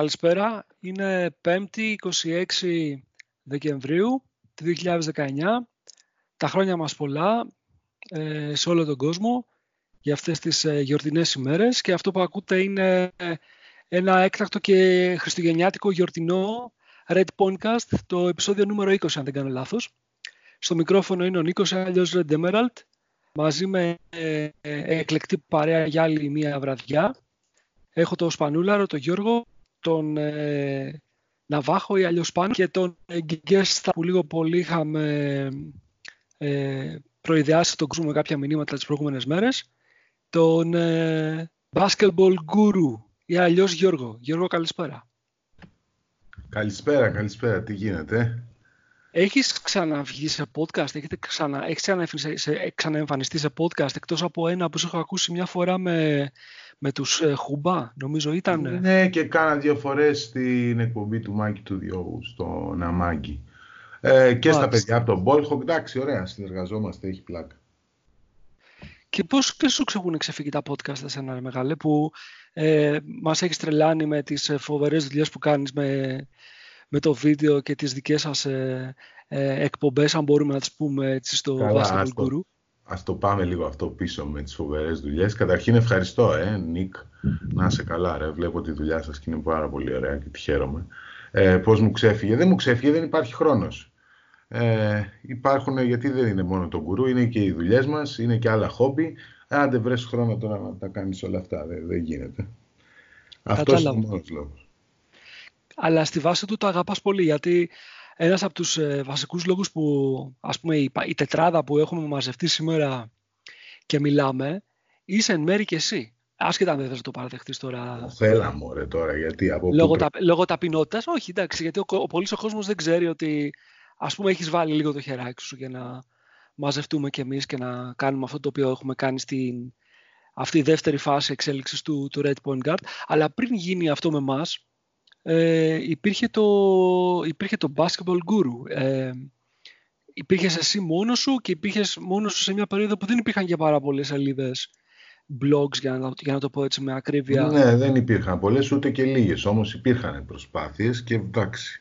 καλησπέρα. Είναι 5η 26 Δεκεμβρίου του 2019. Τα χρόνια μας πολλά ε, σε όλο τον κόσμο για αυτές τις ε, γιορτινές ημέρες και αυτό που ακούτε είναι ένα έκτακτο και χριστουγεννιάτικο γιορτινό Red Podcast, το επεισόδιο νούμερο 20 αν δεν κάνω λάθος. Στο μικρόφωνο είναι ο Νίκος, αλλιώς Red Emerald, μαζί με ε, εκλεκτή παρέα για άλλη μία βραδιά. Έχω τον Σπανούλαρο, τον Γιώργο, τον ε, Ναβάχο ή αλλιώς Σπάνο και τον Γκέστα που λίγο πολύ είχαμε ε, προειδεάσει τον κόσμο με κάποια μηνύματα τις προηγούμενες μέρες. Τον ε, Basketball Guru ή αλλιώς Γιώργο. Γιώργο, καλησπέρα. Καλησπέρα, καλησπέρα. Τι γίνεται; Έχεις ξαναβγεί σε podcast, έχετε ξανα, έχεις ξαναεμφανιστεί σε podcast; Εκτός από ένα που σου έχω ακούσει μια φορά με, με τους ε, Χουμπά, νομίζω ήταν. Ναι, και κάνα δύο φορές στην εκπομπή του Μάκη του Διώγου, στο Ναμάγκη. Ε, και στα παιδιά από τον Μπόλχο, εντάξει, ωραία, συνεργαζόμαστε, έχει πλάκα. Και πώς και σου έχουν ξεφύγει τα podcast εσένα, ρε μεγάλε, που ε, μας έχεις τρελάνει με τις ε, φοβερές δουλειές που κάνεις με, με το βίντεο και τις δικές σας ε, ε, εκπομπές, αν μπορούμε να τις πούμε έτσι στο Καλά, Basketball Guru. Ας το πάμε λίγο αυτό πίσω με τις φοβερές δουλειές. Καταρχήν ευχαριστώ, ε, Νίκ, να είσαι καλά, ρε. Βλέπω τη δουλειά σας και είναι πάρα πολύ ωραία και τη χαίρομαι. Ε, πώς μου ξέφυγε; Δεν μου ξέφυγε, δεν υπάρχει χρόνος. Ε, υπάρχουν, γιατί δεν είναι μόνο το γκουρού, είναι και οι δουλειές μας, είναι και άλλα χόμπι. Αν δεν βρες χρόνο τώρα να τα κάνεις όλα αυτά, δεν, δεν γίνεται. Αυτός είναι ο μόνος λόγος. Αλλά στη βάση του το αγαπάς πολύ, γιατί ένας από τους ε, βασικούς λόγους που, ας πούμε, η, η τετράδα που έχουμε μαζευτεί σήμερα και μιλάμε, είσαι εν μέρη και εσύ. Άσχετα αν δεν θες το παραδεχτείς τώρα. Θέλαμε, ωραία τώρα, γιατί από λόγω, τα, λόγω ταπεινότητας, όχι, εντάξει, γιατί ο, ο, πολύς ο κόσμος δεν ξέρει ότι, ας πούμε, έχεις βάλει λίγο το χεράκι σου για να μαζευτούμε κι εμείς και να κάνουμε αυτό το οποίο έχουμε κάνει στην αυτή η δεύτερη φάση εξέλιξης του, του Red Point Guard. Αλλά πριν γίνει αυτό με εμάς, ε, υπήρχε, το, υπήρχε το Basketball Guru. Ε, υπήρχες εσύ μόνος σου και υπήρχες μόνος σου σε μια περίοδο που δεν υπήρχαν και πάρα πολλές σελίδες blogs, για να, για να το πω έτσι με ακρίβεια. Ναι, δεν υπήρχαν πολλές, ούτε και λίγες, όμως υπήρχαν προσπάθειες και εντάξει.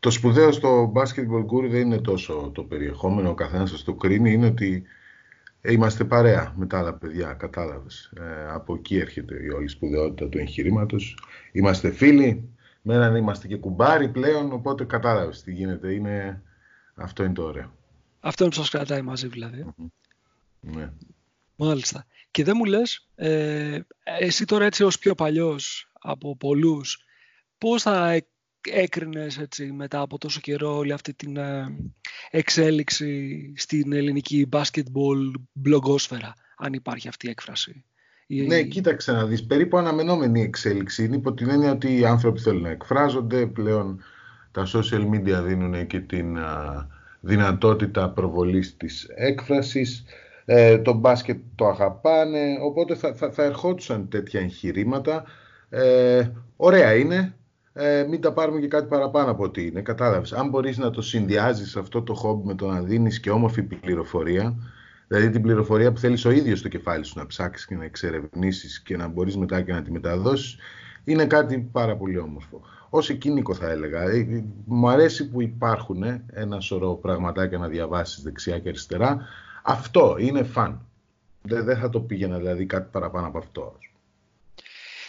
Το σπουδαίο στο Basketball Guru δεν είναι τόσο το περιεχόμενο, ο καθένας σας το κρίνει, είναι ότι είμαστε παρέα με τα άλλα παιδιά, κατάλαβες. Ε, από εκεί έρχεται η όλη σπουδαιότητα του εγχειρήματος. Είμαστε φίλοι, με έναν είμαστε και κουμπάρι πλέον, οπότε κατάλαβες τι γίνεται. Είναι... Αυτό είναι το ωραίο. Αυτό είναι που σας κρατάει μαζί δηλαδή. Ναι. Μάλιστα. Και δεν μου λες, ε, εσύ τώρα έτσι ως πιο παλιός από πολλούς, πώς θα έκρινες έτσι μετά από τόσο καιρό όλη αυτή την ε, εξέλιξη στην ελληνική basketball blogosfera, αν υπάρχει αυτή η έκφραση; Ναι, κοίταξε να δεις. Περίπου αναμενόμενη εξέλιξη είναι υπό την έννοια ότι οι άνθρωποι θέλουν να εκφράζονται. Πλέον τα social media δίνουν και την δυνατότητα προβολής της έκφρασης. Ε, το μπάσκετ το αγαπάνε, οπότε θα, θα, θα ερχόντουσαν τέτοια εγχειρήματα. Ε, ωραία είναι, ε, μην τα πάρουμε και κάτι παραπάνω από ό,τι είναι. Κατάλαβες. Αν μπορείς να το συνδυάζεις αυτό το χόμπι με το να δίνεις και όμορφη πληροφορία, Δηλαδή την πληροφορία που θέλεις ο ίδιος στο κεφάλι σου να ψάξεις και να εξερευνήσεις και να μπορείς μετά και να τη μεταδώσεις, είναι κάτι πάρα πολύ όμορφο. Ως εκείνικο θα έλεγα. Ε, μου αρέσει που υπάρχουν ένα σωρό πραγματάκια να διαβάσεις δεξιά και αριστερά. Αυτό είναι φαν. Δεν, δεν θα το πήγαινα δηλαδή κάτι παραπάνω από αυτό.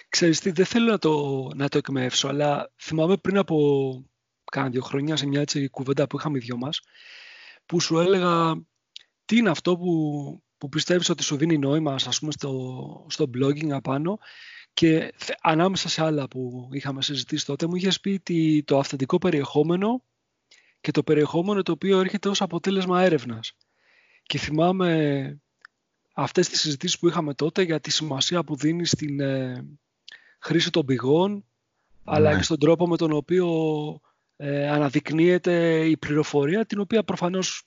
Ξέρεις τι, δεν θέλω να το, να το εκμεύσω, αλλά θυμάμαι πριν από κάνα δύο χρόνια σε μια έτσι κουβέντα που είχαμε οι δυο μας, που σου έλεγα τι είναι αυτό που, που πιστεύεις ότι σου δίνει νόημα ας πούμε, στο, στο blogging απάνω; Και ανάμεσα σε άλλα που είχαμε συζητήσει τότε μου είχες πει ότι το αυθεντικό περιεχόμενο και το περιεχόμενο το οποίο έρχεται ως αποτέλεσμα έρευνας. Και θυμάμαι αυτές τις συζητήσεις που είχαμε τότε για τη σημασία που δίνει στην ε, χρήση των πηγών αλλά ναι. και στον τρόπο με τον οποίο ε, αναδεικνύεται η πληροφορία την οποία προφανώς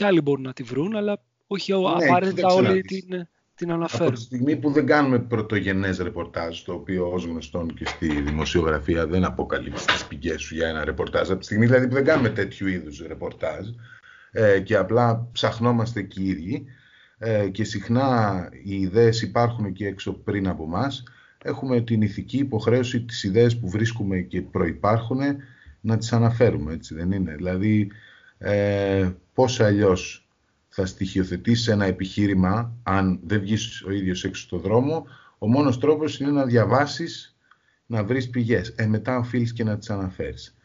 και άλλοι μπορούν να τη βρουν, αλλά όχι ναι, απαραίτητα όλοι την, την αναφέρουν. Από τη στιγμή που δεν κάνουμε πρωτογενές ρεπορτάζ, το οποίο ως γνωστόν και στη δημοσιογραφία δεν αποκαλύπτει τις πηγές σου για ένα ρεπορτάζ, από τη στιγμή δηλαδή που δεν κάνουμε τέτοιου είδους ρεπορτάζ ε, και απλά ψαχνόμαστε εκεί οι ίδιοι ε, και συχνά οι ιδέες υπάρχουν εκεί έξω πριν από εμά. έχουμε την ηθική υποχρέωση τις ιδέες που βρίσκουμε και προϋπάρχουν να τις αναφέρουμε, έτσι δεν είναι. Δηλαδή, ε, πώς αλλιώς θα στοιχειοθετήσεις ένα επιχείρημα αν δεν βγεις ο ίδιος έξω στο δρόμο, ο μόνος τρόπος είναι να διαβάσεις, να βρεις πηγές. Ε, μετά οφείλεις και να τις αναφέρεις.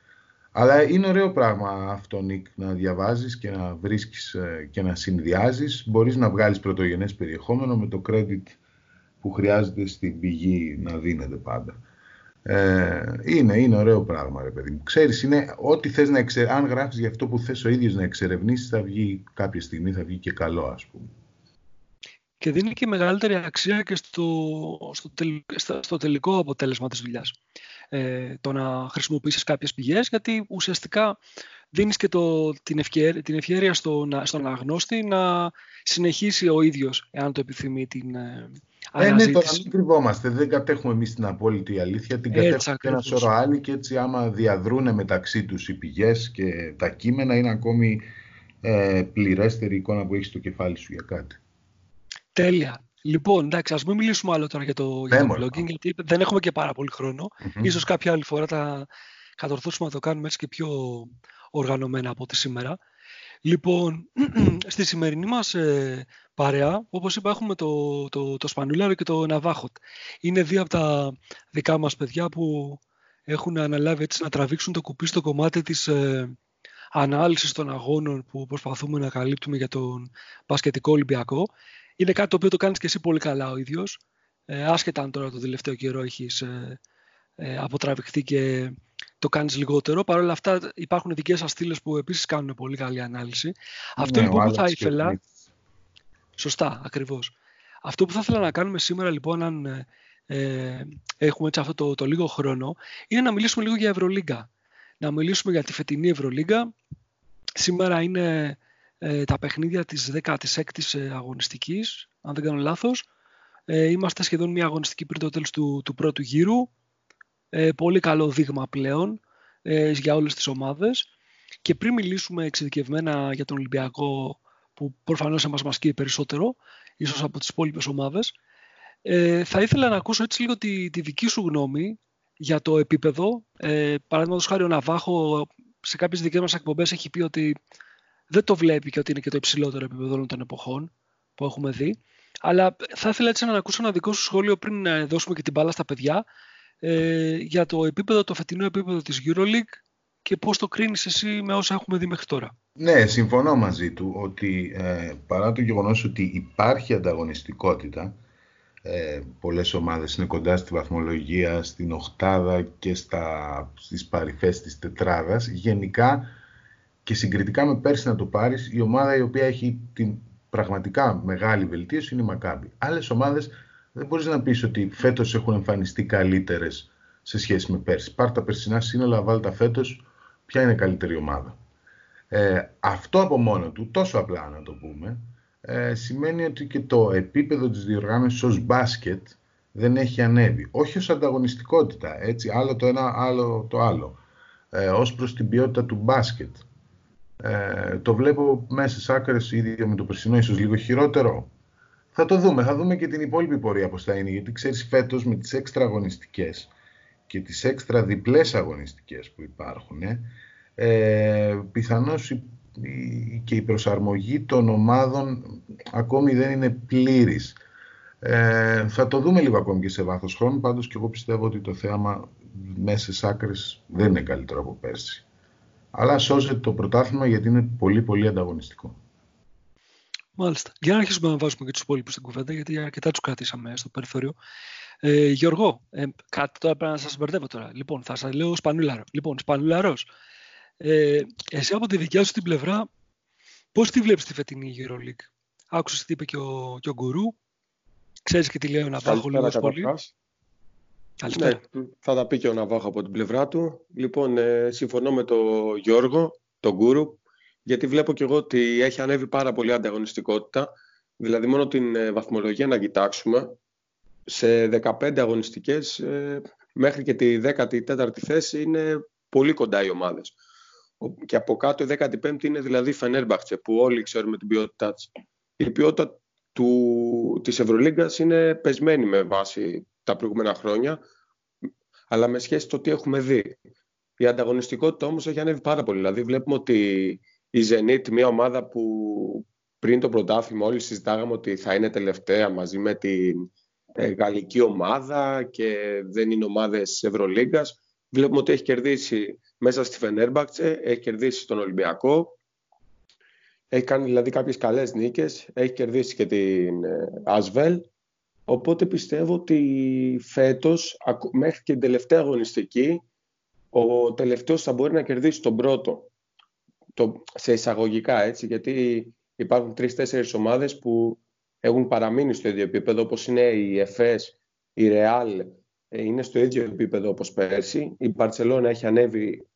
Αλλά είναι ωραίο πράγμα αυτό, Νίκ, να διαβάζεις και να βρίσκεις ε, και να συνδυάζεις. Μπορείς να βγάλεις πρωτογενές περιεχόμενο με το credit που χρειάζεται στην πηγή να δίνεται πάντα. Ε, είναι, είναι ωραίο πράγμα, ρε παιδί μου. Ξέρεις, είναι ό,τι θες να εξε... αν γράφεις για αυτό που θες ο ίδιος να εξερευνήσεις, θα βγει κάποια στιγμή, θα βγει και καλό, ας πούμε. Και δίνει και μεγαλύτερη αξία και στο, στο, στο τελικό αποτέλεσμα της δουλειάς. Ε, το να χρησιμοποιήσεις κάποιες πηγές, γιατί ουσιαστικά δίνεις και το, την, ευκαιρία, την ευκαιρία στον, στον αγνώστη να συνεχίσει ο ίδιος, εάν το επιθυμεί, την, ε, ε, ναι, τώρα μην κρυβόμαστε. Δεν κατέχουμε εμείς την απόλυτη αλήθεια. Την κατέχουμε και ένα σωρό άλλοι και έτσι άμα διαδρούνε μεταξύ τους οι πηγές και τα κείμενα είναι ακόμη ε, πληρέστερη εικόνα που έχεις στο κεφάλι σου για κάτι. Τέλεια. Λοιπόν, εντάξει, ας μην μιλήσουμε άλλο τώρα για το, για το blogging, γιατί δεν έχουμε και πάρα πολύ χρόνο. Mm-hmm. Ίσως κάποια άλλη φορά θα κατορθώσουμε να το κάνουμε έτσι και πιο οργανωμένα από ό,τι σήμερα. Λοιπόν, στη σημερινή μας ε, παρέα, όπως είπα, έχουμε το, το, το Σπανούλαρο και το Ναβάχοτ. Είναι δύο από τα δικά μας παιδιά που έχουν αναλάβει έτσι να τραβήξουν το κουπί στο κομμάτι της ε, ανάλυσης των αγώνων που προσπαθούμε να καλύπτουμε για τον Πασχετικό Ολυμπιακό. Είναι κάτι το οποίο το κάνεις και εσύ πολύ καλά ο ίδιος. Ε, άσχετα αν τώρα το τελευταίο καιρό έχεις ε, ε, αποτραβηχθεί και το κάνεις λιγότερο. Παρ' όλα αυτά υπάρχουν δικές σας στήλες που επίσης κάνουν πολύ καλή ανάλυση. Αυτό ναι, λοιπόν που θα ήθελα... Σωστά, ακριβώς. Αυτό που θα ήθελα να κάνουμε σήμερα λοιπόν, αν ε, ε, έχουμε έτσι αυτό το, το λίγο χρόνο, είναι να μιλήσουμε λίγο για Ευρωλίγκα. Να μιλήσουμε για τη φετινή Ευρωλίγκα. Σήμερα είναι ε, τα παιχνίδια της 16ης ε, αγωνιστικής, αν δεν κάνω λάθος. Ε, είμαστε σχεδόν μια αγωνιστική πριν το τέλος του, του πρώτου γύρου. Ε, πολύ καλό δείγμα πλέον ε, για όλες τις ομάδες. Και πριν μιλήσουμε εξειδικευμένα για τον Ολυμπιακό, που προφανώς μας μας περισσότερο, ίσως από τις υπόλοιπες ομάδες, ε, θα ήθελα να ακούσω έτσι λίγο τη, τη δική σου γνώμη για το επίπεδο. Ε, Παραδείγματος χάρη ο Ναβάχο σε κάποιες δικές μας εκπομπές έχει πει ότι δεν το βλέπει και ότι είναι και το υψηλότερο επίπεδο όλων των εποχών που έχουμε δει. Αλλά θα ήθελα έτσι να ακούσω ένα δικό σου σχόλιο πριν να δώσουμε και την μπάλα στα παιδιά ε, για το επίπεδο, το φετινό επίπεδο της EuroLeague και πώς το κρίνεις εσύ με όσα έχουμε δει μέχρι τώρα. Ναι, συμφωνώ μαζί του ότι ε, παρά το γεγονός ότι υπάρχει ανταγωνιστικότητα, ε, πολλές ομάδες είναι κοντά στη βαθμολογία, στην οχτάδα και στα, στις παρυφές της τετράδας, γενικά και συγκριτικά με πέρσι να το πάρεις, η ομάδα η οποία έχει την πραγματικά μεγάλη βελτίωση είναι η Μακάμπη. Άλλες ομάδες δεν μπορείς να πεις ότι φέτος έχουν εμφανιστεί καλύτερες σε σχέση με πέρσι. Πάρ τα περσινά σύνολα, βάλ τα φέτος, ποια είναι η καλύτερη ομάδα. Ε, αυτό από μόνο του, τόσο απλά να το πούμε, ε, σημαίνει ότι και το επίπεδο της διοργάνωσης ως μπάσκετ δεν έχει ανέβει. Όχι ως ανταγωνιστικότητα, έτσι, άλλο το ένα, άλλο το άλλο. Ε, ως προς την ποιότητα του μπάσκετ. Ε, το βλέπω μέσα στις άκρες ίδιο με το περσινό, ίσως λίγο χειρότερο. Θα το δούμε. Θα δούμε και την υπόλοιπη πορεία πώς θα είναι. Γιατί ξέρεις φέτος με τις έξτρα αγωνιστικές και τις έξτρα διπλές αγωνιστικές που υπάρχουν, ε, ε πιθανώς και η προσαρμογή των ομάδων ακόμη δεν είναι πλήρης. Ε, θα το δούμε λίγο ακόμη και σε βάθος χρόνου, πάντως και εγώ πιστεύω ότι το θέαμα μέσα σε άκρες δεν είναι καλύτερο από πέρσι. Αλλά σώζεται το πρωτάθλημα γιατί είναι πολύ πολύ ανταγωνιστικό. Μάλιστα. Για να αρχίσουμε να βάζουμε και τους υπόλοιπους στην κουβέντα, γιατί αρκετά τους κρατήσαμε στο περιθώριο. Ε, Γιώργο, ε, κάτι τώρα πρέπει να σας μπερδεύω τώρα. Λοιπόν, θα σας λέω Σπανούλαρος. Λοιπόν, Σπανούλαρος, ε, εσύ από τη δικιά σου την πλευρά, πώς τη βλέπεις τη φετινή EuroLeague; Άκουσες τι είπε και ο, και ο Γκουρού; Ξέρεις και τι λέει ο Ναβάχο λίγο πολύ; Ναι, θα τα πει και ο Ναβάχο από την πλευρά του. Λοιπόν, ε, συμφωνώ με τον Γιώργο, τον Γκουρού, γιατί βλέπω και εγώ ότι έχει ανέβει πάρα πολύ ανταγωνιστικότητα. Δηλαδή μόνο την ε, βαθμολογία να κοιτάξουμε, σε 15 αγωνιστικές ε, μέχρι και τη 14η θέση είναι πολύ κοντά οι ομάδες. Και από κάτω η 15η είναι δηλαδή η Φενέρμπαχτσε που όλοι ξέρουμε την ποιότητά της. Η ποιότητα του, της Ευρωλίγκας είναι πεσμένη με βάση τα προηγούμενα χρόνια, αλλά με σχέση το τι έχουμε δει. Η ανταγωνιστικότητα όμως έχει ανέβει πάρα πολύ. Δηλαδή βλέπουμε ότι η Zenit, μια ομάδα που πριν το πρωτάθλημα όλοι συζητάγαμε ότι θα είναι τελευταία μαζί με την ε, γαλλική ομάδα και δεν είναι ομάδες Ευρωλίγκας. Βλέπουμε ότι έχει κερδίσει μέσα στη Φενέρμπαξε, έχει κερδίσει τον Ολυμπιακό, έχει κάνει δηλαδή κάποιες καλές νίκες, έχει κερδίσει και την ε, Ασβέλ. Οπότε πιστεύω ότι φέτος, μέχρι και την τελευταία αγωνιστική, ο τελευταίος θα μπορεί να κερδίσει τον πρώτο. Το, σε εισαγωγικά έτσι, γιατί υπάρχουν τρεις-τέσσερις ομάδες που έχουν παραμείνει στο ίδιο επίπεδο, όπως είναι η ΕΦΕΣ, η Ρεάλ, είναι στο ίδιο επίπεδο όπως πέρσι. Η Μπαρτσελώνα έχει ανέβει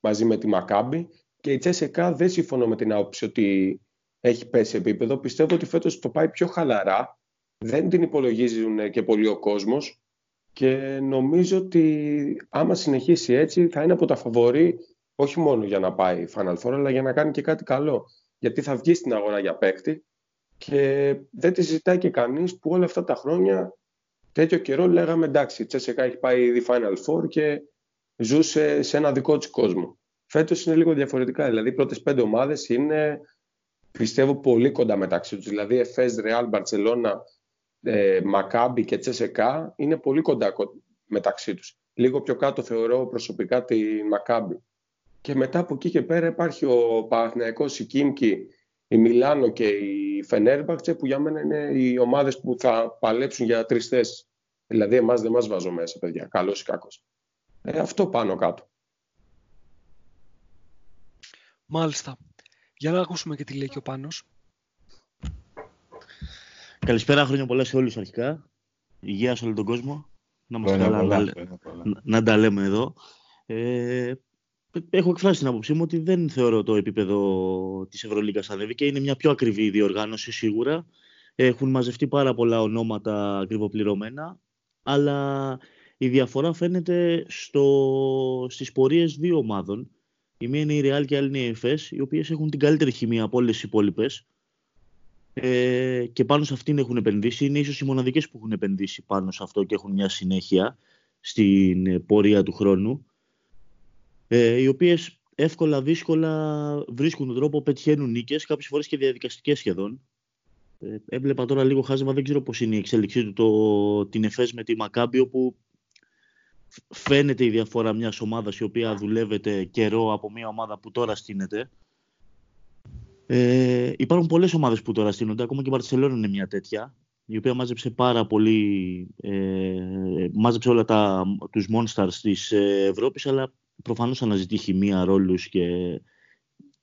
μαζί με τη Μακάμπη και η Τσέσεκα δεν συμφωνώ με την άποψη ότι έχει πέσει επίπεδο. Πιστεύω ότι φέτος το πάει πιο χαλαρά. Δεν την υπολογίζουν και πολύ ο κόσμος και νομίζω ότι άμα συνεχίσει έτσι θα είναι από τα φαβορή όχι μόνο για να πάει Final Four αλλά για να κάνει και κάτι καλό. Γιατί θα βγει στην αγορά για παίκτη και δεν τη ζητάει και κανείς που όλα αυτά τα χρόνια τέτοιο καιρό λέγαμε εντάξει η Τσέσεκα έχει πάει ήδη Final Four και ζούσε σε ένα δικό της κόσμο. Φέτος είναι λίγο διαφορετικά, δηλαδή οι πρώτες πέντε ομάδες είναι πιστεύω πολύ κοντά μεταξύ τους. Δηλαδή Εφές, Ρεάλ, Μπαρτσελώνα, Μακάμπι και Τσέσεκα είναι πολύ κοντά μεταξύ τους. Λίγο πιο κάτω θεωρώ προσωπικά τη Μακάμπι. Και μετά από εκεί και πέρα υπάρχει ο Παναθηναϊκός, η Κίμκι, η Μιλάνο και η Φενέρμπαχτσε που για μένα είναι οι ομάδες που θα παλέψουν για τρεις θέσεις. Δηλαδή εμάς δεν μας βάζω μέσα παιδιά, καλός ή κακός. Ε, αυτό πάνω κάτω. Μάλιστα. Για να ακούσουμε και τι λέει και ο Πάνος. Καλησπέρα, χρόνια πολλά σε όλους αρχικά. Υγεία σε όλο τον κόσμο. Να μας καλά να, να, τα λέμε εδώ. Ε, έχω εκφράσει την άποψή μου ότι δεν θεωρώ το επίπεδο της Ευρωλίγκας ανέβηκε. Είναι μια πιο ακριβή διοργάνωση σίγουρα. Έχουν μαζευτεί πάρα πολλά ονόματα ακριβοπληρωμένα. Αλλά η διαφορά φαίνεται στο, στις πορείες δύο ομάδων. Η μία είναι η Real και η άλλη είναι η ΕΦΕΣ, οι οποίες έχουν την καλύτερη χημεία από όλες τις υπόλοιπες. Ε, και πάνω σε αυτήν έχουν επενδύσει. Είναι ίσως οι μοναδικές που έχουν επενδύσει πάνω σε αυτό και έχουν μια συνέχεια στην πορεία του χρόνου. Ε, οι οποίες εύκολα, δύσκολα βρίσκουν τον τρόπο, πετυχαίνουν νίκες, κάποιες φορές και διαδικαστικές σχεδόν. Ε, έβλεπα τώρα λίγο χάζεμα, δεν ξέρω πώς είναι η εξέλιξή του το, την ΕΦΕΣ με τη Μακάμπη, όπου φαίνεται η διαφορά μιας ομάδας η οποία δουλεύεται καιρό από μια ομάδα που τώρα στείνεται. Ε, υπάρχουν πολλές ομάδες που τώρα στείνονται, ακόμα και η Μπαρτσελόνα είναι μια τέτοια, η οποία μάζεψε πάρα πολύ, ε, μάζεψε όλα τα, τους monsters της Ευρώπης, αλλά προφανώς αναζητεί χημεία, ρόλους και,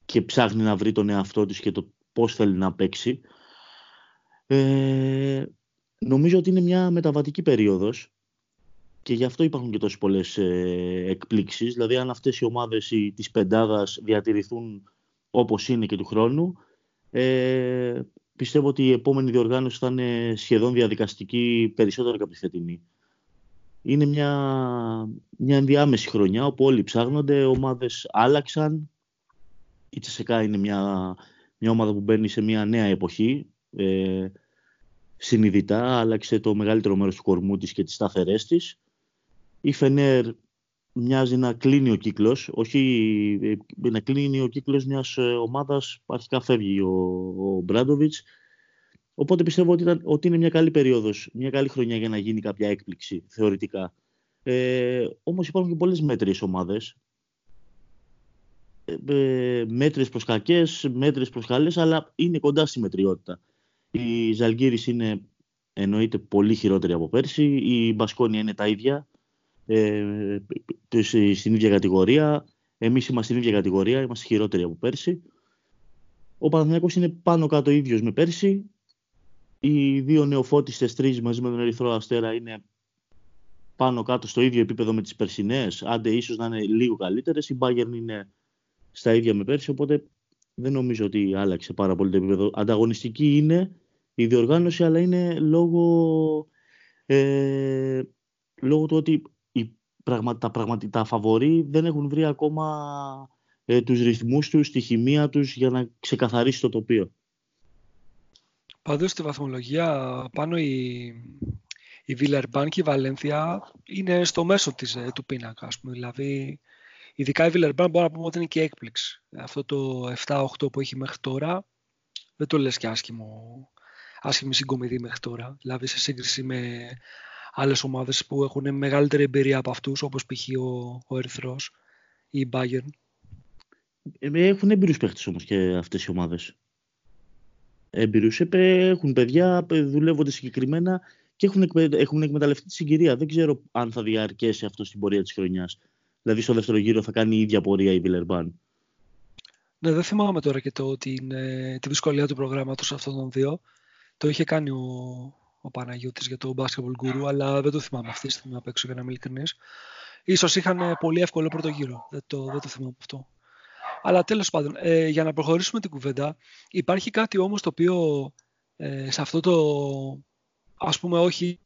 και ψάχνει να βρει τον εαυτό της και το πώς θέλει να παίξει. Ε, νομίζω ότι είναι μια μεταβατική περίοδος και γι' αυτό υπάρχουν και τόσες πολλές ε, εκπλήξεις. Δηλαδή αν αυτές οι ομάδες τη της πεντάδας διατηρηθούν όπως είναι και του χρόνου, ε, πιστεύω ότι η επόμενη διοργάνωση θα είναι σχεδόν διαδικαστική περισσότερο από τη φετινή. Είναι μια, μια ενδιάμεση χρονιά όπου όλοι ψάχνονται, ομάδες άλλαξαν. Η Τσεσεκά είναι μια, μια ομάδα που μπαίνει σε μια νέα εποχή. Ε, συνειδητά άλλαξε το μεγαλύτερο μέρος του κορμού της και τις σταθερές της. Η Φενέρ μοιάζει να κλείνει ο κύκλος, όχι ε, να κλείνει ο κύκλος μιας ε, ομάδας, αρχικά φεύγει ο, ο Μπράντοβιτς, οπότε πιστεύω ότι, ήταν, ότι είναι μια καλή περίοδος, μια καλή χρονιά για να γίνει κάποια έκπληξη θεωρητικά. Ε, όμως υπάρχουν και πολλές μέτριες ομάδες, ε, ε μέτρες προς κακές, μέτρες προς καλές, αλλά είναι κοντά στη μετριότητα. Η Ζαλγκύρης είναι εννοείται πολύ χειρότερη από πέρσι, η Μπασκόνια είναι τα ίδια, ε, στην ίδια κατηγορία. Εμείς είμαστε στην ίδια κατηγορία, είμαστε χειρότεροι από πέρσι. Ο Παναθηναϊκός είναι πάνω κάτω ίδιος με πέρσι. Οι δύο νεοφώτιστες τρεις μαζί με τον Ερυθρό Αστέρα είναι πάνω κάτω στο ίδιο επίπεδο με τις περσινές, άντε ίσως να είναι λίγο καλύτερες. Η Bayern είναι στα ίδια με πέρσι, οπότε δεν νομίζω ότι άλλαξε πάρα πολύ το επίπεδο. Ανταγωνιστική είναι η διοργάνωση, αλλά είναι λόγω, ε, λόγω του ότι τα πραγματικά φαβορεί δεν έχουν βρει ακόμα ε, τους ρυθμούς τους, τη χημεία τους για να ξεκαθαρίσει το τοπίο. Πάντως στη βαθμολογία πάνω η, η Βιλερμπάν και η Βαλένθια είναι στο μέσο της, ε, του πίνακα. Ας πούμε. Δηλαδή, ειδικά η Βιλερμπάν μπορεί να πούμε ότι είναι και έκπληξη. Αυτό το 7-8 που έχει μέχρι τώρα δεν το λες και άσχημο, άσχημη συγκομιδή μέχρι τώρα. Δηλαδή σε σύγκριση με άλλες ομάδες που έχουν μεγαλύτερη εμπειρία από αυτούς, όπως π.χ. ο, ο Ερυθρός ή η Bayern. Ε, έχουν έμπειρους παίχτες όμως και αυτές οι ομάδες. Έμπειρους, έχουν παιδιά, δουλεύονται συγκεκριμένα και έχουν, έχουν εκμεταλλευτεί τη συγκυρία. Δεν ξέρω αν θα διαρκέσει αυτό στην πορεία της χρονιάς. Δηλαδή στο δεύτερο γύρο θα κάνει η ίδια πορεία η Βιλερμπάν. Ναι, δεν θυμάμαι τώρα και το ότι είναι τη δυσκολία του προγράμματος αυτών των δύο. Το είχε κάνει ο, ο Παναγιώτης για το Basketball Guru, αλλά δεν το θυμάμαι αυτή τη στιγμή απ' έξω για να είμαι ειλικρινής. Ίσως είχαν πολύ εύκολο πρώτο γύρο. Δεν το, δεν το θυμάμαι αυτό. Αλλά τέλος πάντων, ε, για να προχωρήσουμε την κουβέντα, υπάρχει κάτι όμως το οποίο ε, σε αυτό το, ας πούμε, όχι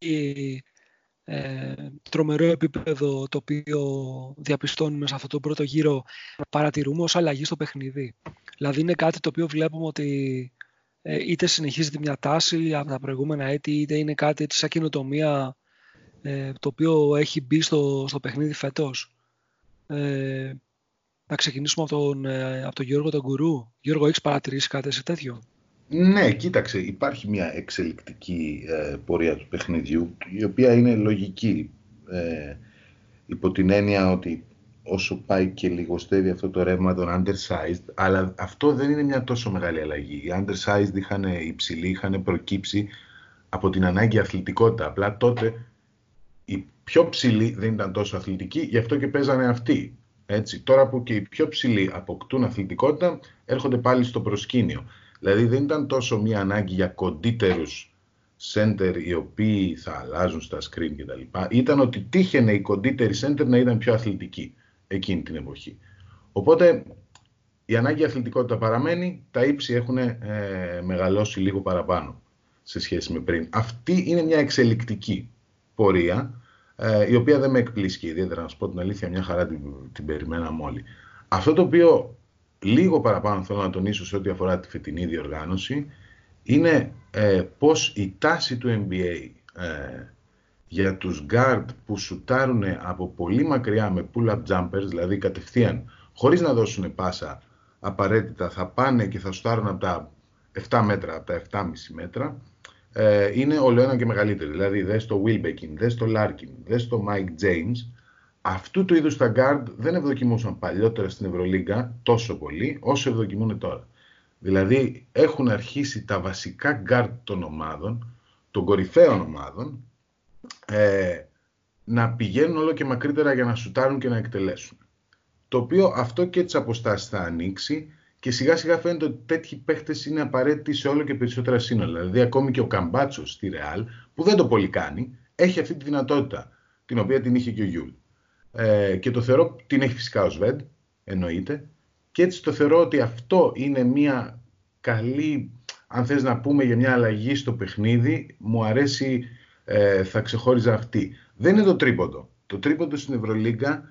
ε, τρομερό επίπεδο το οποίο διαπιστώνουμε σε αυτό το πρώτο γύρο παρατηρούμε ως αλλαγή στο παιχνίδι. Δηλαδή είναι κάτι το οποίο βλέπουμε ότι ε, είτε συνεχίζεται μια τάση από τα προηγούμενα έτη είτε είναι κάτι έτσι σαν καινοτομία ε, το οποίο έχει μπει στο, στο παιχνίδι φέτος. Ε, να ξεκινήσουμε από τον, ε, από τον Γιώργο τον Κουρού. Γιώργο, έχεις παρατηρήσει κάτι σε τέτοιο; Ναι, κοίταξε, υπάρχει μια εξελικτική ε, πορεία του παιχνιδιού, η οποία είναι λογική, ε, υπό την έννοια ότι όσο πάει και λιγοστεύει αυτό το ρεύμα των undersized, αλλά αυτό δεν είναι μια τόσο μεγάλη αλλαγή. Οι undersized είχαν υψηλοί, είχαν προκύψει από την ανάγκη αθλητικότητα. Απλά τότε οι πιο ψηλοί δεν ήταν τόσο αθλητικοί, γι' αυτό και παίζανε αυτοί. Έτσι. Τώρα που και οι πιο ψηλοί αποκτούν αθλητικότητα, έρχονται πάλι στο προσκήνιο. Δηλαδή δεν ήταν τόσο μια ανάγκη για κοντύτερους center οι οποίοι θα αλλάζουν στα screen κτλ. Ήταν ότι τύχαινε οι κοντύτεροι center να ήταν πιο αθλητικοί εκείνη την εποχή. Οπότε η ανάγκη αθλητικότητα παραμένει, τα ύψη έχουν ε, μεγαλώσει λίγο παραπάνω σε σχέση με πριν. Αυτή είναι μια εξελικτική πορεία, ε, η οποία δεν με εκπλήσει και ιδιαίτερα να σου πω την αλήθεια, μια χαρά την, την περιμέναμε όλοι. Αυτό το οποίο λίγο παραπάνω θέλω να τονίσω σε ό,τι αφορά τη φετινή διοργάνωση είναι ε, πως η τάση του NBA ε, για τους guard που σουτάρουν από πολύ μακριά με pull-up jumpers, δηλαδή κατευθείαν, χωρίς να δώσουν πάσα απαραίτητα, θα πάνε και θα σουτάρουν από τα 7 μέτρα, από τα 7,5 μέτρα, ε, είναι όλο ένα και μεγαλύτερη. Δηλαδή, δες το Wilbekin, δες το Larkin, δες το Mike James, αυτού του είδους τα guard δεν ευδοκιμούσαν παλιότερα στην Ευρωλίγκα τόσο πολύ όσο ευδοκιμούν τώρα. Δηλαδή έχουν αρχίσει τα βασικά guard των ομάδων, των κορυφαίων ομάδων, ε, να πηγαίνουν όλο και μακρύτερα για να σουτάρουν και να εκτελέσουν. Το οποίο αυτό και τις αποστάσεις θα ανοίξει και σιγά σιγά φαίνεται ότι τέτοιοι παίχτες είναι απαραίτητοι σε όλο και περισσότερα σύνολα. Δηλαδή, ακόμη και ο Καμπάτσος στη Ρεάλ, που δεν το πολυκάνει, έχει αυτή τη δυνατότητα, την οποία την είχε και ο Γιούλ. Ε, και το θεωρώ, την έχει φυσικά ο Σβέντ, εννοείται, και έτσι το θεωρώ ότι αυτό είναι μια καλή, αν θες να πούμε για μια αλλαγή στο παιχνίδι, μου αρέσει, ε, θα ξεχώριζα αυτή. Δεν είναι το τρίποντο. Το τρίποντο στην Ευρωλίγκα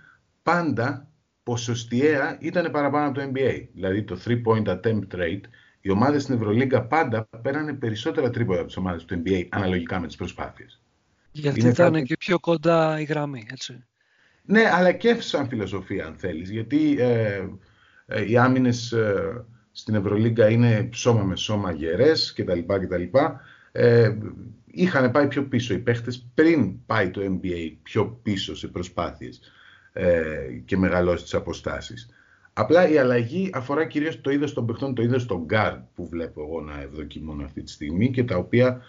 πάντα ποσοστιαία ήταν παραπάνω από το NBA. Δηλαδή το 3-point attempt rate, οι ομάδες στην Ευρωλίγκα πάντα πέρανε περισσότερα τρίποντα από τις ομάδες του NBA αναλογικά με τις προσπάθειες. Γιατί είναι ήταν και πιο κοντά η γραμμή, έτσι. Ναι, αλλά και σαν φιλοσοφία αν θέλεις, γιατί ε, ε, οι άμυνες ε, στην Ευρωλίγκα είναι σώμα με σώμα γερές κτλ. κτλ. Ε, είχαν πάει πιο πίσω οι παίχτες πριν πάει το NBA πιο πίσω σε προσπάθειες ε, και μεγαλώσει τις αποστάσεις. Απλά η αλλαγή αφορά κυρίως το είδος των παιχτών, το είδος των guard που βλέπω εγώ να ευδοκιμώνω αυτή τη στιγμή και τα οποία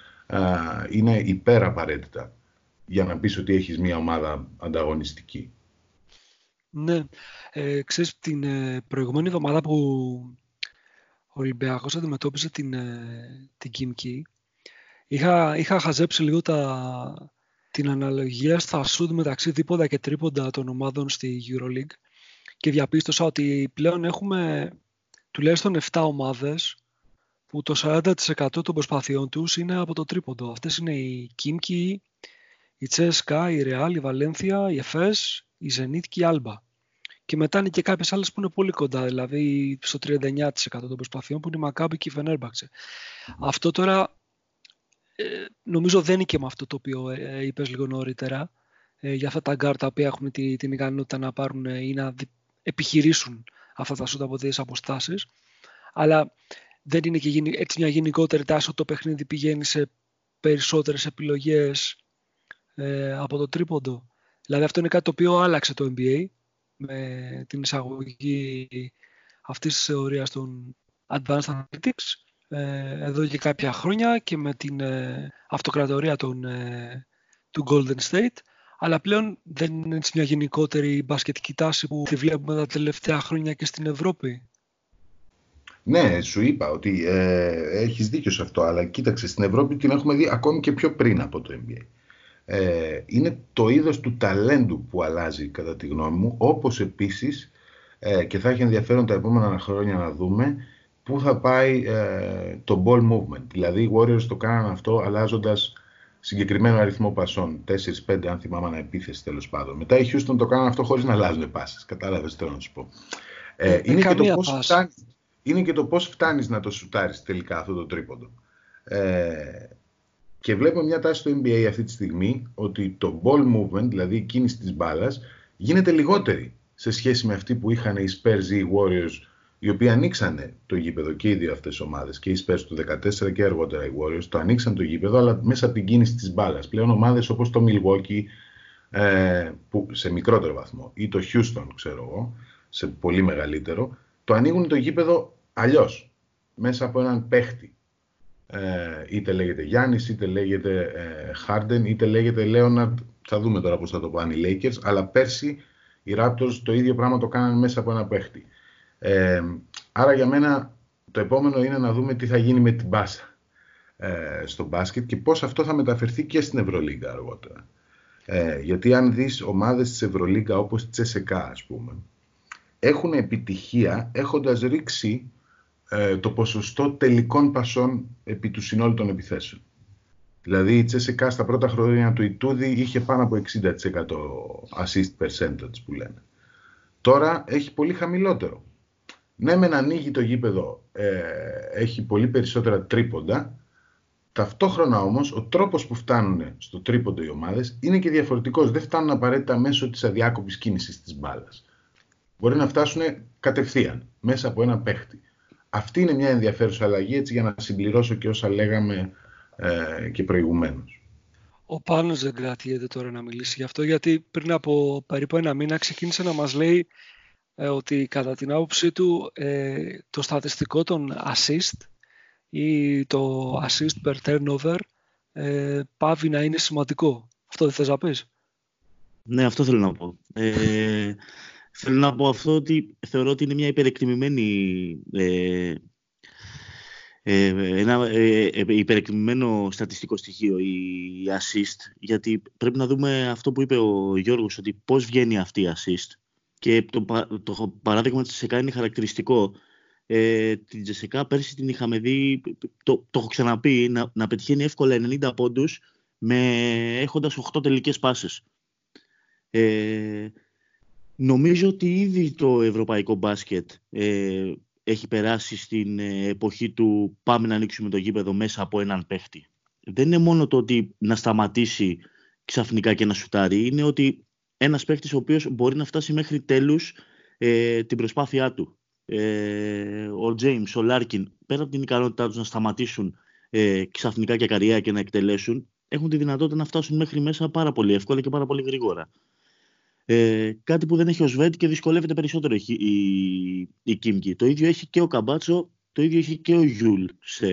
είναι υπεραπαραίτητα για να πεις ότι έχεις μια ομάδα ανταγωνιστική. Ναι. Ε, ξέρεις, την ε, προηγούμενη εβδομάδα που ο Ολυμπιακός αντιμετώπιζε την, ε, την Κίμκι, είχα, είχα χαζέψει λίγο τα, την αναλογία στα σούτ μεταξύ δίποντα και τρίποντα των ομάδων στη EuroLeague και διαπίστωσα ότι πλέον έχουμε τουλάχιστον 7 ομάδες που το 40% των προσπαθειών τους είναι από το τρίποντο. Αυτές είναι η Κίμκι, η Τσέσκα, η Ρεάλ, η Βαλένθια, η Εφές, η Ζενίτ και η Άλμπα. Και μετά είναι και κάποιες άλλες που είναι πολύ κοντά, δηλαδή στο 39% των προσπαθειών που είναι η Μακάμπη και η Φενέρμπαξε. Αυτό τώρα νομίζω δεν είναι και με αυτό το οποίο ε, είπες λίγο νωρίτερα για αυτά τα γκαρντ τα οποία έχουν τη, την ικανότητα να πάρουν ή να επιχειρήσουν αυτά τα σουτ από δύο αποστάσεις αλλά δεν είναι και έτσι μια γενικότερη τάση το παιχνίδι πηγαίνει σε περισσότερες επιλογές ε, από το τρίποντο. Δηλαδή αυτό είναι κάτι το οποίο άλλαξε το NBA με την εισαγωγή αυτής της θεωρίας των Advanced Analytics ε, εδώ και κάποια χρόνια και με την ε, αυτοκρατορία των, ε, του Golden State αλλά πλέον δεν είναι μια γενικότερη μπασκετική τάση που τη βλέπουμε τα τελευταία χρόνια και στην Ευρώπη. Ναι, σου είπα ότι ε, έχεις δίκιο σε αυτό, αλλά κοίταξε, στην Ευρώπη την έχουμε δει ακόμη και πιο πριν από το NBA. Ε, είναι το είδος του ταλέντου που αλλάζει κατά τη γνώμη μου, όπως επίσης ε, και θα έχει ενδιαφέρον τα επόμενα χρόνια να δούμε πού θα πάει ε, το ball movement. Δηλαδή οι Warriors το κάναν αυτό αλλάζοντας συγκεκριμένο αριθμό πασών, 4-5 αν θυμάμαι να επίθεση τέλος πάντων. Μετά οι Houston το κάναν αυτό χωρίς να αλλάζουν πάσες, κατάλαβες θέλω να σου πω. Ε, ε είναι, και το πώς φτάνεις, είναι και το πώς φτάνεις να το σουτάρεις τελικά αυτό το τρίποντο. Ε, και βλέπουμε μια τάση στο NBA αυτή τη στιγμή ότι το ball movement, δηλαδή η κίνηση της μπάλας, γίνεται λιγότερη σε σχέση με αυτή που είχαν οι Spurs ή οι Warriors, οι οποίοι ανοίξανε το γήπεδο και οι δύο αυτές ομάδες, και οι Spurs του 2014 και αργότερα οι Warriors, το ανοίξαν το γήπεδο, αλλά μέσα από την κίνηση της μπάλας. Πλέον ομάδες όπως το Milwaukee, ε, που σε μικρότερο βαθμό, ή το Houston, ξέρω εγώ, σε πολύ μεγαλύτερο, το ανοίγουν το γήπεδο αλλιώς. Μέσα από έναν παίχτη. Ε, είτε λέγεται Γιάννης, είτε λέγεται ε, Harden, είτε λέγεται Leonard, θα δούμε τώρα πώς θα το πάνε οι Lakers, αλλά πέρσι οι Raptors το ίδιο πράγμα το κάνανε μέσα από ένα παίχτη. Ε, άρα για μένα το επόμενο είναι να δούμε τι θα γίνει με την μπάσα ε, στο μπάσκετ και πώς αυτό θα μεταφερθεί και στην Ευρωλίγκα αργότερα. Ε, γιατί αν δεις ομάδες της Ευρωλίγκα όπως η Τσεσεκά ας πούμε, έχουν επιτυχία έχοντας ρίξει ε, το ποσοστό τελικών πασών επί του συνόλου των επιθέσεων. Δηλαδή η Τσεσεκά στα πρώτα χρόνια του Ιτούδη είχε πάνω από 60% assist percentage που λένε. Τώρα έχει πολύ χαμηλότερο. Ναι, μεν ανοίγει το γήπεδο, ε, έχει πολύ περισσότερα τρίποντα. Ταυτόχρονα όμως ο τρόπος που φτάνουν στο τρίποντο οι ομάδες είναι και διαφορετικός. Δεν φτάνουν απαραίτητα μέσω της αδιάκοπης κίνησης της μπάλας. Μπορεί να φτάσουν κατευθείαν, μέσα από ένα παίχτη. Αυτή είναι μια ενδιαφέρουσα αλλαγή, έτσι για να συμπληρώσω και όσα λέγαμε ε, και προηγουμένως. Ο Πάνος δεν κρατιέται τώρα να μιλήσει γι' αυτό, γιατί πριν από περίπου ένα μήνα ξεκίνησε να μας λέει ε, ότι κατά την άποψή του ε, το στατιστικό των assist ή το assist per turnover ε, πάβει να είναι σημαντικό. Αυτό δεν θες να πεις; Ναι, αυτό θέλω να πω. Ε, θέλω να πω αυτό ότι θεωρώ ότι είναι μια υπερεκτιμημένη ε, ε, ένα ε, ε, υπερεκτιμημένο στατιστικό στοιχείο η assist γιατί πρέπει να δούμε αυτό που είπε ο Γιώργος ότι πώς βγαίνει αυτή η assist και το, το παράδειγμα της Τζεσεκά είναι χαρακτηριστικό ε, την Τζεσεκά πέρσι την είχαμε δει το, το έχω ξαναπεί να, να πετυχαίνει εύκολα 90 πόντους με, έχοντας 8 τελικές πάσες ε, νομίζω ότι ήδη το ευρωπαϊκό μπάσκετ ε, έχει περάσει στην ε, εποχή του πάμε να ανοίξουμε το γήπεδο μέσα από έναν παίχτη. Δεν είναι μόνο το ότι να σταματήσει ξαφνικά και να σουτάρει, είναι ότι ένας παίχτης ο οποίος μπορεί να φτάσει μέχρι τέλους ε, την προσπάθειά του. Ε, ο Τζέιμς, ο Λάρκιν, πέρα από την ικανότητά τους να σταματήσουν ε, ξαφνικά καρέ και να εκτελέσουν, έχουν τη δυνατότητα να φτάσουν μέχρι μέσα πάρα πολύ εύκολα και πάρα πολύ γρήγορα. Ε, κάτι που δεν έχει ο Σβεντ και δυσκολεύεται περισσότερο η, η, η Κίμκι. Το ίδιο έχει και ο Καμπάτσο, το ίδιο έχει και ο Γιούλ σε,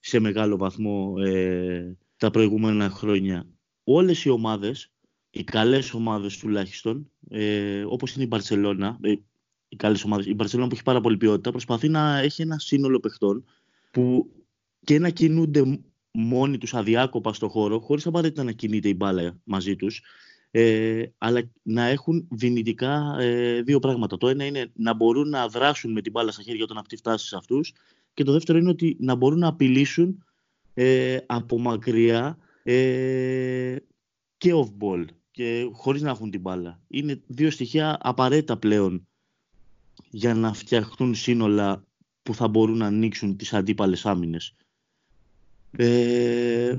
σε μεγάλο βαθμό ε, τα προηγούμενα χρόνια. Όλες οι ομάδες, οι καλές ομάδες τουλάχιστον, ε, όπως είναι η Μπαρσελώνα, ε, οι καλές ομάδες, η Μπαρσελώνα που έχει πάρα πολύ ποιότητα, προσπαθεί να έχει ένα σύνολο παιχτών που και να κινούνται μόνοι τους αδιάκοπα στο χώρο, χωρίς απαραίτητα να κινείται η μπάλα μαζί τους, ε, αλλά να έχουν δυνητικά ε, δύο πράγματα. Το ένα είναι να μπορούν να δράσουν με την μπάλα στα χέρια όταν αυτή φτάσει σε αυτούς και το δεύτερο είναι ότι να μπορούν να απειλήσουν ε, από μακριά ε, και off-ball και χωρίς να έχουν την μπάλα. Είναι δύο στοιχεία απαραίτητα πλέον για να φτιαχτούν σύνολα που θα μπορούν να ανοίξουν τις αντίπαλες άμυνες. Ε,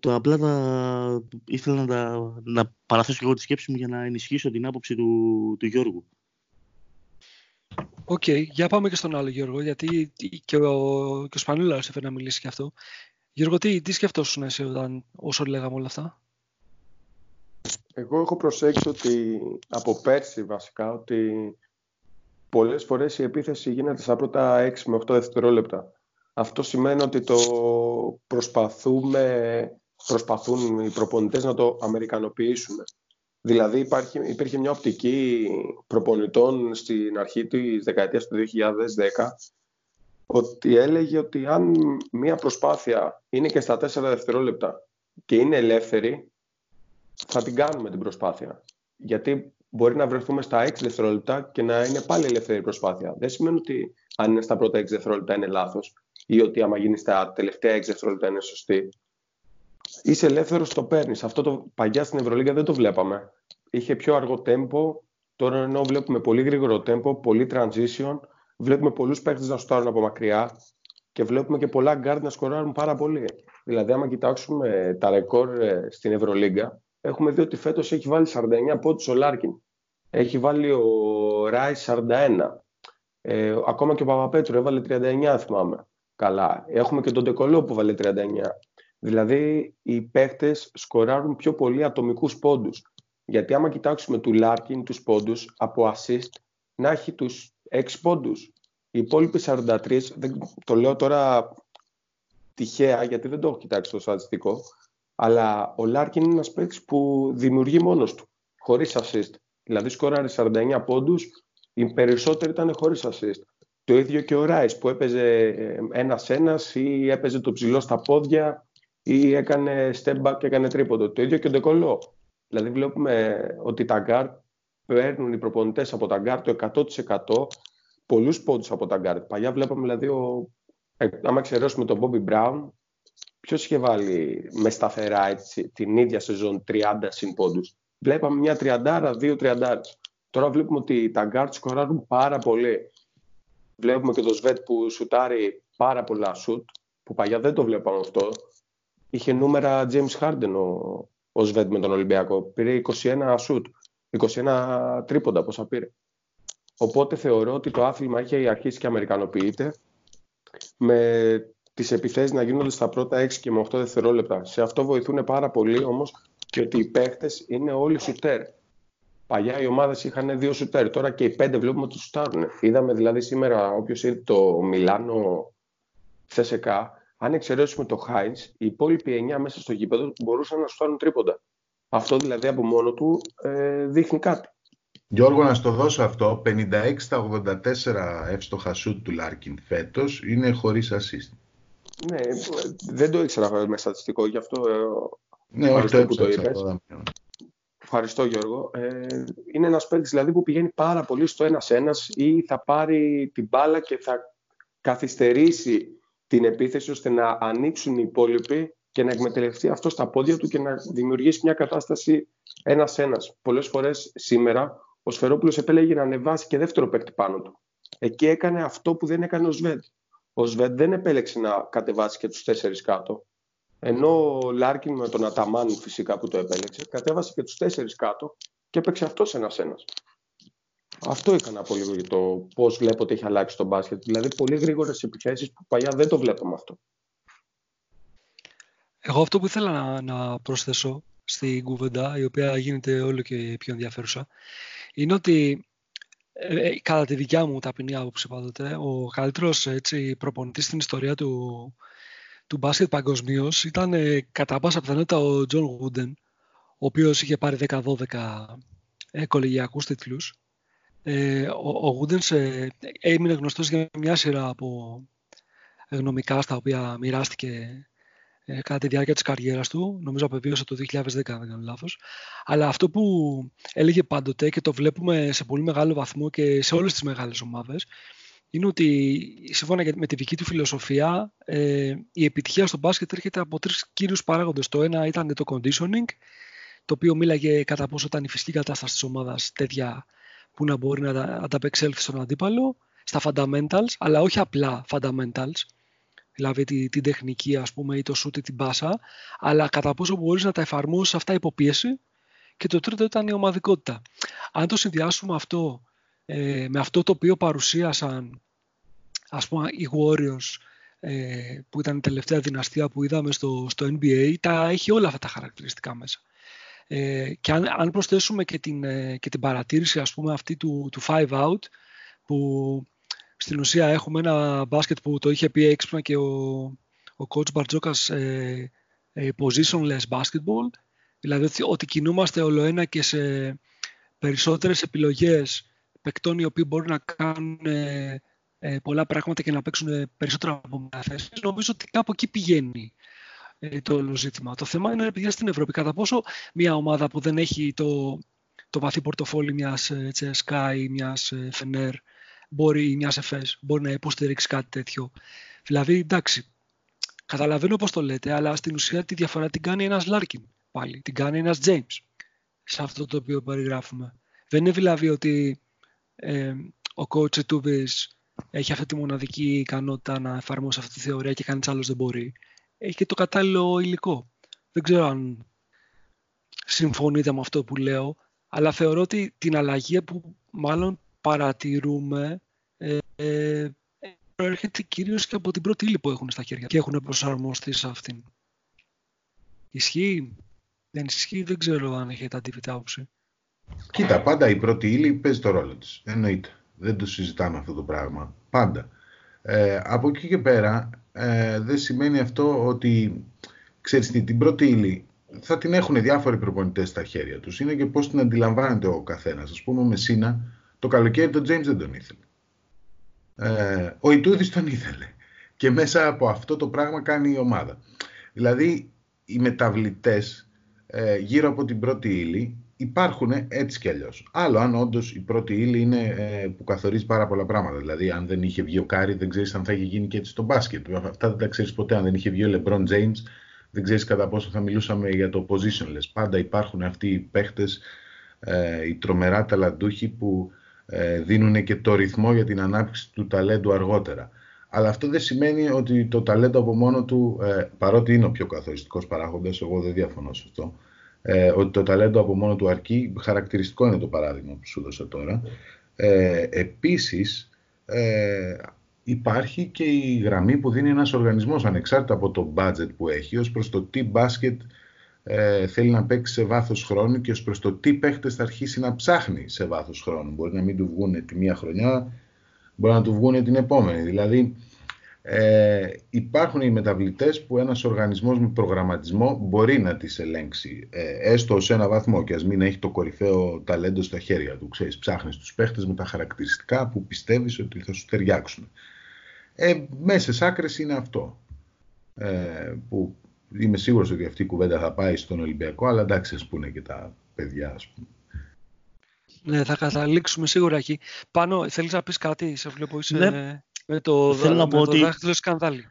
το απλά τα, ήθελα να, να παραθέσω εγώ τη σκέψη μου για να ενισχύσω την άποψη του, του Γιώργου. Οκ, okay, για πάμε και στον άλλο Γιώργο, γιατί και ο, και ο Σπανούλαρος ήθελε να μιλήσει και αυτό. Γιώργο, τι, τι σκεφτόσουν εσύ όταν, όσο λέγαμε όλα αυτά; Εγώ έχω προσέξει ότι από πέρσι βασικά ότι πολλές φορές η επίθεση γίνεται στα πρώτα 6 με 8 δευτερόλεπτα. Αυτό σημαίνει ότι το προσπαθούμε, προσπαθούν οι προπονητές να το αμερικανοποιήσουν. Δηλαδή υπάρχει, υπήρχε μια οπτική προπονητών στην αρχή της δεκαετίας του 2010 ότι έλεγε ότι αν μια προσπάθεια είναι και στα 4 δευτερόλεπτα και είναι ελεύθερη, θα την κάνουμε την προσπάθεια. Γιατί μπορεί να βρεθούμε στα 6 δευτερόλεπτα και να είναι πάλι ελεύθερη προσπάθεια. Δεν σημαίνει ότι αν είναι στα πρώτα 6 δευτερόλεπτα είναι λάθος ή ότι άμα γίνει στα τελευταία 6 δευτερόλεπτα είναι σωστή. Είσαι ελεύθερος, το παίρνεις. Αυτό παλιά στην Ευρωλίγα δεν το βλέπαμε. Είχε πιο αργό τέμπο. Τώρα ενώ βλέπουμε πολύ γρήγορο τέμπο, πολύ transition. Βλέπουμε πολλούς παίχτες να σουτάρουν από μακριά και βλέπουμε και πολλά γκάρντ να σκοράρουν πάρα πολύ. Δηλαδή, άμα κοιτάξουμε τα ρεκόρ ε, στην Ευρωλίγκα, έχουμε δει ότι φέτος έχει βάλει 49 πόντους ο Λάρκιν. Έχει βάλει ο Ράις 41. Ε, ακόμα και ο Παπαπέτρου έβαλε 39, θυμάμαι. Καλά. Έχουμε και τον Ντεκολό που 'βαλε 39. Δηλαδή, οι παίχτες σκοράρουν πιο πολύ ατομικούς πόντους. Γιατί άμα κοιτάξουμε του Λάρκιν τους πόντους από assist, να έχει τους 6 πόντους. Οι υπόλοιποι 43, δεν, το λέω τώρα τυχαία γιατί δεν το έχω κοιτάξει το στατιστικό, αλλά ο Λάρκιν είναι ένας παίκτης που δημιουργεί μόνος του, χωρίς assist. Δηλαδή σκόραρε 49 πόντους, οι περισσότεροι ήταν χωρίς assist. Το ίδιο και ο Ράις που έπαιζε ένα-ένα ή έπαιζε τον ψηλό στα πόδια ή έκανε step back και έκανε τρίποντο. Το ίδιο και ο Ντεκολό. Δηλαδή βλέπουμε ότι τα γκαρντ παίρνουν οι προπονητές από τα γκαρντ το 100% πολλούς πόντους από τα γκαρντ. Παλιά βλέπαμε δηλαδή, ο, ε, άμα εξαιρέσουμε τον Bobby Brown, ποιος είχε βάλει με σταθερά έτσι, την ίδια σεζόν 30 συν πόντους. Βλέπαμε μια τριαντάρα, δύο τριαντάρες. Τώρα βλέπουμε ότι τα γκαρντ σκοράρουν πάρα πολύ. Βλέπουμε και το Σβεντ που σουτάρει πάρα πολλά σουτ, που παλιά δεν το βλέπαμε αυτό είχε νούμερα James Harden ο, ο Σβέντ με τον Ολυμπιακό. Πήρε 21 σουτ, 21 τρίποντα πόσα πήρε. Οπότε θεωρώ ότι το άθλημα έχει αρχίσει και αμερικανοποιείται με τις επιθέσεις να γίνονται στα πρώτα 6 και με 8 δευτερόλεπτα. Σε αυτό βοηθούν πάρα πολύ όμως και ότι οι παίχτες είναι όλοι σουτέρ. Παλιά οι ομάδες είχαν δύο σουτέρ, τώρα και οι πέντε βλέπουμε ότι σουτάρουν. Είδαμε δηλαδή σήμερα όποιος είδε το Μιλάνο Θεσεκά, αν εξαιρέσουμε το Χάιντς, οι υπόλοιποι 9 μέσα στο γήπεδο μπορούσαν να σου φάρουν τρίποντα. Αυτό δηλαδή από μόνο του ε, δείχνει κάτι. Γιώργο, να στο δώσω αυτό. 56 στα 84 εύστοχα σουτ του Λάρκιν φέτος είναι χωρίς assist. Ναι, δεν το ήξερα με στατιστικό, γι' αυτό ε, ναι, όχι το που το είπες. Ευχαριστώ Γιώργο. Ε, είναι ένας παίκτης δηλαδή που πηγαίνει πάρα πολύ στο ένας-ένας ή θα πάρει την μπάλα και θα καθυστερήσει την επίθεση ώστε να ανοίξουν οι υπόλοιποι και να εκμεταλλευτεί αυτό στα πόδια του και να δημιουργήσει μια κατάσταση ένα-ένα. Πολλές φορές σήμερα ο Σφερόπουλος επέλεγε να ανεβάσει και δεύτερο παίκτη πάνω του. Εκεί έκανε αυτό που δεν έκανε ο Σβέντ. Ο Σβέντ δεν επέλεξε να κατεβάσει και τους τέσσερις κάτω. Ενώ ο Λάρκιν με τον Αταμάν φυσικά που το επέλεξε, κατέβασε και τους τέσσερις κάτω και έπαιξε αυτός ένα-ένα. Αυτό έκανα πολύ λίγο το πώς βλέπω ότι έχει αλλάξει το μπάσκετ. Δηλαδή, πολύ γρήγορες επιθέσεις που παλιά δεν το βλέπαμε αυτό. Εγώ αυτό που ήθελα να, να προσθέσω στην κουβέντα, η οποία γίνεται όλο και πιο ενδιαφέρουσα, είναι ότι ε, ε κατά τη δικιά μου ταπεινή άποψη πάντοτε, ο καλύτερος έτσι, προπονητής στην ιστορία του, του μπάσκετ παγκοσμίως ήταν ε, κατά πάσα πιθανότητα ο Τζον Γούντεν, ο οποίος είχε πάρει 10-12 ε, κολεγιακούς τίτλους. Ε, ο, ο ε, έμεινε γνωστός για μια σειρά από γνωμικά στα οποία μοιράστηκε ε, κατά τη διάρκεια της καριέρας του. Νομίζω απεβίωσε το 2010, αν δεν κάνω λάθος. Αλλά αυτό που έλεγε πάντοτε και το βλέπουμε σε πολύ μεγάλο βαθμό και σε όλες τις μεγάλες ομάδες είναι ότι σύμφωνα με τη δική του φιλοσοφία ε, η επιτυχία στο μπάσκετ έρχεται από τρεις κύριους παράγοντες. Το ένα ήταν το conditioning, το οποίο μίλαγε κατά πόσο ήταν η φυσική κατάσταση της ομάδας τέτοια που να μπορεί να ανταπεξέλθει στον αντίπαλο, στα fundamentals, αλλά όχι απλά fundamentals, δηλαδή την, την τεχνική ας πούμε ή το σούτ ή την μπάσα, αλλά κατά πόσο μπορείς να τα εφαρμόσεις αυτά υποπίεση και το τρίτο ήταν η ομαδικότητα. Αν το συνδυάσουμε αυτό ε, με αυτό το οποίο παρουσίασαν ας πούμε οι Warriors ε, που ήταν η τελευταία δυναστεία που είδαμε στο, στο NBA, τα έχει όλα αυτά τα χαρακτηριστικά μέσα. Ε, και αν, αν προσθέσουμε και την, ε, και την παρατήρηση ας πούμε αυτή του, του five out που στην ουσία έχουμε ένα μπάσκετ που το είχε πει έξυπνα και ο, ο coach Μπαρτζόκας ε, ε, positionless basketball δηλαδή ότι, ότι κινούμαστε όλο ένα και σε περισσότερες επιλογές παικτών οι οποίοι μπορούν να κάνουν ε, ε, πολλά πράγματα και να παίξουν περισσότερα από μια θέση. Νομίζω ότι κάπου εκεί πηγαίνει ε, το όλο ζήτημα. Το θέμα είναι επειδή στην Ευρώπη κατά πόσο μια ομάδα που δεν έχει το, το βαθύ πορτοφόλι μιας ε, Τσέσκα ή μιας Φενέρ μπορεί, ή μιας ΕΦΕΣ μπορεί να υποστηρίξει κάτι τέτοιο. Δηλαδή, εντάξει, καταλαβαίνω πώς το λέτε, αλλά στην ουσία τη διαφορά την κάνει ένας Λάρκιν πάλι, την κάνει ένας James σε αυτό το οποίο περιγράφουμε. Δεν είναι δηλαδή ότι ε, ο coach Τούβης έχει αυτή τη μοναδική ικανότητα να εφαρμόσει αυτή τη θεωρία και κανείς άλλος δεν μπορεί. Έχει και το κατάλληλο υλικό. Δεν ξέρω αν συμφωνείτε με αυτό που λέω, αλλά θεωρώ ότι την αλλαγή που μάλλον παρατηρούμε ε, ε, προέρχεται κυρίως και από την πρώτη ύλη που έχουν στα χέρια και έχουν προσαρμοστεί σε αυτήν. Ισχύει, δεν ισχύει, δεν ξέρω αν έχετε αντίθετη άποψη. Κοίτα, πάντα η πρώτη ύλη παίζει το ρόλο της. Εννοείται. Δεν το συζητάμε αυτό το πράγμα. Πάντα. Ε, από εκεί και πέρα ε, δεν σημαίνει αυτό ότι ξέρεις την πρώτη ύλη θα την έχουν διάφοροι προπονητές στα χέρια τους. Είναι και πώς την αντιλαμβάνεται ο καθένας. Ας πούμε ο Μεσίνα το καλοκαίρι τον James δεν τον ήθελε. Ε, ο Ιτούδης τον ήθελε. Και μέσα από αυτό το πράγμα κάνει η ομάδα. Δηλαδή οι μεταβλητές ε, γύρω από την πρώτη ύλη υπάρχουν έτσι κι αλλιώς. Άλλο αν όντως η πρώτη ύλη είναι ε, που καθορίζει πάρα πολλά πράγματα. Δηλαδή, αν δεν είχε βγει ο Κάρι, δεν ξέρεις αν θα είχε γίνει και έτσι στο μπάσκετ. Αυτά δεν τα ξέρεις ποτέ. Αν δεν είχε βγει ο LeBron James, δεν ξέρεις κατά πόσο θα μιλούσαμε για το positionless. Πάντα υπάρχουν αυτοί οι παίχτες, ε, οι τρομερά ταλαντούχοι που ε, δίνουν και το ρυθμό για την ανάπτυξη του ταλέντου αργότερα. Αλλά αυτό δεν σημαίνει ότι το ταλέντο από μόνο του, ε, παρότι είναι ο πιο καθοριστικός παράγοντας, εγώ δεν διαφωνώ σε αυτό, ε, ότι το ταλέντο από μόνο του αρκεί. Χαρακτηριστικό είναι το παράδειγμα που σου έδωσα τώρα. Ε, επίσης, ε, υπάρχει και η γραμμή που δίνει ένας οργανισμός ανεξάρτητα από το budget που έχει ως προς το τι μπάσκετ ε, θέλει να παίξει σε βάθος χρόνου και ως προς το τι παίχτες θα αρχίσει να ψάχνει σε βάθος χρόνου. Μπορεί να μην του βγουν τη μία χρονιά, μπορεί να του βγουν την επόμενη. Δηλαδή, ε, υπάρχουν οι μεταβλητές που ένας οργανισμός με προγραμματισμό μπορεί να τις ελέγξει ε, έστω σε ένα βαθμό και ας μην έχει το κορυφαίο ταλέντο στα χέρια του. Ξέρεις, ψάχνεις τους παίχτες με τα χαρακτηριστικά που πιστεύεις ότι θα σου ταιριάξουν. Ε, μέσα άκρες είναι αυτό. Ε, που είμαι σίγουρος ότι αυτή η κουβέντα θα πάει στον Ολυμπιακό, αλλά εντάξει ας πούνε και τα παιδιά ας πούμε. Ναι, θα καταλήξουμε σίγουρα εκεί. Πάνω, θέλεις να πεις κάτι, σε βλέπω είσαι... Ναι. Με το, Θέλω να πω το ότι, δάχτυλο σκανδάλι.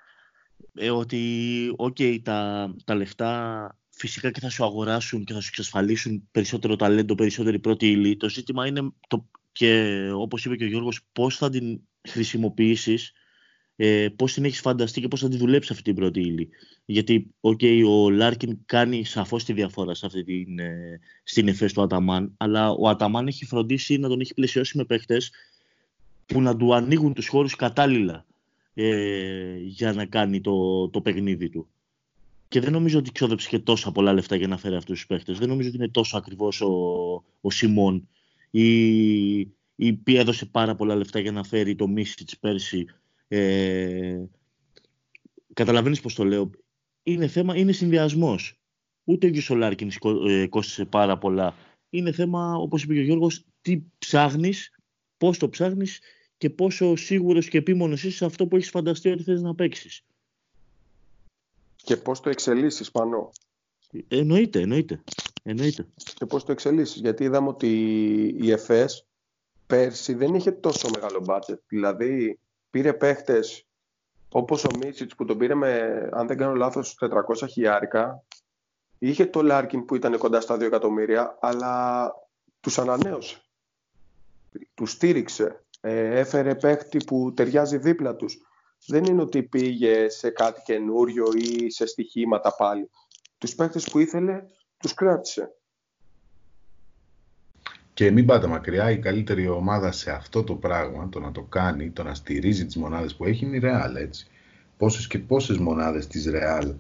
Ε, ότι, okay, τα, τα λεφτά φυσικά και θα σου αγοράσουν και θα σου εξασφαλίσουν περισσότερο ταλέντο, περισσότερη πρώτη ύλη. Το ζήτημα είναι, το, και όπως είπε και ο Γιώργος, πώς θα την χρησιμοποιήσεις, ε, πώς την έχεις φανταστεί και πώς θα τη δουλέψει αυτή την πρώτη ύλη. Γιατί okay, ο Λάρκιν κάνει σαφώς τη διαφορά σε αυτή την, ε, στην εφές του Αταμάν, αλλά ο Αταμάν έχει φροντίσει να τον έχει πλαισιώσει με παίχτες που να του ανοίγουν τους χώρους κατάλληλα ε, για να κάνει το, το παιχνίδι του. Και δεν νομίζω ότι ξόδεψε και τόσα πολλά λεφτά για να φέρει αυτούς τους παίχτες. Δεν νομίζω ότι είναι τόσο ακριβώς ο, ο Σιμών ή, ή έδωσε πάρα πολλά λεφτά για να φέρει το Μίσιτς πέρσι. Ε, καταλαβαίνεις πώς το λέω. Είναι θέμα, είναι συνδυασμός. Ούτε ο ίδιος ο Λάρκιν ε, κόστησε πάρα πολλά. Είναι θέμα, όπως είπε και ο Γιώργος, τι ψάχνεις, πώς το ψάχνεις και πόσο σίγουρος και επίμονος είσαι σε αυτό που έχεις φανταστεί ότι θες να παίξεις. Και πώς το εξελίσσεις πάνω. Εννοείται, εννοείται. εννοείται. Και πώς το εξελίσσεις. Γιατί είδαμε ότι η ΕΦΕΣ πέρσι δεν είχε τόσο μεγάλο μπάτζετ. Δηλαδή πήρε παίχτες όπως ο Μίτσιτς που τον πήρε με, αν δεν κάνω λάθος, 400 χιλιάρικα. Είχε το Λάρκιν που ήταν κοντά στα 2 εκατομμύρια, αλλά τους ανανέωσε. Τους στήριξε. Ε, έφερε παίχτη που ταιριάζει δίπλα τους. δεν είναι ότι πήγε σε κάτι καινούριο ή σε στοιχήματα πάλι. Τους παίκτες που ήθελε, τους κράτησε. Και μην πάτε μακριά, η καλύτερη ομάδα σε αυτό το πράγμα, το να το κάνει, το να στηρίζει τις μονάδες που έχει, είναι η Real, έτσι. Πόσες και πόσες μονάδες της Real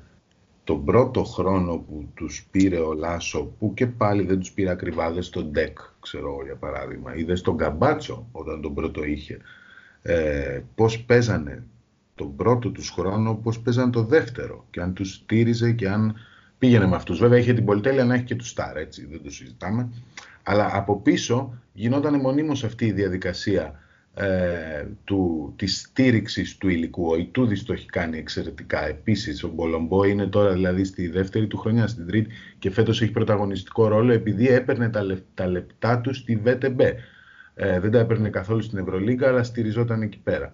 τον πρώτο χρόνο που τους πήρε ο Λάσο, που και πάλι δεν τους πήρε ακριβά, δεν στον Ντεκ, ξέρω για παράδειγμα, ή δεν στον Καμπάτσο όταν τον πρώτο είχε, ε, πώς παίζανε τον πρώτο τους χρόνο, πώς παίζανε το δεύτερο και αν τους στήριζε και αν πήγαινε με αυτούς. Βέβαια είχε την πολυτέλεια να έχει και τους Σταρ, έτσι, δεν το συζητάμε. Αλλά από πίσω γινόταν μονίμως αυτή η διαδικασία ε, του, της στήριξης του υλικού. Ο Ιτούδης το έχει κάνει εξαιρετικά. Επίσης, ο Μπολομπό είναι τώρα δηλαδή στη δεύτερη του χρονιά, στην τρίτη και φέτος έχει πρωταγωνιστικό ρόλο επειδή έπαιρνε τα, τα λεπτά του στη ΒΤΜ. Ε, δεν τα έπαιρνε καθόλου στην Ευρωλίγκα, αλλά στηριζόταν εκεί πέρα.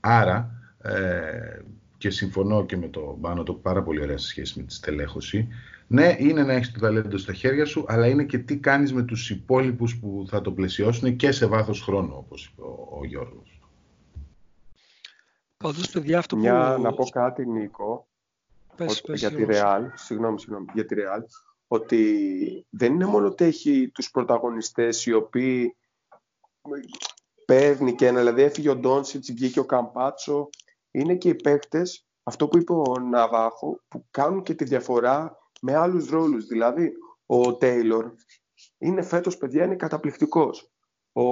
Άρα, ε, και συμφωνώ και με το Μπάνο το πάρα πολύ ωραία σε σχέση με τη στελέχωση, ναι, είναι να έχεις το ταλέντο στα χέρια σου, αλλά είναι και τι κάνεις με τους υπόλοιπους που θα το πλαισιώσουν και σε βάθος χρόνου, όπως είπε ο, ο Γιώργος. Πάντως, παιδιά, αυτό Μια, Να πω κάτι, Νίκο, πες, πες, για τη Real, συγγνώμη, συγγνώμη, για τη Real, ότι δεν είναι μόνο ότι έχει τους πρωταγωνιστές οι οποίοι παίρνει και ένα, δηλαδή έφυγε ο Ντόνσιτς, βγήκε ο Καμπάτσο, είναι και οι παίκτες, αυτό που είπε ο Ναβάχο, που κάνουν και τη διαφορά με άλλους ρόλους. Δηλαδή, ο Τέιλορ είναι φέτος, παιδιά, είναι καταπληκτικός. Ο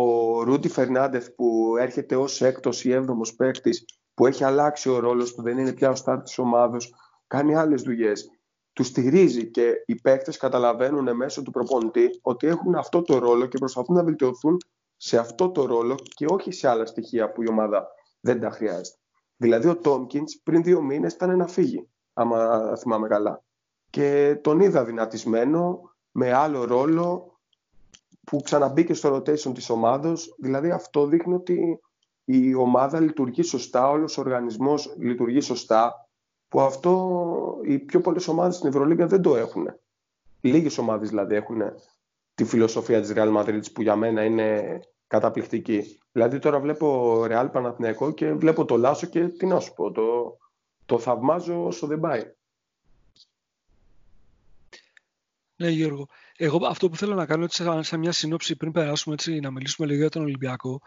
Ρούντι Φερνάντεθ που έρχεται ως έκτος ή έβδομος παίκτης, που έχει αλλάξει ο ρόλος του, δεν είναι πια ο στάρ της ομάδος, κάνει άλλες δουλειές. Τους στηρίζει και οι παίκτες καταλαβαίνουν μέσω του προπονητή ότι έχουν αυτό το ρόλο και προσπαθούν να βελτιωθούν σε αυτό το ρόλο και όχι σε άλλα στοιχεία που η ομάδα δεν τα χρειάζεται. Δηλαδή ο Τόμκινς πριν δύο μήνες ήταν να φύγει, άμα θυμάμαι καλά και τον είδα δυνατισμένο με άλλο ρόλο που ξαναμπήκε στο rotation της ομάδος. Δηλαδή αυτό δείχνει ότι η ομάδα λειτουργεί σωστά, όλος ο οργανισμός λειτουργεί σωστά, που αυτό οι πιο πολλές ομάδες στην Ευρωλίγκα δεν το έχουν. Λίγες ομάδες δηλαδή έχουν τη φιλοσοφία της Real Madrid που για μένα είναι καταπληκτική. Δηλαδή τώρα βλέπω Real Παναθηναϊκό και βλέπω το Λάσο και τι να σου πω, το, το θαυμάζω όσο δεν πάει. Ναι, Γιώργο. Εγώ αυτό που θέλω να κάνω έτσι, σε μια συνόψη πριν περάσουμε έτσι, να μιλήσουμε λίγο για τον Ολυμπιακό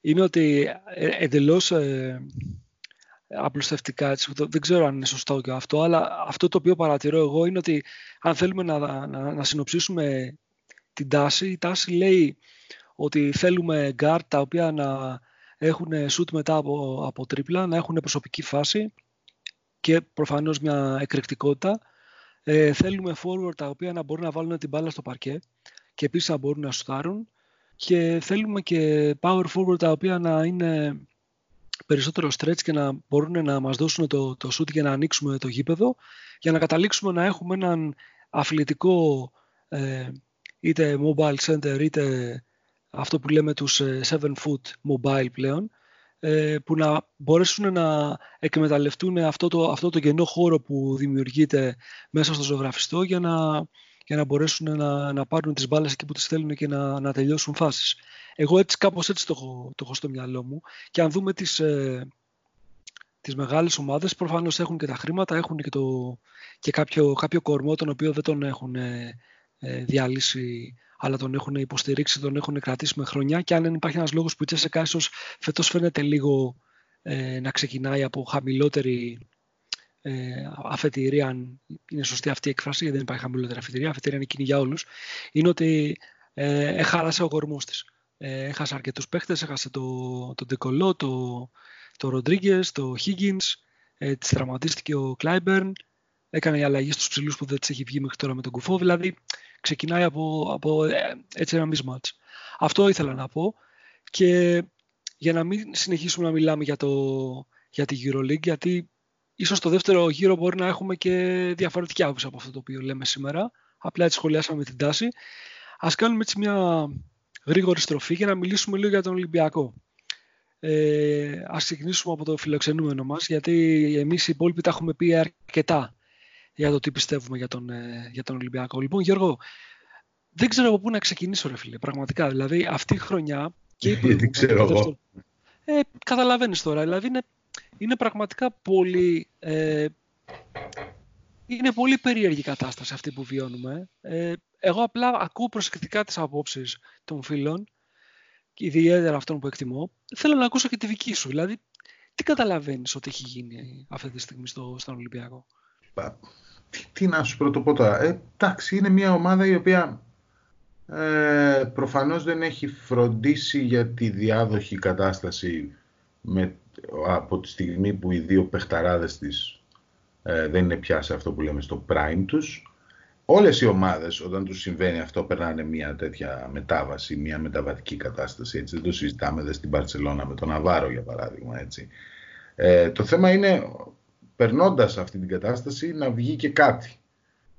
είναι ότι ε, εντελώς ε, απλουστευτικά, έτσι, δεν ξέρω αν είναι σωστό και αυτό, αλλά αυτό το οποίο παρατηρώ εγώ είναι ότι αν θέλουμε να, να, να συνοψίσουμε την τάση, η τάση λέει ότι θέλουμε γκαρντ τα οποία να έχουν σουτ μετά από, από τρίπλα, να έχουν προσωπική φάση και προφανώς μια εκρηκτικότητα. Ε, θέλουμε forward τα οποία να μπορούν να βάλουν την μπάλα στο παρκέ και επίσης να μπορούν να σουτάρουν. Και θέλουμε και power forward τα οποία να είναι περισσότερο stretch και να μπορούν να μας δώσουν το, το shoot για να ανοίξουμε το γήπεδο για να καταλήξουμε να έχουμε έναν αθλητικό ε, είτε mobile center είτε αυτό που λέμε τους 7 ε, foot mobile πλέον ε, που να μπορέσουν να εκμεταλλευτούν αυτό το, αυτό το κενό χώρο που δημιουργείται μέσα στο ζωγραφιστό για να, για να μπορέσουν να, να πάρουν τις μπάλες εκεί που τις θέλουν και να, να τελειώσουν φάσεις. Εγώ έτσι κάπως έτσι το έχω, το έχω στο μυαλό μου και αν δούμε τις, ε, τις μεγάλες ομάδες προφανώς έχουν και τα χρήματα, έχουν και, το, και κάποιο, κάποιο κορμό τον οποίο δεν τον έχουν ε, ε διαλύσει αλλά τον έχουν υποστηρίξει, τον έχουν κρατήσει με χρονιά και αν δεν υπάρχει ένας λόγος που η Τσέσσεκα ίσως φέτος φαίνεται λίγο ε, να ξεκινάει από χαμηλότερη ε, αφετηρία, αν είναι σωστή αυτή η έκφραση, γιατί δεν υπάρχει χαμηλότερη αφετηρία, αφετηρία είναι κοινή για όλους, είναι ότι ε, έχαρασε ο κορμός της. Ε, έχασε αρκετούς παίχτες, έχασε το, το Ντεκολό, το, το Ροντρίγκες, το Higgins, ε, της τραυματίστηκε ο Κλάιμπερν, έκανε η αλλαγή στους ψηλούς που δεν της έχει βγει μέχρι τώρα με τον Κουφό, δηλαδή ξεκινάει από, από ε, έτσι ένα mismatch. Αυτό ήθελα να πω και για να μην συνεχίσουμε να μιλάμε για, το, για τη EuroLeague γιατί ίσως στο δεύτερο γύρο μπορεί να έχουμε και διαφορετική άποψη από αυτό το οποίο λέμε σήμερα. Απλά έτσι σχολιάσαμε την τάση. Ας κάνουμε έτσι μια γρήγορη στροφή για να μιλήσουμε λίγο για τον Ολυμπιακό. Ε, ας ξεκινήσουμε από το φιλοξενούμενο μας γιατί εμείς οι υπόλοιποι τα έχουμε πει αρκετά για το τι πιστεύουμε για τον, ε, για τον Ολυμπιακό. Λοιπόν, Γιώργο, δεν ξέρω από πού να ξεκινήσω, ρε φίλε. Πραγματικά. Δηλαδή, αυτή η χρονιά. Και η ξέρω εγώ. Ε, Καταλαβαίνεις τώρα. Δηλαδή, είναι, είναι πραγματικά πολύ... Ε, είναι πολύ περίεργη κατάσταση αυτή που βιώνουμε. Ε, εγώ απλά ακούω προσεκτικά τις απόψεις των φίλων, ιδιαίτερα αυτών που εκτιμώ. Θέλω να ακούσω και τη δική σου. Δηλαδή, τι καταλαβαίνεις ότι έχει γίνει αυτή τη στιγμή στο, στον Ολυμπιακό; Τι, τι να σου πρωτοπώ τώρα. Ε, εντάξει, είναι μια ομάδα η οποία ε, προφανώς δεν έχει φροντίσει για τη διάδοχη κατάσταση με, από τη στιγμή που οι δύο παιχταράδες της ε, δεν είναι πια σε αυτό που λέμε στο prime τους. Όλες οι ομάδες όταν τους συμβαίνει αυτό περνάνε μια τέτοια μετάβαση, μια μεταβατική κατάσταση. Έτσι. Δεν το συζητάμε δε στην Παρσελώνα με τον Ναβάρο για παράδειγμα. Έτσι. Ε, το θέμα είναι περνώντας αυτή την κατάσταση να βγει και κάτι.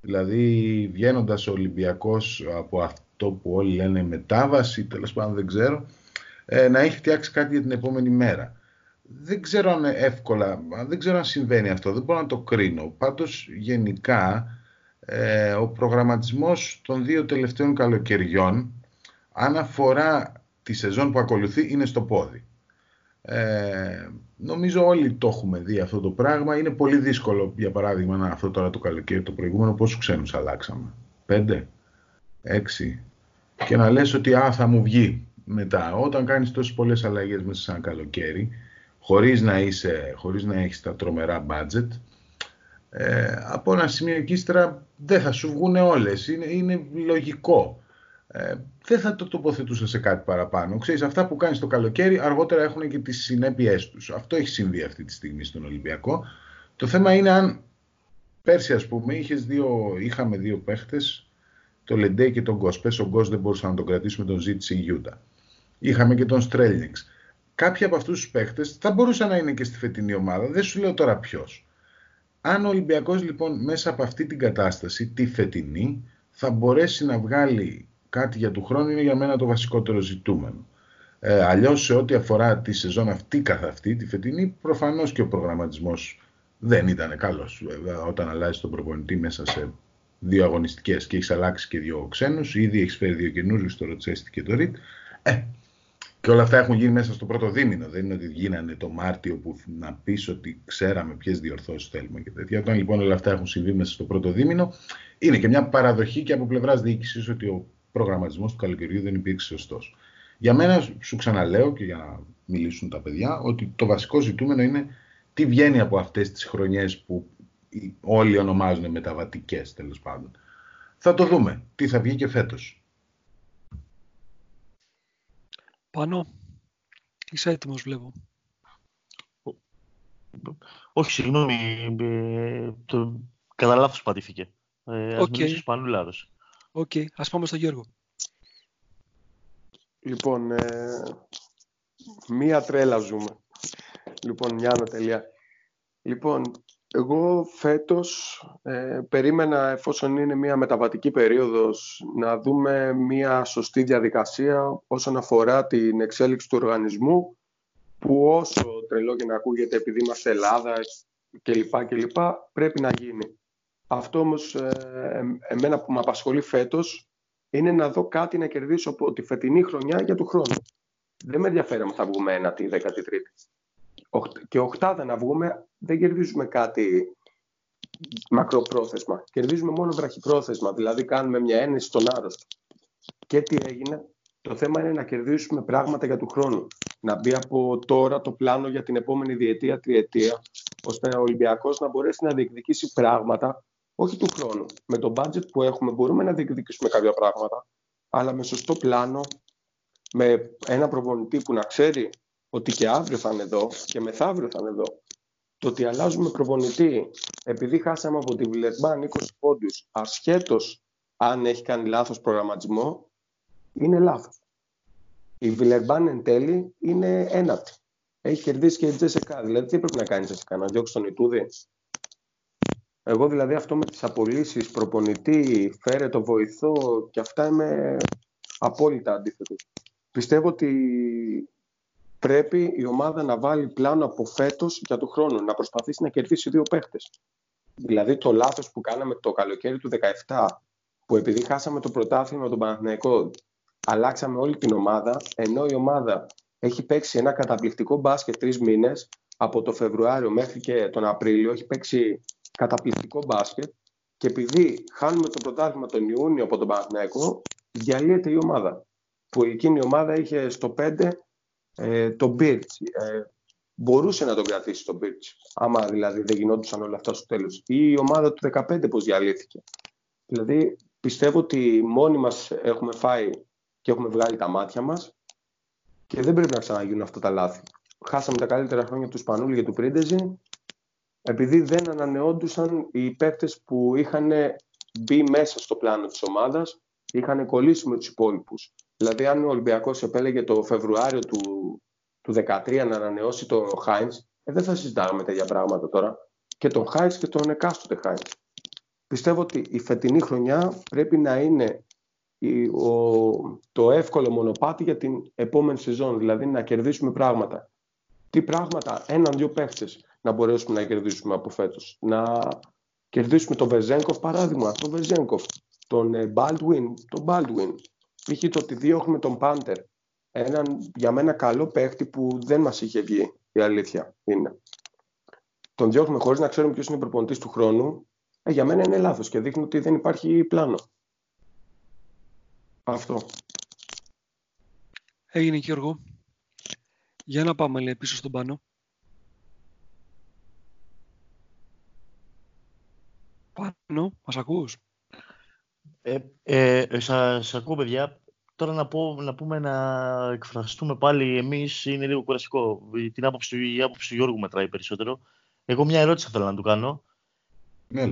Δηλαδή βγαίνοντας ο Ολυμπιακός από αυτό που όλοι λένε μετάβαση, τέλος πάντων δεν ξέρω, ε, να έχει φτιάξει κάτι για την επόμενη μέρα. Δεν ξέρω αν εύκολα, δεν ξέρω αν συμβαίνει αυτό, δεν μπορώ να το κρίνω. Πάντως γενικά ε, ο προγραμματισμός των δύο τελευταίων καλοκαιριών αν αφορά τη σεζόν που ακολουθεί είναι στο πόδι. Ε, νομίζω όλοι το έχουμε δει αυτό το πράγμα. Είναι πολύ δύσκολο, για παράδειγμα, να αυτό τώρα το καλοκαίρι το προηγούμενο, πόσους ξένους αλλάξαμε. Πέντε, έξι. Και να λες ότι α, θα μου βγει μετά. Όταν κάνεις τόσες πολλές αλλαγές μέσα σε ένα καλοκαίρι, χωρίς να, είσαι, χωρίς να έχεις τα τρομερά budget, ε, από ένα σημείο εκεί δεν θα σου βγουν όλες. Είναι, είναι λογικό. Ε, δεν θα το τοποθετούσα σε κάτι παραπάνω. Ξέρεις, αυτά που κάνεις το καλοκαίρι αργότερα έχουν και τις συνέπειές τους. Αυτό έχει συμβεί αυτή τη στιγμή στον Ολυμπιακό. Το θέμα είναι αν πέρσι ας πούμε είχες δύο, είχαμε δύο παίχτες, το Λεντέ και τον Γκος. Πες ο Γκος δεν μπορούσαν να τον κρατήσουμε, τον ζήτησε η Γιούτα. Είχαμε και τον Στρέλνιξ. Κάποιοι από αυτούς τους παίχτες θα μπορούσαν να είναι και στη φετινή ομάδα. Δεν σου λέω τώρα ποιος. Αν ο Ολυμπιακός λοιπόν μέσα από αυτή την κατάσταση, τη φετινή, θα μπορέσει να βγάλει κάτι για του χρόνου είναι για μένα το βασικότερο ζητούμενο. Ε, Αλλιώς, σε ό,τι αφορά τη σεζόν αυτή καθ' αυτή, τη φετινή, προφανώς και ο προγραμματισμός δεν ήταν καλός. Όταν αλλάζει τον προπονητή μέσα σε δύο αγωνιστικές και έχεις αλλάξει και δύο ξένους, ήδη έχεις φέρει δύο καινούριους, το Ροτσέστη και το Ριτ. Ε, και όλα αυτά έχουν γίνει μέσα στο πρώτο δίμηνο. Δεν είναι ότι γίνανε το Μάρτιο που να πεις ότι ξέραμε ποιες διορθώσεις θέλουμε και τέτοια. Όταν λοιπόν όλα αυτά έχουν συμβεί μέσα στο πρώτο δίμηνο, είναι και μια παραδοχή και από πλευράς διοίκησης ότι ο προγραμματισμός του καλοκαιριού δεν υπήρξε σωστός. Για μένα, σου ξαναλέω και για να μιλήσουν τα παιδιά, ότι το βασικό ζητούμενο είναι τι βγαίνει από αυτές τις χρονιές που όλοι ονομάζουν μεταβατικές τέλος πάντων. Θα το δούμε. Τι θα βγει και φέτος. Πάνω. Είσαι έτοιμος βλέπω. Όχι, συγγνώμη. Ε, το... Κατά λάθος πατήθηκε. Ε, ας okay. μιλήσεις Οκ, okay, ας πάμε στον Γιώργο. Λοιπόν, ε, μία τρέλα ζούμε. Λοιπόν, μια τελεία. Λοιπόν, εγώ φέτος ε, περίμενα, εφόσον είναι μια μεταβατική περίοδος, να δούμε μια σωστή διαδικασία όσον αφορά την εξέλιξη του οργανισμού, που όσο τρελό και να ακούγεται επειδή είμαστε Ελλάδα κλπ. πρέπει να γίνει. Αυτό όμως ε, εμένα που με απασχολεί φέτος είναι να δω κάτι να κερδίσω από τη φετινή χρονιά για του χρόνου. Δεν με ενδιαφέρει αν θα βγούμε ένα τη 13η. Και οχτάδα να βγούμε δεν κερδίζουμε κάτι μακροπρόθεσμα. Κερδίζουμε μόνο βραχυπρόθεσμα, δηλαδή κάνουμε μια ένεση στον άρρωστο. Και τι έγινε, το θέμα είναι να κερδίσουμε πράγματα για του χρόνου. Να μπει από τώρα το πλάνο για την επόμενη διετία, τριετία, ώστε ο Ολυμπιακός να μπορέσει να διεκδικήσει πράγματα όχι του χρόνου. Με το budget που έχουμε μπορούμε να διεκδικήσουμε κάποια πράγματα, αλλά με σωστό πλάνο, με ένα προπονητή που να ξέρει ότι και αύριο θα είναι εδώ και μεθαύριο θα είναι εδώ. Το ότι αλλάζουμε προπονητή επειδή χάσαμε από τη Βιλερμπάν 20 πόντους, ασχέτως αν έχει κάνει λάθος προγραμματισμό, είναι λάθος. Η Βιλερμπάν εν τέλει είναι ένατη. Έχει κερδίσει και η Τζέσσεκα. Δηλαδή, τι πρέπει να κάνεις η Τζέσσεκα, να διώξεις τον Ιτούδη; Εγώ δηλαδή αυτό με τις απολύσεις, προπονητή, φέρε το βοηθό και αυτά είμαι απόλυτα αντίθετο. Πιστεύω ότι πρέπει η ομάδα να βάλει πλάνο από φέτος για το χρόνο, να προσπαθήσει να κερδίσει δύο παίχτες. Δηλαδή το λάθος που κάναμε το καλοκαίρι του 17, που επειδή χάσαμε το πρωτάθλημα με τον Παναθηναϊκό, αλλάξαμε όλη την ομάδα, ενώ η ομάδα έχει παίξει ένα καταπληκτικό μπάσκετ τρεις μήνες, από το Φεβρουάριο μέχρι και τον Απρίλιο έχει παίξει καταπληκτικό μπάσκετ και επειδή χάνουμε το πρωτάθλημα τον Ιούνιο από τον Παναθηναϊκό, διαλύεται η ομάδα. Που εκείνη η ομάδα είχε στο 5 ε, τον Μπίρτς. Ε, μπορούσε να τον κρατήσει τον Μπίρτς, άμα δηλαδή δεν γινόντουσαν όλα αυτά στο τέλος. Ή η ομάδα του 15 πώς διαλύθηκε. Δηλαδή πιστεύω ότι μόνοι μας έχουμε φάει και έχουμε βγάλει τα μάτια μας και δεν πρέπει να ξαναγίνουν αυτά τα λάθη. Χάσαμε τα καλύτερα χρόνια του Σπανούλη και του Πρίντεζη επειδή δεν ανανεώντουσαν οι παίκτες που είχαν μπει μέσα στο πλάνο της ομάδας, είχαν κολλήσει με τους υπόλοιπους. Δηλαδή αν ο Ολυμπιακός επέλεγε το Φεβρουάριο του, του 2013 να ανανεώσει τον Χάιντς, ε, δεν θα συζητάγαμε τέτοια πράγματα τώρα. Και τον Χάιντς και τον εκάστοτε Χάιντς. Πιστεύω ότι η φετινή χρονιά πρέπει να είναι το εύκολο μονοπάτι για την επόμενη σεζόν, δηλαδή να κερδίσουμε πράγματα. Τι πράγματα, έναν-δύο παίχτες να μπορέσουμε να κερδίσουμε από φέτος. Να κερδίσουμε τον Βεζέγκοφ, παράδειγμα, τον Βεζέγκοφ, τον ε, Baldwin, τον Baldwin. Π.χ. το ότι διώχνουμε τον Πάντερ. Έναν για μένα καλό παίχτη που δεν μας είχε βγει, η αλήθεια είναι. Τον διώχνουμε χωρίς να ξέρουμε ποιος είναι ο προπονητής του χρόνου. Ε, για μένα είναι λάθος και δείχνει ότι δεν υπάρχει πλάνο. Αυτό. Έγινε Γιώργο. Για να πάμε λέει, πίσω στον πάνω. Πάνω, μας ακούς; Ε, ε, σας ακούω παιδιά. Τώρα να, πω, να πούμε να εκφραστούμε πάλι εμείς είναι λίγο κουραστικό. Την άποψη, η άποψη του Γιώργου μετράει περισσότερο. Εγώ μια ερώτηση θέλω να του κάνω. Ναι.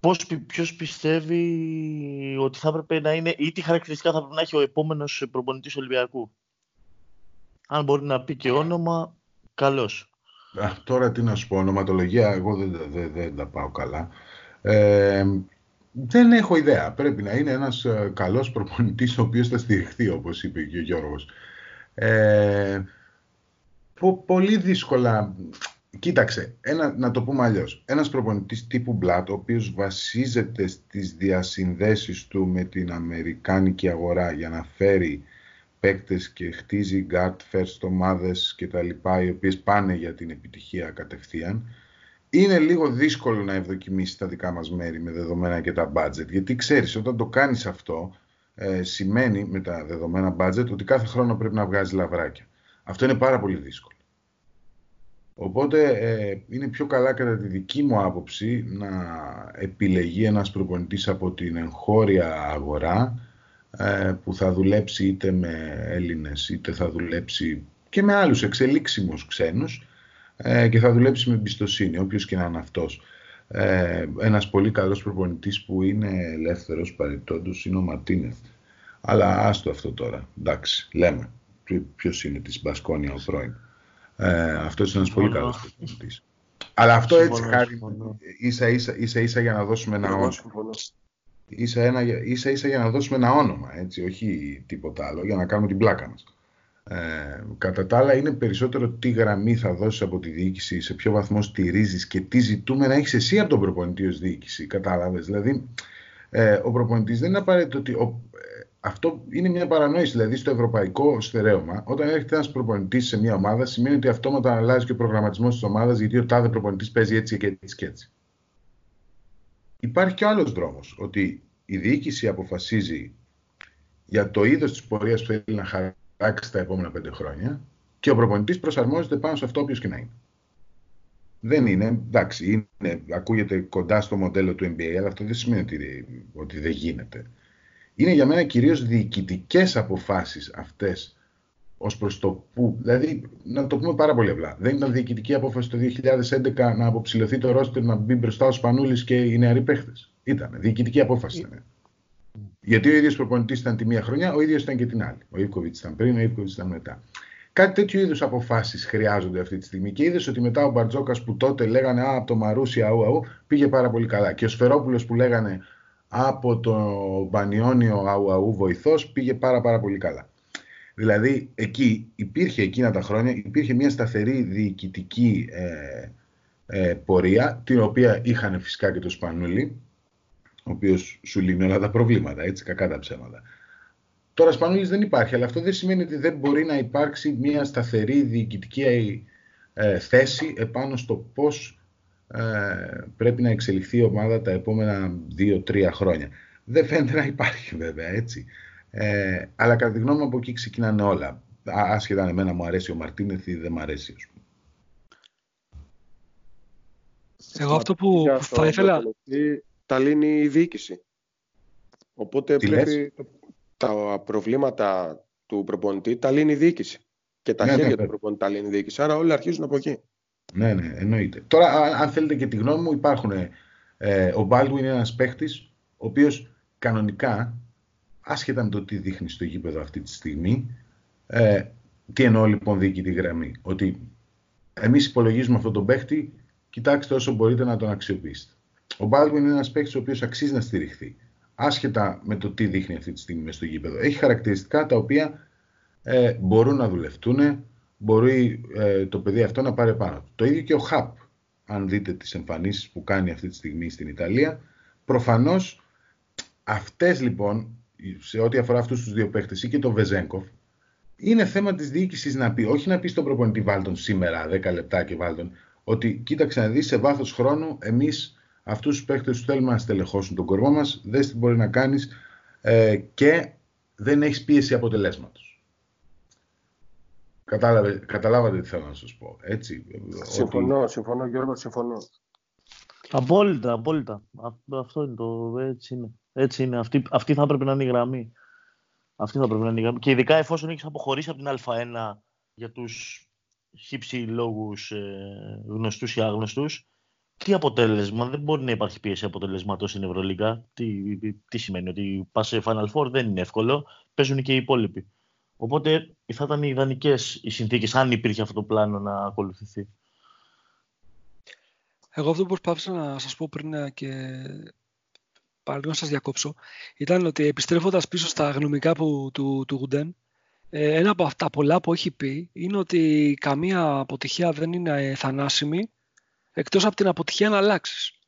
Πώς, ποιος πιστεύει ότι θα έπρεπε να είναι ή τι χαρακτηριστικά θα πρέπει να έχει ο επόμενος προπονητής Ολυμπιακού; Αν μπορεί να πει και όνομα, καλώς. Α, τώρα τι να σου πω, ονοματολογία, εγώ δεν, δεν, δεν τα πάω καλά. Ε, δεν έχω ιδέα. Πρέπει να είναι ένας ε, καλός προπονητής ο οποίος θα στηριχθεί, όπως είπε και ο Γιώργος. Ε, πολύ δύσκολα... Κοίταξε, ένα, να το πούμε αλλιώς. Ένας προπονητής τύπου Μπλάτ, ο οποίος βασίζεται στις διασυνδέσεις του με την Αμερικάνικη αγορά για να φέρει παίκτες και χτίζει guard first ομάδες και τα λοιπά, οι οποίες πάνε για την επιτυχία κατευθείαν, είναι λίγο δύσκολο να ευδοκιμήσεις τα δικά μας μέρη με δεδομένα και τα budget. Γιατί ξέρεις, όταν το κάνεις αυτό, ε, σημαίνει με τα δεδομένα budget ότι κάθε χρόνο πρέπει να βγάζει λαβράκια. Αυτό είναι πάρα πολύ δύσκολο. Οπότε ε, είναι πιο καλά κατά τη δική μου άποψη να επιλεγεί ένας προπονητής από την εγχώρια αγορά ε, που θα δουλέψει είτε με Έλληνες είτε θα δουλέψει και με άλλους εξελίξιμους ξένους ε, και θα δουλέψει με εμπιστοσύνη, όποιος και να είναι αυτός. Ε, ένας πολύ καλός προπονητής που είναι ελεύθερος παρεπτόντως είναι ο Ματίνεθ. Αλλά άστο αυτό τώρα, εντάξει, λέμε. Ποιο είναι της Μπασκόνια ο πρώην. Ε, αυτός είναι ένας πολύ καλός προπονητής. Αλλά αυτό έτσι χάρη ίσα ίσα, ίσα ίσα για να δώσουμε ένα όνομα ίσα, ένα, ίσα ίσα για να δώσουμε ένα όνομα, έτσι, όχι τίποτα άλλο, για να κάνουμε την πλάκα μας. Ε, κατά τα άλλα είναι περισσότερο τι γραμμή θα δώσεις από τη διοίκηση, σε ποιο βαθμό στηρίζεις και τι ζητούμε να έχεις εσύ από τον προπονητή ως διοίκηση, κατάλαβες. Δηλαδή, ε, ο προπονητής δεν είναι απαραίτητο ότι... Ο, ε, αυτό είναι μια παρανόηση. Δηλαδή, στο ευρωπαϊκό στερέωμα, όταν έρχεται ένας προπονητής σε μια ομάδα, σημαίνει ότι αυτόματα αλλάζει και ο προγραμματισμός της ομάδας, γιατί ο τάδε προπονητής παίζει έτσι και έτσι και έτσι. Υπάρχει και άλλος δρόμος, ότι η διοίκηση αποφασίζει για το είδος της πορείας που θέλει να χαράξει τα επόμενα πέντε χρόνια και ο προπονητής προσαρμόζεται πάνω σε αυτό όποιος και να είναι. Δεν είναι, εντάξει, είναι, ακούγεται κοντά στο μοντέλο του NBA, αλλά αυτό δεν σημαίνει ότι, ότι δεν γίνεται. Είναι για μένα κυρίως διοικητικές αποφάσεις αυτές ως προς το πού. Δηλαδή, να το πούμε πάρα πολύ απλά. Δεν ήταν διοικητική απόφαση το 2011 να αποψηλωθεί το ρόστερ να μπει μπροστά ο Σπανούλης και οι νεαροί παίχτες. Ήταν. Διοικητική απόφαση ήταν. Γιατί ο ίδιος προπονητής ήταν τη μία χρονιά, ο ίδιος ήταν και την άλλη. Ο Ιβκοβιτς ήταν πριν, ο Ιβκοβιτς ήταν μετά. Κάτι τέτοιου είδους αποφάσεις χρειάζονται αυτή τη στιγμή. Και είδες ότι μετά ο Μπαρτζόκας που τότε λέγανε Α, από το Μαρούσι, αού, αού, πήγε πάρα πολύ καλά. Και ο Σφερόπουλος που λέγανε από το Μπανιόνιο, αού, αού, βοηθός, πήγε πάρα, πάρα πολύ καλά. Δηλαδή, εκεί υπήρχε εκείνα τα χρόνια, υπήρχε μια σταθερή διοικητική ε, ε, πορεία, την οποία είχαν φυσικά και το Σπανούλη, ο οποίος σου λύνει όλα τα προβλήματα, έτσι, κακά τα ψέματα. Τώρα Σπανούλης δεν υπάρχει, αλλά αυτό δεν σημαίνει ότι δεν μπορεί να υπάρξει μια σταθερή διοικητική ε, θέση επάνω στο πώς ε, πρέπει να εξελιχθεί η ομάδα τα επόμενα 2-3 χρόνια. Δεν φαίνεται να υπάρχει βέβαια έτσι. Ε, αλλά κατά τη γνώμη μου από εκεί ξεκινάνε όλα. Άσχετα αν εμένα μου αρέσει ο Μαρτίνεθ ή δεν μου αρέσει. Ας πούμε. Εγώ αυτό που θα ήθελα... Τα λύνει η διοίκηση. Οπότε Τι πρέπει τα προβλήματα του προπονητή τα λύνει η διοίκηση. Και τα ναι, ναι χέρια ναι, του προπονητή τα λύνει η διοίκηση. Άρα όλοι αρχίζουν από εκεί. Ναι, ναι, εννοείται. Τώρα, αν θέλετε και τη γνώμη μου, υπάρχουν. Ε, ο Baldwin είναι ένας παίχτη, ο οποίος κανονικά, άσχετα με το τι δείχνει στο γήπεδο αυτή τη στιγμή, ε, τι εννοώ λοιπόν τη γραμμή, ότι εμείς υπολογίζουμε αυτόν τον παίχτη, κοιτάξτε όσο μπορείτε να τον αξιοποιήσετε. Ο Baldwin είναι ένας παίχτης ο οποίος αξίζει να στηριχθεί, άσχετα με το τι δείχνει αυτή τη στιγμή στο γήπεδο. Έχει χαρακτηριστικά τα οποία ε, μπορούν να δουλευτούν, μπορεί ε, το παιδί αυτό να πάρει πάνω Το ίδιο και ο Χαπ, αν δείτε τις εμφανίσεις που κάνει αυτή τη στιγμή στην Ιταλία. Προφανώς αυτές λοιπόν, σε ό,τι αφορά αυτούς τους δύο παίχτες ή και τον Βεζέγκοφ, είναι θέμα της διοίκησης να πει, όχι να πεις στον προπονητή Βάλτον σήμερα 10 λεπτά και Βάλτον, ότι κοίταξε να δεις σε βάθος χρόνου εμείς αυτούς τους παίχτες τους θέλουμε να στελεχώσουν τον κορμό μας, δες τι μπορεί να κάνεις ε, και δεν έχεις πίεση αποτελέσματος. Κατάλαβε, καταλάβατε τι θέλω να σας πω, έτσι. Συμφωνώ, ότι... συμφωνώ Γιώργο, συμφωνώ. Απόλυτα, απόλυτα. Αυτό είναι το, έτσι είναι. Έτσι είναι. Αυτή, αυτή θα έπρεπε να είναι η γραμμή. Αυτή θα έπρεπε να είναι η γραμμή. Και ειδικά εφόσον έχεις αποχωρήσει από την Α1 για τους χύψη λόγους ε, γνωστούς ή άγνωστους, τι αποτέλεσμα, δεν μπορεί να υπάρχει πίεση αποτελεσμάτων στην Ευρωλίγα. Τι, τι σημαίνει, ότι πας σε Final Four δεν είναι εύκολο, παίζουν και οι υπόλοιποι. Οπότε θα ήταν ιδανικές οι συνθήκες, αν υπήρχε αυτό το πλάνο να ακολουθηθεί. Εγώ αυτό που προσπάθησα να σας πω πριν ε, και πάλι να σας διακόψω ήταν ότι επιστρέφοντας πίσω στα γνωμικά που, του, του Γουντέν ε, ένα από αυτά πολλά που έχει πει είναι ότι καμία αποτυχία δεν είναι θανάσιμη εκτός από την αποτυχία να αλλάξεις.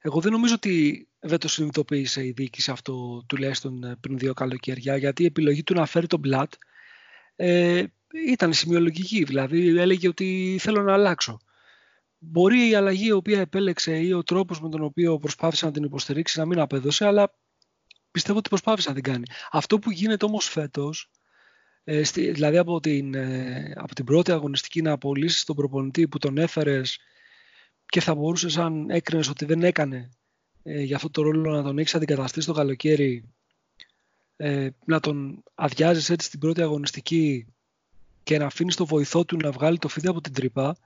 Εγώ δεν νομίζω ότι δεν το συνειδητοποίησε η διοίκηση αυτό τουλάχιστον ε, πριν δύο καλοκαίρια, γιατί η επιλογή του να φέρει τον Μπλατ ε, ήταν σημειολογική. Δηλαδή έλεγε ότι θέλω να αλλάξω. Μπορεί η αλλαγή η οποία επέλεξε ή ο τρόπος με τον οποίο προσπάθησε να την υποστηρίξει να μην απέδωσε, αλλά πιστεύω ότι προσπάθησε να την κάνει. Αυτό που γίνεται όμως φέτος, ε, δηλαδή από την, ε, από την πρώτη αγωνιστική να απολύσεις τον προπονητή που τον έφερες και θα μπορούσε αν έκρινες ότι δεν έκανε ε, για αυτό το ρόλο να τον έχεις αντικαταστήσει το καλοκαίρι ε, να τον αδειάζεις έτσι στην πρώτη αγωνιστική και να αφήνεις το βοηθό του να βγάλει το φίδι από την τρύπα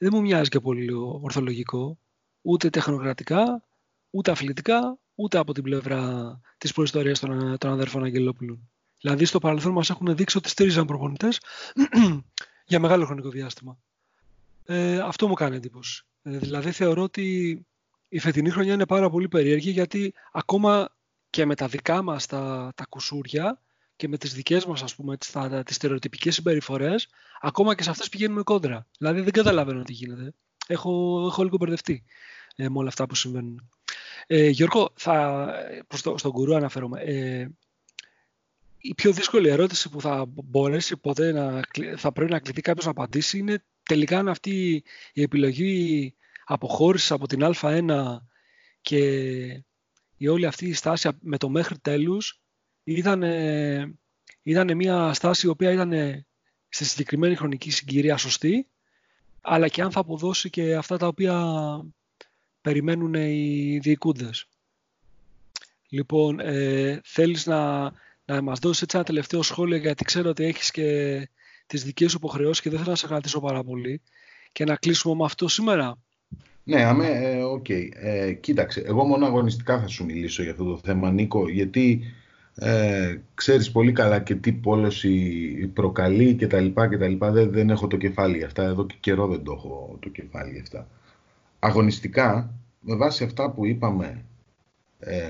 δεν μου μοιάζει και πολύ ορθολογικό ούτε τεχνοκρατικά ούτε αθλητικά ούτε από την πλευρά της προϊστορίας των, των αδέρφων Αγγελόπουλων. Δηλαδή στο παρελθόν μας έχουν δείξει ότι στήριζαν προπονητές για μεγάλο χρονικό διάστημα. Ε, αυτό μου κάνει εντύπωση. Ε, δηλαδή θεωρώ ότι η φετινή χρονιά είναι πάρα πολύ περίεργη γιατί ακόμα και με τα δικά μας τα, τα κουσούρια και με τις δικές μας ας πούμε τις, τα, τις στερεοτυπικές συμπεριφορές ακόμα και σε αυτές πηγαίνουμε κόντρα. Δηλαδή δεν καταλαβαίνω τι γίνεται. Έχω, έχω λίγο μπερδευτεί ε, με όλα αυτά που συμβαίνουν. Ε, Γιώργο, θα, προς το, στον κουρού αναφέρομαι. Ε, η πιο δύσκολη ερώτηση που θα μπορέσει ποτέ να, θα πρέπει να κληθεί κάποιος να απαντήσει είναι τελικά αν αυτή η επιλογή αποχώρησης από την Α1 και η όλη αυτή η στάση με το μέχρι τέλους ήταν, ήταν μια στάση η οποία ήταν στη συγκεκριμένη χρονική συγκυρία σωστή αλλά και αν θα αποδώσει και αυτά τα οποία περιμένουν οι διοικούντες. Λοιπόν, ε, θέλεις να, να μας δώσεις έτσι ένα τελευταίο σχόλιο γιατί ξέρω ότι έχεις και τις δικές σου υποχρεώσεις και δεν θέλω να σε κρατήσω πάρα πολύ και να κλείσουμε με αυτό σήμερα. Ναι, αμέ, ε, οκ. Okay. Ε, κοίταξε, εγώ μόνο αγωνιστικά θα σου μιλήσω για αυτό το θέμα, Νίκο, γιατί ε, ξέρεις πολύ καλά και τι πόλωση προκαλεί και τα λοιπά και τα λοιπά. Δεν, δεν έχω το κεφάλι αυτά, εδώ και καιρό δεν το έχω το κεφάλι αυτά. Αγωνιστικά, με βάση αυτά που είπαμε ε,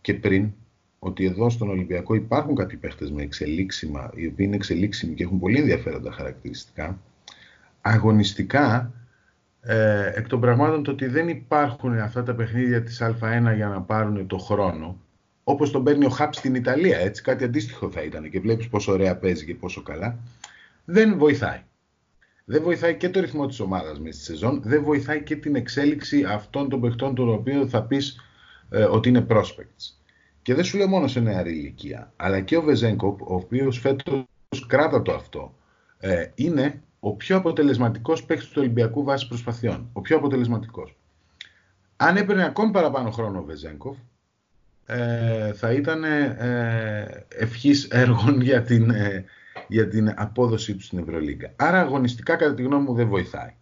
και πριν, ότι εδώ στον Ολυμπιακό υπάρχουν κάποιοι παίχτες με εξελίξιμα, οι οποίοι είναι εξελίξιμοι και έχουν πολύ ενδιαφέροντα χαρακτηριστικά, αγωνιστικά ε, εκ των πραγμάτων το ότι δεν υπάρχουν αυτά τα παιχνίδια της Α1 για να πάρουν το χρόνο, όπως τον παίρνει ο Χαπ στην Ιταλία, έτσι, κάτι αντίστοιχο θα ήταν και βλέπεις πόσο ωραία παίζει και πόσο καλά, δεν βοηθάει. δεν βοηθάει και το ρυθμό της ομάδας μέσα στη σεζόν, δεν βοηθάει και την εξέλιξη αυτών των παιχτών των οποίων θα πεις ε, ότι είναι prospects. Και δεν σου λέω μόνο σε νεαρή ηλικία, αλλά και ο Βεζέγκοπ, ο οποίος φέτος κράτα το αυτό, ε, είναι ο πιο αποτελεσματικός παίκτης του Ολυμπιακού βάσει προσπαθειών. Ο πιο αποτελεσματικός. Αν έπαιρνε ακόμη παραπάνω χρόνο ο Βεζέγκοφ, ε, θα ήταν ε, ευχής έργων για την, ε, για την απόδοσή τους στην Ευρωλίγκα. Άρα αγωνιστικά κατά τη γνώμη μου δεν βοηθάει.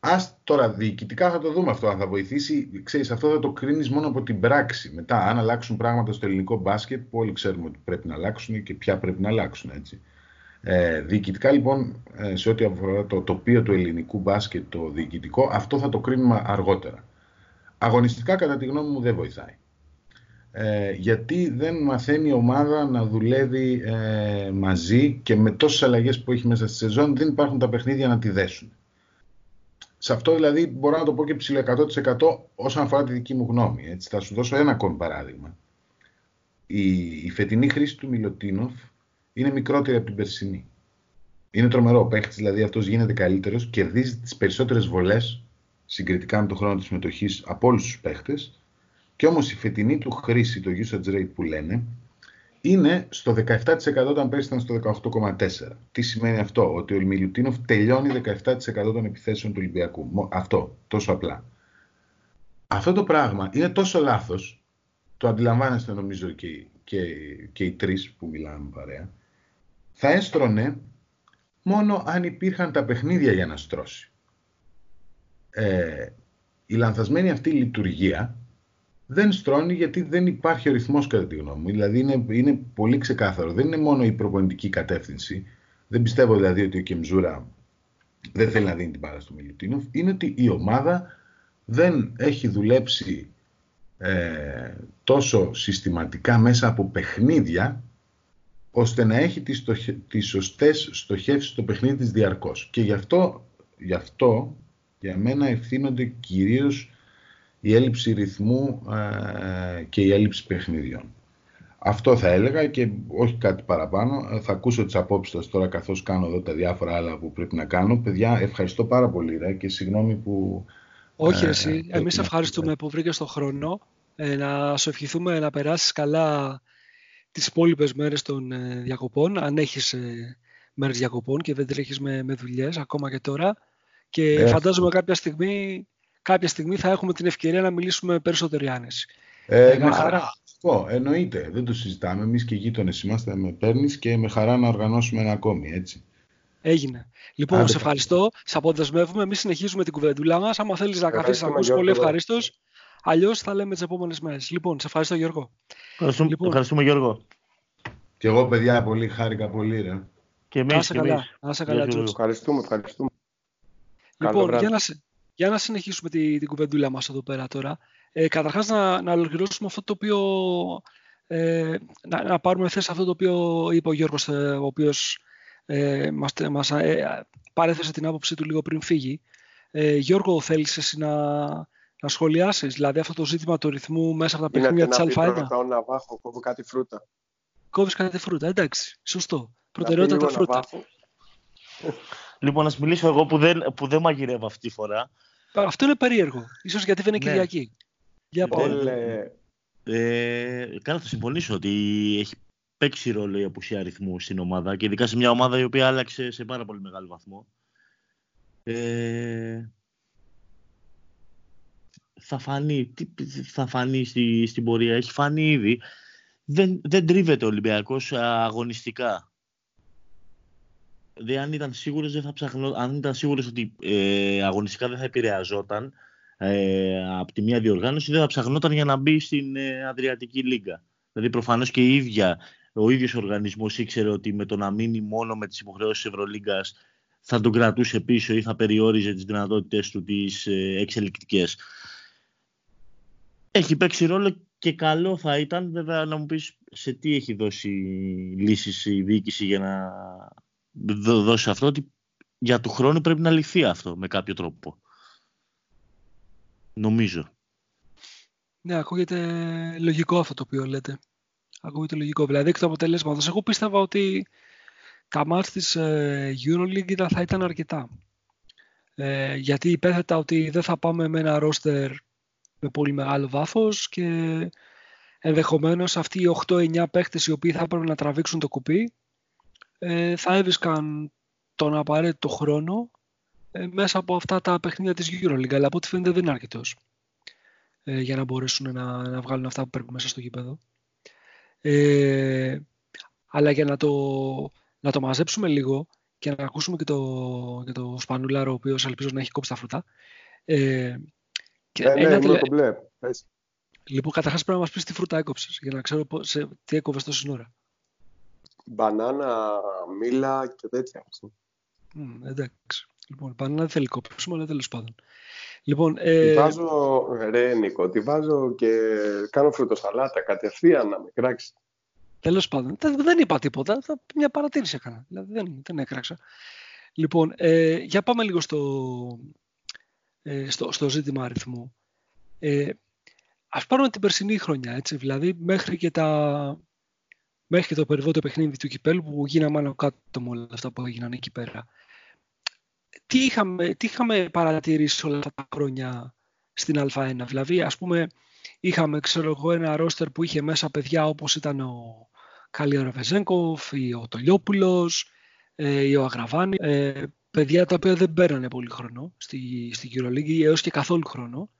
Ας τώρα διοικητικά θα το δούμε αυτό, αν θα βοηθήσει, ξέρεις, αυτό θα το κρίνεις μόνο από την πράξη. Μετά, αν αλλάξουν πράγματα στο ελληνικό μπάσκετ, που όλοι ξέρουμε ότι πρέπει να αλλάξουν και ποια πρέπει να αλλάξουν, έτσι. Ε, διοικητικά λοιπόν, ε, σε ό,τι αφορά το τοπίο του ελληνικού μπάσκετ, το διοικητικό, αυτό θα το κρίνουμε αργότερα. Αγωνιστικά, κατά τη γνώμη μου, δεν βοηθάει. Ε, γιατί δεν μαθαίνει η ομάδα να δουλεύει ε, μαζί και με τόσες αλλαγές που έχει μέσα στη σεζόν δεν υπάρχουν τα παιχνίδια να τη δέσουν. Σε αυτό δηλαδή μπορώ να το πω και ψηλό 100% όσον αφορά τη δική μου γνώμη. Έτσι. Θα σου δώσω ένα ακόμη παράδειγμα. Η, η φετινή χρήση του Μιλωτίνοφ είναι μικρότερη από την περσινή. Είναι τρομερό. Ο παίχτη δηλαδή αυτός γίνεται καλύτερος, κερδίζει τις περισσότερες βολές συγκριτικά με τον χρόνο της συμμετοχής από όλους τους παίχτε. Και όμως η φετινή του χρήση, το usage rate που λένε, είναι στο 17% όταν πέρσι ήταν στο 18,4%. Τι σημαίνει αυτό, ότι ο Μιλουτίνοφ τελειώνει 17% των επιθέσεων του Ολυμπιακού. Αυτό, τόσο απλά. Αυτό το πράγμα είναι τόσο λάθος, το αντιλαμβάνεστε νομίζω και, και, και οι τρεις που μιλάμε παρέα, θα έστρωνε μόνο αν υπήρχαν τα παιχνίδια για να στρώσει. Ε, η λανθασμένη αυτή λειτουργία δεν στρώνει γιατί δεν υπάρχει ο ρυθμός κατά τη γνώμη μου. Δηλαδή είναι, είναι πολύ ξεκάθαρο. Δεν είναι μόνο η προπονητική κατεύθυνση. Δεν πιστεύω δηλαδή ότι ο Κεμζούρα δεν θέλει να δίνει την πάρα στο Μιλουτίνοφ. Είναι ότι η ομάδα δεν έχει δουλέψει ε, τόσο συστηματικά μέσα από παιχνίδια ώστε να έχει τις, στοχε... τις σωστές στοχεύσεις στο παιχνίδι της διαρκώς. Και γι' αυτό, γι' αυτό για μένα ευθύνονται κυρίως η έλλειψη ρυθμού ε, και η έλλειψη παιχνιδιών. Αυτό θα έλεγα και όχι κάτι παραπάνω. Θα ακούσω τις απόψεις σας τώρα καθώς κάνω εδώ τα διάφορα άλλα που πρέπει να κάνω. Παιδιά, ευχαριστώ πάρα πολύ ρε, και συγγνώμη που... Όχι ε, εσύ, εμείς ευχαριστούμε που βρήκες τον χρόνο. Ε, να σου ευχηθούμε να περάσεις καλά τις υπόλοιπες μέρες των ε, διακοπών, αν έχεις ε, μέρες διακοπών και δεν τρέχεις με, με δουλειές ακόμα και τώρα. Και ε, φαντάζομαι κάποια στιγμή, κάποια στιγμή θα έχουμε την ευκαιρία να μιλήσουμε με περισσότερη άνεση. Ε, με χαρά. Αυτό, εννοείται. Δεν το συζητάμε. Εμείς και οι γείτονες είμαστε με παίρνεις και με χαρά να οργανώσουμε ένα ακόμη, έτσι. Έγινε. Λοιπόν, Άντε, σε ευχαριστώ. Σε αποδεσμεύουμε. Εμείς συνεχίζουμε την κουβεντούλα μας. Αν θέλεις να καθίσεις να ακούσεις, πολύ ευχαρίστως. Αλλιώς θα λέμε τις επόμενες μέρες. Λοιπόν, σε ευχαριστώ Γιώργο. Ευχαριστούμε, λοιπόν, ευχαριστούμε Γιώργο. Και εγώ παιδιά πολύ χάρηκα πολύ ρε. Και εμείς, να σε καλά. Να σε καλά Ευχαριστούμε, ευχαριστούμε. Λοιπόν, για να, για να συνεχίσουμε τη, την κουβεντούλα μας εδώ πέρα τώρα. Ε, καταρχάς να, να ολοκληρώσουμε αυτό το οποίο... Ε, να, να πάρουμε θέση αυτό το οποίο είπε ο Γιώργος, ε, ο οποίος ε, μας, μας ε, παρέθεσε την άποψή του λίγο πριν φύγει. Ε, Γιώργο, θέλεις εσύ να, να σχολιάσεις, δηλαδή αυτό το ζήτημα του ρυθμού μέσα από τα παιχνίδια της Α1. Είναι να βάχω, κόβω κάτι φρούτα. Κόβεις κάτι φρούτα, εντάξει, σωστό. Προτεραιότητα τα φρούτα. Λοιπόν, να μιλήσω εγώ που δεν, που δεν μαγειρεύω αυτή τη φορά. Αυτό είναι περίεργο. Ίσως γιατί δεν είναι ναι. Κυριακή. Για ε, ε, καλά, θα συμφωνήσω ότι έχει παίξει ρόλο η απουσία αριθμού στην ομάδα και ειδικά σε μια ομάδα η οποία άλλαξε σε πάρα πολύ μεγάλο βαθμό. Ε, θα φανεί, θα φανεί στη, στην πορεία, έχει φανεί ήδη. Δεν, δεν τρίβεται ο Ολυμπιακός αγωνιστικά. Δεν, αν ήταν σίγουρος, δεν θα ψαχνώ, αν ήταν σίγουρος ότι ε, αγωνιστικά δεν θα επηρεαζόταν ε, από τη μία διοργάνωση, δεν θα ψαχνόταν για να μπει στην ε, Αδριατική Λίγκα. Δηλαδή προφανώς και η ίδια, ο ίδιος οργανισμός ήξερε ότι με το να μείνει μόνο με τις υποχρεώσεις της Ευρωλίγκας θα τον κρατούσε πίσω ή θα περιόριζε τις δυνατότητες του τις ε, εξελικτικές έχει παίξει ρόλο και καλό θα ήταν βέβαια να μου πεις σε τι έχει δώσει λύσεις η διοίκηση για να δώσει αυτό ότι για του χρόνου πρέπει να λυθεί αυτό με κάποιο τρόπο. Νομίζω. Ναι, ακούγεται λογικό αυτό το οποίο λέτε. Ακούγεται λογικό. Δηλαδή, εκ του αποτελέσματος, εγώ πίστευα ότι τα μάτς της ε, EuroLeague θα ήταν αρκετά. Ε, γιατί υπέθετα ότι δεν θα πάμε με ένα ρόστερ με πολύ μεγάλο βάθος και ενδεχομένως αυτοί οι 8-9 παίχτες οι οποίοι θα έπρεπε να τραβήξουν το κουπί ε, θα έβρισκαν τον απαραίτητο χρόνο ε, μέσα από αυτά τα παιχνίδια της EuroLeague αλλά από ό,τι φαίνεται δεν είναι αρκετός ε, για να μπορέσουν να, να βγάλουν αυτά που πρέπει μέσα στο γήπεδο. Ε, αλλά για να το, να το μαζέψουμε λίγο και να ακούσουμε και το, και το Σπανούλαρο, ο οποίος ελπίζω να έχει κόψει τα φρούτα. Ε, και ναι, ναι, τελε... το μπλε. Λοιπόν, καταρχάς πρέπει να μας πεις τι φρούτα έκοψες για να ξέρω σε, τι έκοβες τόση ώρα. Μπανάνα, μήλα και τέτοια. Mm, εντάξει. Λοιπόν, μπανάνα δεν θέλει κόψιμο, αλλά τέλος πάντων. Λοιπόν, ε... Τη βάζω, ρε Νίκο, τη βάζω και κάνω φρουτοσαλάτα κατευθείαν να με κράξει. Τέλος πάντων, δεν είπα τίποτα. Μια παρατήρηση έκανα. Δηλαδή δεν, δεν έκραξα. Λοιπόν, ε, για πάμε λίγο στο, ε, στο, στο ζήτημα αριθμού. Ε, ας πάρουμε την περσινή χρονιά, έτσι, δηλαδή μέχρι και, τα, μέχρι και το περιβόητο παιχνίδι του Κυπέλου που γίναμε άνω κάτω με όλα αυτά που έγιναν εκεί πέρα. Τι είχαμε, τι είχαμε παρατηρήσει όλα αυτά τα χρόνια στην Α1, δηλαδή ας πούμε είχαμε ξέρω εγώ ένα ρόστερ που είχε μέσα παιδιά όπως ήταν ο Καλία Ραβεζέγκοφ ή ο Τολιόπουλος ε, ή ο Αγραβάνη, ε, παιδιά τα οποία δεν πέρανε πολύ χρόνο στη, στη EuroLeague έως και καθόλου χρόνο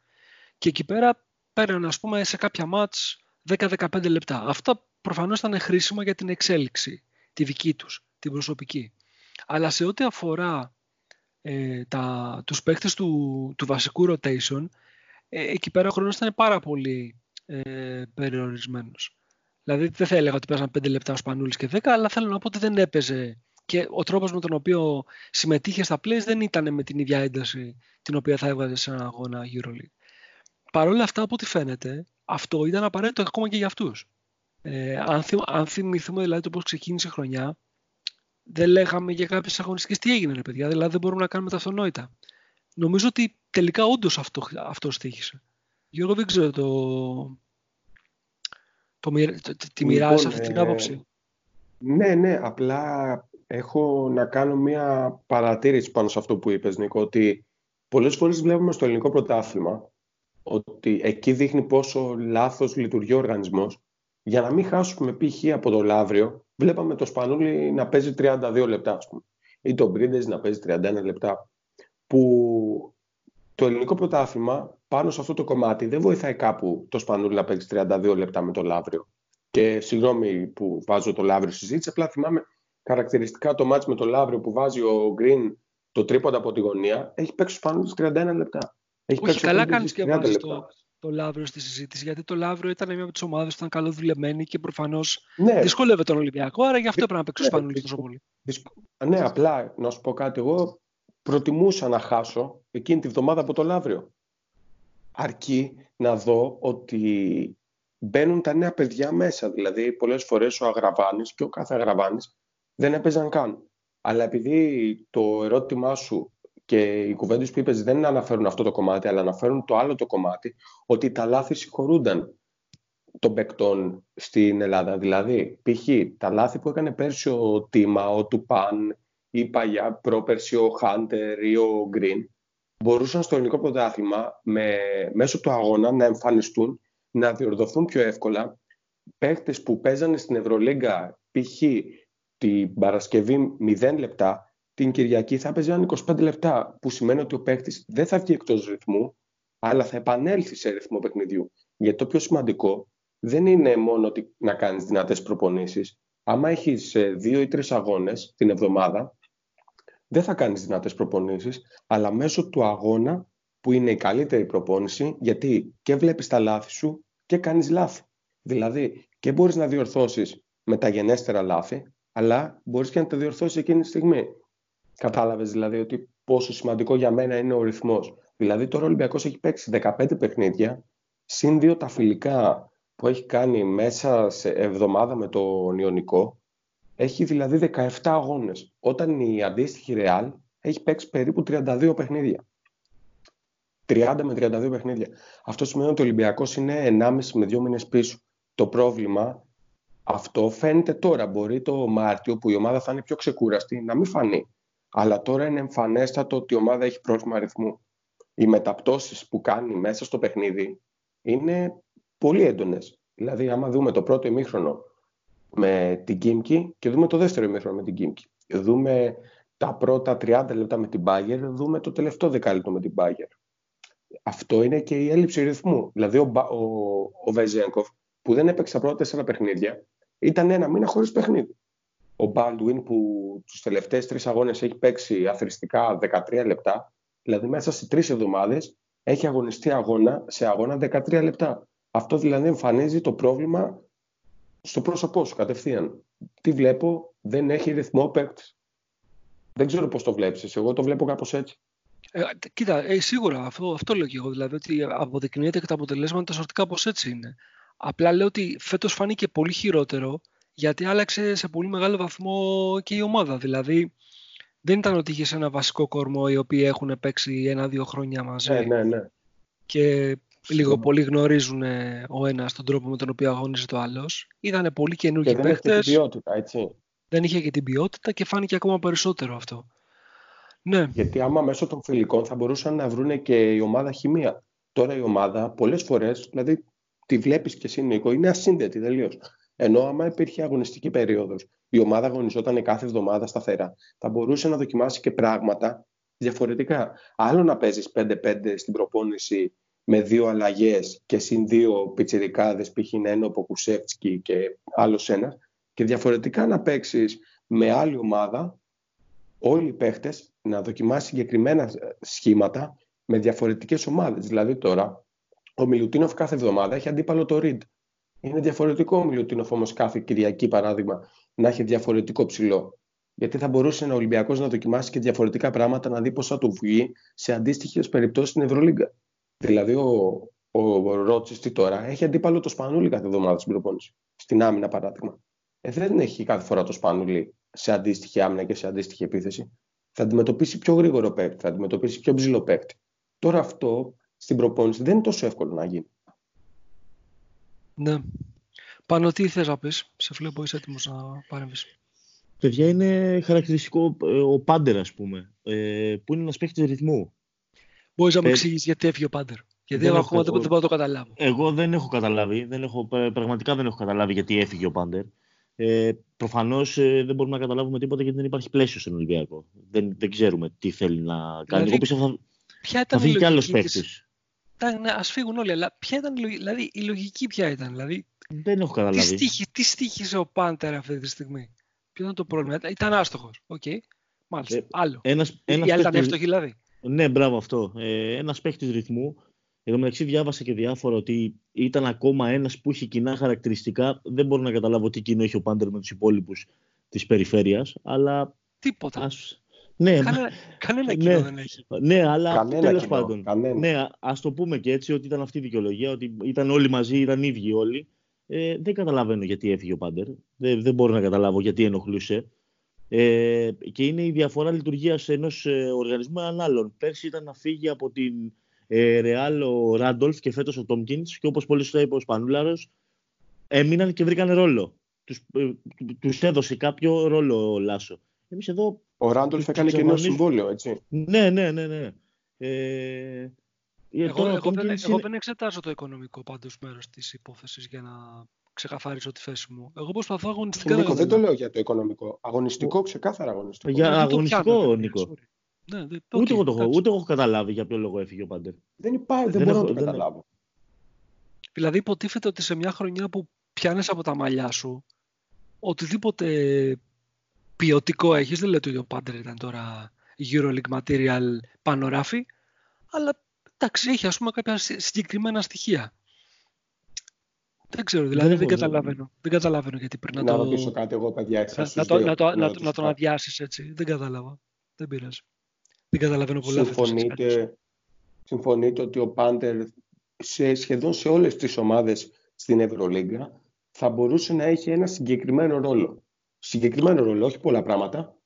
και εκεί πέρα πέρανε ας πούμε σε κάποια μάτς 10-15 λεπτά. Αυτά προφανώς ήταν χρήσιμα για την εξέλιξη, τη δική τους, την προσωπική. Αλλά σε ό,τι αφορά ε, τα, τους παίχτες του, του βασικού rotation, ε, εκεί πέρα ο χρόνος ήταν πάρα πολύ ε, περιορισμένος. Δηλαδή δεν θα έλεγα ότι παίζαν 5 λεπτά ο Σπανούλης και 10, αλλά θέλω να πω ότι δεν έπαιζε και ο τρόπος με τον οποίο συμμετείχε στα plays δεν ήταν με την ίδια ένταση την οποία θα έβγαζε σε έναν αγώνα EuroLeague. Παρ' όλα αυτά, από ό,τι φαίνεται, αυτό ήταν απαραίτητο ακόμα και για αυτούς. Ε, αν, θυμ, αν θυμηθούμε δηλαδή το πώς ξεκίνησε η χρονιά, δεν λέγαμε για κάποιες αγωνιστικές τι έγινε ρε παιδιά, δηλαδή δεν μπορούμε να κάνουμε τα αυτονόητα. Νομίζω ότι τελικά όντως αυτό, αυτό στήχησε. Γιώργο δεν ξέρω το, το, το, τη μοιράζει αυτή την ε, άποψη. Ναι, ναι, απλά έχω να κάνω μια παρατήρηση πάνω σε αυτό που είπες Νίκο, ότι πολλές φορές βλέπουμε στο ελληνικό πρωτάθλημα ότι εκεί δείχνει πόσο λάθος λειτουργεί ο οργανισμός. Για να μην χάσουμε π.χ. από το Λαύριο, βλέπαμε το Σπανούλι να παίζει 32 λεπτά, ας πούμε, ή το Μπρίντες να παίζει 31 λεπτά, που το ελληνικό πρωτάθλημα πάνω σε αυτό το κομμάτι δεν βοηθάει κάπου το Σπανούλι να παίξει 32 λεπτά με το Λαύριο. Και συγγνώμη που βάζω το Λαύριο στη συζήτηση, απλά θυμάμαι χαρακτηριστικά το μάτς με το Λαύριο που βάζει ο Γκριν το τρίποντα από τη γωνία, έχει παίξει ο Σπανούλης 31 λεπτά. Έχει Όχι, καλά κάνεις και βάζεις το, το Λαύριο στη συζήτηση, γιατί το Λαύριο ήταν μια από τις ομάδες που ήταν καλοδουλεμένη και προφανώς ναι. δυσκολεύεται τον Ολυμπιακό, άρα γι' αυτό έπρεπε να παίξει ο ναι, Σπανούλη τόσο πολύ. Ναι, απλά να σου πω κάτι. Εγώ προτιμούσα να χάσω εκείνη τη βδομάδα από το Λαύριο. Αρκεί να δω ότι μπαίνουν τα νέα παιδιά μέσα. Δηλαδή, πολλές φορές ο Αγραβάνης και ο κάθε Αγραβάνης δεν έπαιζαν καν. Αλλά επειδή το ερώτημά σου και οι κουβέντες που είπες δεν αναφέρουν αυτό το κομμάτι, αλλά αναφέρουν το άλλο το κομμάτι, ότι τα λάθη συγχωρούνταν των παικτών στην Ελλάδα. Δηλαδή, π.χ. τα λάθη που έκανε πέρσι ο Τίμα, ο Τουπάν, ή παλιά πρόπερσι ο Χάντερ ή ο Γκριν, μπορούσαν στο ελληνικό πρωτάθλημα με, μέσω του αγώνα να εμφανιστούν, να διορθωθούν πιο εύκολα. Παίχτες που παίζανε στην Ευρωλίγκα π.χ. την Παρασκευή 0 λεπτά, την Κυριακή θα έπαιζε 25 λεπτά, που σημαίνει ότι ο παίκτης δεν θα βγει εκτός ρυθμού, αλλά θα επανέλθει σε ρυθμό παιχνιδιού. Γιατί το πιο σημαντικό δεν είναι μόνο ότι να κάνεις δυνατές προπονήσεις. Άμα έχεις ε, δύο ή τρεις αγώνες την εβδομάδα, δεν θα κάνεις δυνατές προπονήσεις, αλλά μέσω του αγώνα που είναι η καλύτερη προπόνηση, γιατί και βλέπεις τα λάθη σου και κάνεις λάθη. Δηλαδή, και μπορείς να διορθώσεις με τα γενέστερα λάθη, αλλά μπορείς και να τα διορθώσεις εκείνη τη στιγμή. Κατάλαβες δηλαδή ότι πόσο σημαντικό για μένα είναι ο ρυθμός. Δηλαδή τώρα ο Ολυμπιακός έχει παίξει 15 παιχνίδια, συν δύο τα φιλικά που έχει κάνει μέσα σε εβδομάδα με τον Ιωνικό. Έχει δηλαδή 17 αγώνες. Όταν η αντίστοιχη Ρεάλ έχει παίξει περίπου 32 παιχνίδια. 30 με 32 παιχνίδια. Αυτό σημαίνει ότι ο Ολυμπιακός είναι 1,5 με 2 μήνες πίσω. Το πρόβλημα Αυτό φαίνεται τώρα. Μπορεί το Μάρτιο που η ομάδα θα είναι πιο ξεκούραστη να μην φανεί. Αλλά τώρα είναι εμφανέστατο ότι η ομάδα έχει πρόβλημα αριθμού. Οι μεταπτώσεις που κάνει μέσα στο παιχνίδι είναι πολύ έντονες. Δηλαδή, άμα δούμε το πρώτο ημίχρονο με την Κίμκι και δούμε το δεύτερο ημίχρονο με την Κίμκι. Δούμε τα πρώτα 30 λεπτά με την Bayer, δούμε το τελευταίο δεκάλεπτο με την Bayer. Αυτό είναι και η έλλειψη ρυθμού. Δηλαδή, ο, ο, ο Βεζέγκοφ που δεν έπαιξε τα πρώτα τέσσερα παιχνίδια, ήταν ένα μήνα χωρίς παιχνίδι. Ο Μπάλντουιν που τους τελευταίες τρεις αγώνες έχει παίξει αθρηστικά 13 λεπτά, δηλαδή μέσα σε τρεις εβδομάδες έχει αγωνιστεί αγώνα σε αγώνα 13 λεπτά. Αυτό δηλαδή εμφανίζει το πρόβλημα στο πρόσωπό σου κατευθείαν. Τι βλέπω, δεν έχει ρυθμό παίκτης. Δεν ξέρω πώς το βλέπεις. Εγώ το βλέπω κάπως έτσι. Ε, κοίτα, ε, σίγουρα αυτό, αυτό λέω και εγώ. Δηλαδή ότι αποδεικνύεται και τα αποτελέσματα σωστικά πω έτσι είναι. Απλά λέω ότι φέτος φάνηκε πολύ χειρότερο γιατί άλλαξε σε πολύ μεγάλο βαθμό και η ομάδα. Δηλαδή δεν ήταν ότι είχες ένα βασικό κορμό οι οποίοι έχουν παίξει ένα-δύο χρόνια μαζί. Ναι, ναι, ναι. Και λίγο πολύ γνωρίζουν ο ένας τον τρόπο με τον οποίο αγωνίζεται ο άλλος. Ήταν πολύ καινούργιοι παίχτε. Δεν είχε την ποιότητα, έτσι. Δεν είχε και την ποιότητα και φάνηκε ακόμα περισσότερο αυτό. Ναι. Γιατί άμα μέσω των φιλικών θα μπορούσαν να βρουν και η ομάδα χημεία. Τώρα η ομάδα πολλές φορές, δηλαδή τη βλέπεις και εσύ Νίκο, είναι ασύνδετη τελείως. Ενώ άμα υπήρχε αγωνιστική περίοδος, η ομάδα αγωνιζόταν κάθε εβδομάδα σταθερά, θα μπορούσε να δοκιμάσει και πράγματα διαφορετικά. Άλλο να παίζεις 5-5 στην προπόνηση με δύο αλλαγές και συν δύο πιτσιρικάδες, π.χ. ένα ο Ποκουσεύτσκι και άλλος ένας, και διαφορετικά να παίξεις με άλλη ομάδα, όλοι οι παίχτες να δοκιμάσει συγκεκριμένα σχήματα με διαφορετικές ομάδες. Δηλαδή τώρα, ο Μιλουτίνοφ κάθε εβδομάδα έχει αντίπαλο το Ριντ. Είναι διαφορετικό ο Μιλουτίνοφ όμως κάθε Κυριακή, παράδειγμα, να έχει διαφορετικό ψηλό. Γιατί θα μπορούσε ο Ολυμπιακός να δοκιμάσει και διαφορετικά πράγματα, να δει πώ θα του βγει σε αντίστοιχες περιπτώσεις στην Ευρωλίγκα. Δηλαδή, ο, ο Ρότσιστη τώρα έχει αντίπαλο το Σπανούλι κάθε εβδομάδα στην προπόνηση. Στην άμυνα, παράδειγμα. Ε, δεν έχει κάθε φορά το Σπανούλι σε αντίστοιχη άμυνα και σε αντίστοιχη επίθεση. Θα αντιμετωπίσει πιο γρήγορο παίκτη, θα αντιμετωπίσει πιο ψηλό παίκτη. Τώρα αυτό στην προπόνηση δεν είναι τόσο εύκολο να γίνει. Ναι. Πάνω τι θες να πεις, σε βλέπω είσαι έτοιμος να παρέμβεις. Παιδιά, είναι χαρακτηριστικό ε, ο Πάντερ, ας πούμε, ε, που είναι ένας παίχτης ρυθμού. Μπορείς να μου ε, εξηγήσεις γιατί έφυγε ο Πάντερ. Γιατί δεν, έχω, δεν, δεν μπορώ να το καταλάβω. Εγώ δεν έχω καταλάβει, δεν έχω, πραγματικά δεν έχω καταλάβει γιατί έφυγε ο Πάντερ. Ε, Προφανώς ε, δεν μπορούμε να καταλάβουμε τίποτα γιατί δεν υπάρχει πλαίσιο στον Ολυμπιακό. Δεν, δεν ξέρουμε τι θέλει να κάνει. Δηλαδή, Εγώ πιστεύω θα, θα φύγει κι άλλος παίχτης ναι, ας φύγουν όλοι, αλλά ποια ήταν δηλαδή, η λογική ποια ήταν, δηλαδή, δεν έχω καταλάβει. Τι, στοίχι-, τι στοίχισε ο Πάντερ αυτή τη στιγμή; Ποιο ήταν το πρόβλημα; Ήταν άστοχος. OK. Okay. Μάλιστα. Ε, άλλο. Ενώ, ενώ οι άλλοι ήταν εύστοχοι δηλαδή. Ναι, μπράβο αυτό. Ε, ένας παίχτης ρυθμού. Εδώ μεταξύ διάβασα και διάφορα ότι ήταν ακόμα ένας που είχε κοινά χαρακτηριστικά. Δεν μπορώ να καταλάβω τι κοινό έχει ο Πάντερ με τους υπόλοιπους της περιφέρειας. Αλλά. Τίποτα. Ας, ναι, κανένα, κανένα κοινό ναι, δεν έχει. Ναι, αλλά τέλος πάντων. Ναι, ας το πούμε και έτσι ότι ήταν αυτή η δικαιολογία, ότι ήταν όλοι μαζί, ήταν ίδιοι όλοι. Ε, δεν καταλαβαίνω γιατί έφυγε ο Πάντερ. Δεν, δεν μπορώ να καταλάβω γιατί ενοχλούσε. Ε, και είναι η διαφορά λειτουργίας ενός ε, οργανισμού με έναν άλλον. Πέρσι ήταν να φύγει από την ε, Ρεάλ ο Ράντολφ και φέτος ο Τόμκινς και όπως πολύ σωστά είπε ο Σπανούλαρος, έμειναν και βρήκαν ρόλο. Τους ε, έδωσε κάποιο ρόλο ο Λάσο. Εμείς εδώ ο Ράντολφ έκανε και νέο συμβόλαιο, έτσι. Ναι, ναι, ναι. ναι. Ε, εγώ, εγώ, δεν, εγώ δεν εξετάζω το οικονομικό πάντως μέρος της υπόθεσης για να ξεκαθαρίσω τη θέση μου. Εγώ προσπαθώ αγωνιστικά. Νίκο, δεν το λέω για το οικονομικό. Αγωνιστικό, ξεκάθαρα αγωνιστικό. Για αγωνιστικό, Νίκο. Ναι, δεν, okay, ούτε, εγώ το, ούτε έχω καταλάβει για ποιο λόγο έφυγε ο Πάντερ. Δεν υπάρχει, δεν, δεν μπορώ έχω, να το καταλάβω. Δηλαδή υποτίθεται ότι σε μια χρονιά που πιάνεις από τα μαλλιά σου οτιδήποτε ποιοτικό έχεις. Δεν λέω ότι ο Πάντερ ήταν τώρα EuroLeague Material πανοράφη, αλλά εντάξει, έχει ας πούμε κάποια συγκεκριμένα στοιχεία. Δεν ξέρω, δηλαδή δεν, δεν καταλαβαίνω. Δεν καταλαβαίνω γιατί πρέπει να, να το... ρωτήσω κάτι εγώ, παιδιά, να, το, να, το, να, να τον αδειάσεις έτσι. Δεν κατάλαβα. Δεν πειράζει. Δεν καταλαβαίνω πολλά συμφωνείτε, συμφωνείτε ότι ο Πάντερ σε, σχεδόν σε όλες τις ομάδες στην Ευρωλίγκα θα μπορούσε να έχει ένα συγκεκριμένο ρόλο; Συγκεκριμένο ρόλο, όχι πολλά πράγματα.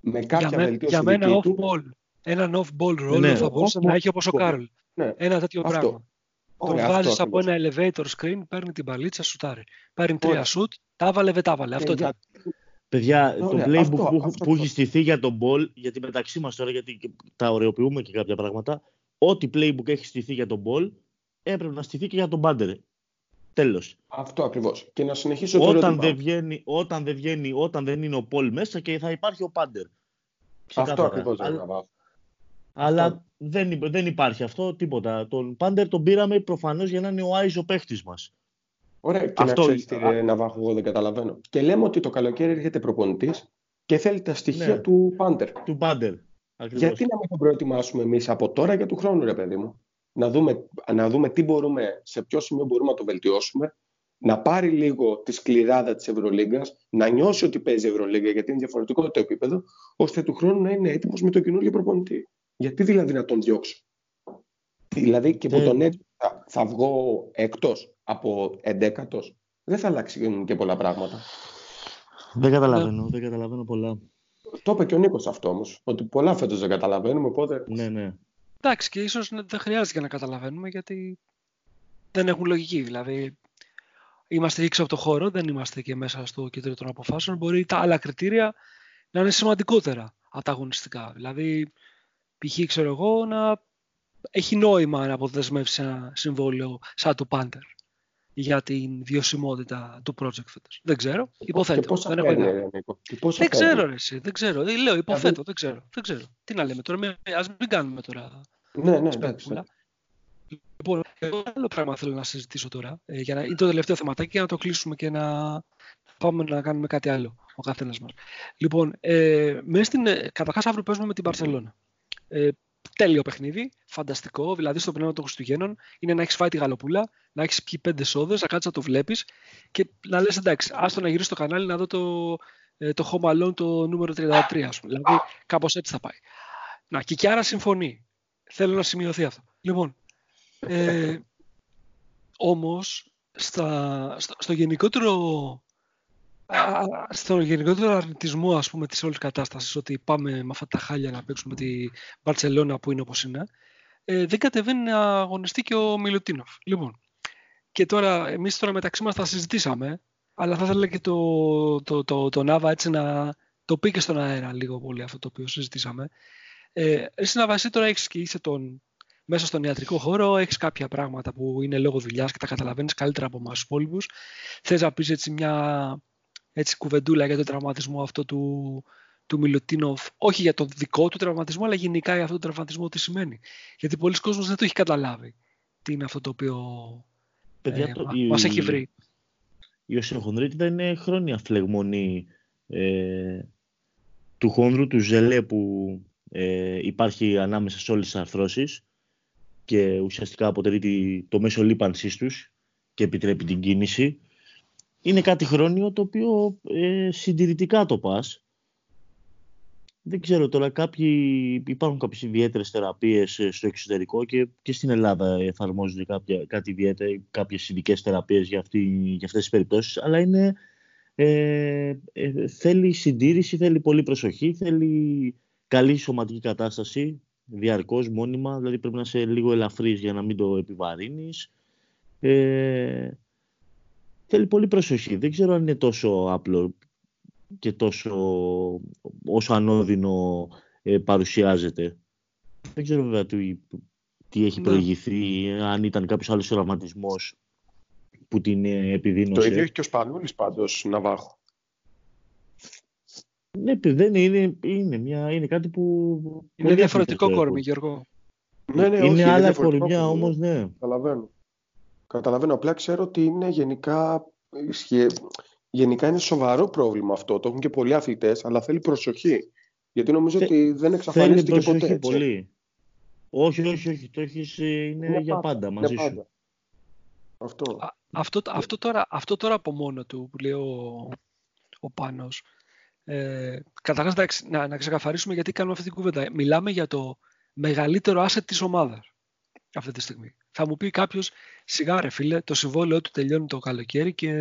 Με κάποια για βελτίωση Για μένα off-ball. Έναν off-ball ρόλο ναι, θα μπορούσε να έχει όπως ο Κάρολ. Ναι. Ένα τέτοιο Αυτό. πράγμα. Το βγάζει από ένα elevator screen, παίρνει την παλίτσα, σουτάρει. Παίρνει τρία σουτ, τα βάλε, δεν τα βάλε. Αυτό ήταν. Παιδιά, το playbook που, που έχει στηθεί για τον ball, γιατί μεταξύ μας τώρα, γιατί τα ωρεοποιούμε και κάποια πράγματα, ό,τι playbook έχει στηθεί για τον ball, έπρεπε να στηθεί και για τον banter. Τέλος. Αυτό ακριβώς. Και να συνεχίσω το όταν δεν, βγαίνει, όταν δεν βγαίνει, όταν δεν είναι ο Πολ μέσα και θα υπάρχει ο Πάντερ. Αυτό ακριβώς. Αλλά, αλλά δεν, δεν υπάρχει αυτό τίποτα. Τον Πάντερ τον πήραμε προφανώς για να είναι ο Άιζο παίχτης μας. Ωραία. Και αυτό... να ξέρει τι Ναβάχο, εγώ δεν καταλαβαίνω. Και λέμε ότι το καλοκαίρι έρχεται προπονητής και θέλει τα στοιχεία ναι. του Πάντερ. Του Πάντερ. Γιατί να μην το προετοιμάσουμε εμείς από τώρα για του χρόνου, ρε παιδί μου να δούμε, να δούμε τι μπορούμε, σε ποιο σημείο μπορούμε να το βελτιώσουμε, να πάρει λίγο τη σκληράδα της Ευρωλίγκας, να νιώσει ότι παίζει Ευρωλίγκα γιατί είναι διαφορετικό το επίπεδο, ώστε του χρόνου να είναι έτοιμος με τον καινούργιο προπονητή. Γιατί δηλαδή να τον διώξω; Δηλαδή και που τον έτσι θα, θα βγω εκτός από εντέκατος, δεν θα αλλάξει και πολλά πράγματα. Δεν καταλαβαίνω, δεν καταλαβαίνω πολλά. Το είπε και ο Νίκος αυτό όμως. Ότι πολλά φέτος δεν καταλαβαίνουμε. Οπότε... Ναι, ναι. Εντάξει, και ίσως δεν χρειάζεται να καταλαβαίνουμε γιατί δεν έχουν λογική. Δηλαδή, είμαστε έξω από το χώρο, δεν είμαστε και μέσα στο κέντρο των αποφάσεων. Μπορεί τα άλλα κριτήρια να είναι σημαντικότερα από τα αγωνιστικά. Δηλαδή, π.χ. ξέρω εγώ να έχει νόημα να αποδεσμεύσει ένα συμβόλαιο σαν το Πάντερ για την βιωσιμότητα του project φέτος. Δεν ξέρω. Υποθέτω. δεν, έχω δεν ξέρω ρε εσύ. Δεν ξέρω. Ε, λέω υποθέτω. Δεν ξέρω. δεν ξέρω. Τι να λέμε τώρα. Ας μην κάνουμε τώρα. Ναι, ναι, εντάξει. Λοιπόν, εγώ άλλο πράγμα θέλω να συζητήσω τώρα. Ε, για να, είναι το τελευταίο θεματάκι για να το κλείσουμε και να πάμε να κάνουμε κάτι άλλο ο καθένας μας. Λοιπόν, ε, μέσα στην, ε, καταρχάς αύριο παίζουμε με την Παρσελώνα. Ε, τέλειο παιχνίδι, φανταστικό, δηλαδή στο πνεύμα των Χριστουγέννων είναι να έχεις φάει τη γαλοπούλα, να έχεις πιει πέντε σόδες, να κάτσεις να το βλέπεις και να λες εντάξει, άστο να γυρίσω στο κανάλι να δω το, ε, το Home Alone το νούμερο 33, ας πούμε. Δηλαδή κάπως έτσι θα πάει. Να, και Κιάρα συμφωνεί. Θέλω να σημειωθεί αυτό. Λοιπόν, ε, όμως στα, στο, στο γενικότερο στο γενικότερο αρνητισμό ας πούμε της όλης κατάστασης ότι πάμε με αυτά τα χάλια να παίξουμε τη Μπαρτσελώνα που είναι όπως είναι ε, δεν κατεβαίνει να αγωνιστεί και ο Μιλουτίνοφ. Λοιπόν, και τώρα εμείς τώρα μεταξύ μας θα συζητήσαμε αλλά θα ήθελα και το, το, το, το, Νάβα έτσι να το πει και στον αέρα λίγο πολύ αυτό το οποίο συζητήσαμε. Ε, εσύ να βασί τώρα έχεις και είσαι τον, μέσα στον ιατρικό χώρο, έχεις κάποια πράγματα που είναι λόγω δουλειάς και τα καταλαβαίνεις καλύτερα από εμάς τους υπόλοιπους. Θες να πεις έτσι μια έτσι, κουβεντούλα για τον τραυματισμό αυτό του, του Μιλουτίνοφ, όχι για τον δικό του τραυματισμό, αλλά γενικά για αυτόν τον τραυματισμό τι σημαίνει. Γιατί πολλοί κόσμος δεν το έχει καταλάβει τι είναι αυτό το οποίο Παιδιά, ε, το, μας η, έχει βρει. Η οσιοχονδρίτιδα είναι χρόνια φλεγμονή ε, του χόνδρου, του ζελέ που ε, υπάρχει ανάμεσα σε όλες τις αρθρώσεις και ουσιαστικά αποτελεί το μέσο λίπανσής τους και επιτρέπει την κίνηση είναι κάτι χρόνιο το οποίο ε, συντηρητικά το πας. Δεν ξέρω τώρα, κάποιοι, υπάρχουν κάποιες ιδιαίτερες θεραπείες ε, στο εξωτερικό και, και στην Ελλάδα εφαρμόζονται κάποια, κάτι ιδιαίτερο, κάποιες ειδικές θεραπείες για, αυτή, για αυτές τις περιπτώσεις, αλλά είναι, ε, ε, θέλει συντήρηση, θέλει πολύ προσοχή, θέλει καλή σωματική κατάσταση, διαρκώς, μόνιμα, δηλαδή πρέπει να είσαι λίγο ελαφρύς για να μην το επιβαρύνεις. Ε, θέλει πολύ προσοχή. Δεν ξέρω αν είναι τόσο απλό και τόσο όσο ανώδυνο ε, παρουσιάζεται. Δεν ξέρω βέβαια τι, τι έχει ναι. προηγηθεί, αν ήταν κάποιος άλλος τραυματισμός που την ε, επιδίνωσε. Το ίδιο έχει και ο Σπανούλης πάντως, Ναβάχο. Ναι, δεν είναι, είναι, μια, είναι κάτι που... Είναι διαφορετικό κόρμι, Γιώργο. Ναι, ναι, είναι όχι, άλλα κορμιά όμως, ναι. Καταλαβαίνω. Καταλαβαίνω. Απλά ξέρω ότι είναι γενικά, γενικά είναι σοβαρό πρόβλημα αυτό. Το έχουν και πολλοί αθλητές, αλλά θέλει προσοχή. Γιατί νομίζω ότι δεν εξαφανίστηκε ποτέ. Έτσι. Πολύ. Όχι, όχι, όχι. Το έχεις, ε, είναι, για πάντα, μαζί για πάντα. σου. Αυτό. αυτό, αυτό, τώρα, αυτό τώρα από μόνο του που λέει ο, ο Πάνος. Ε, Καταρχάς να, να ξεκαθαρίσουμε γιατί κάνουμε αυτή την κουβέντα. Μιλάμε για το μεγαλύτερο asset της ομάδας αυτή τη στιγμή. Θα μου πει κάποιος, σιγά ρε φίλε, το συμβόλαιο του τελειώνει το καλοκαίρι και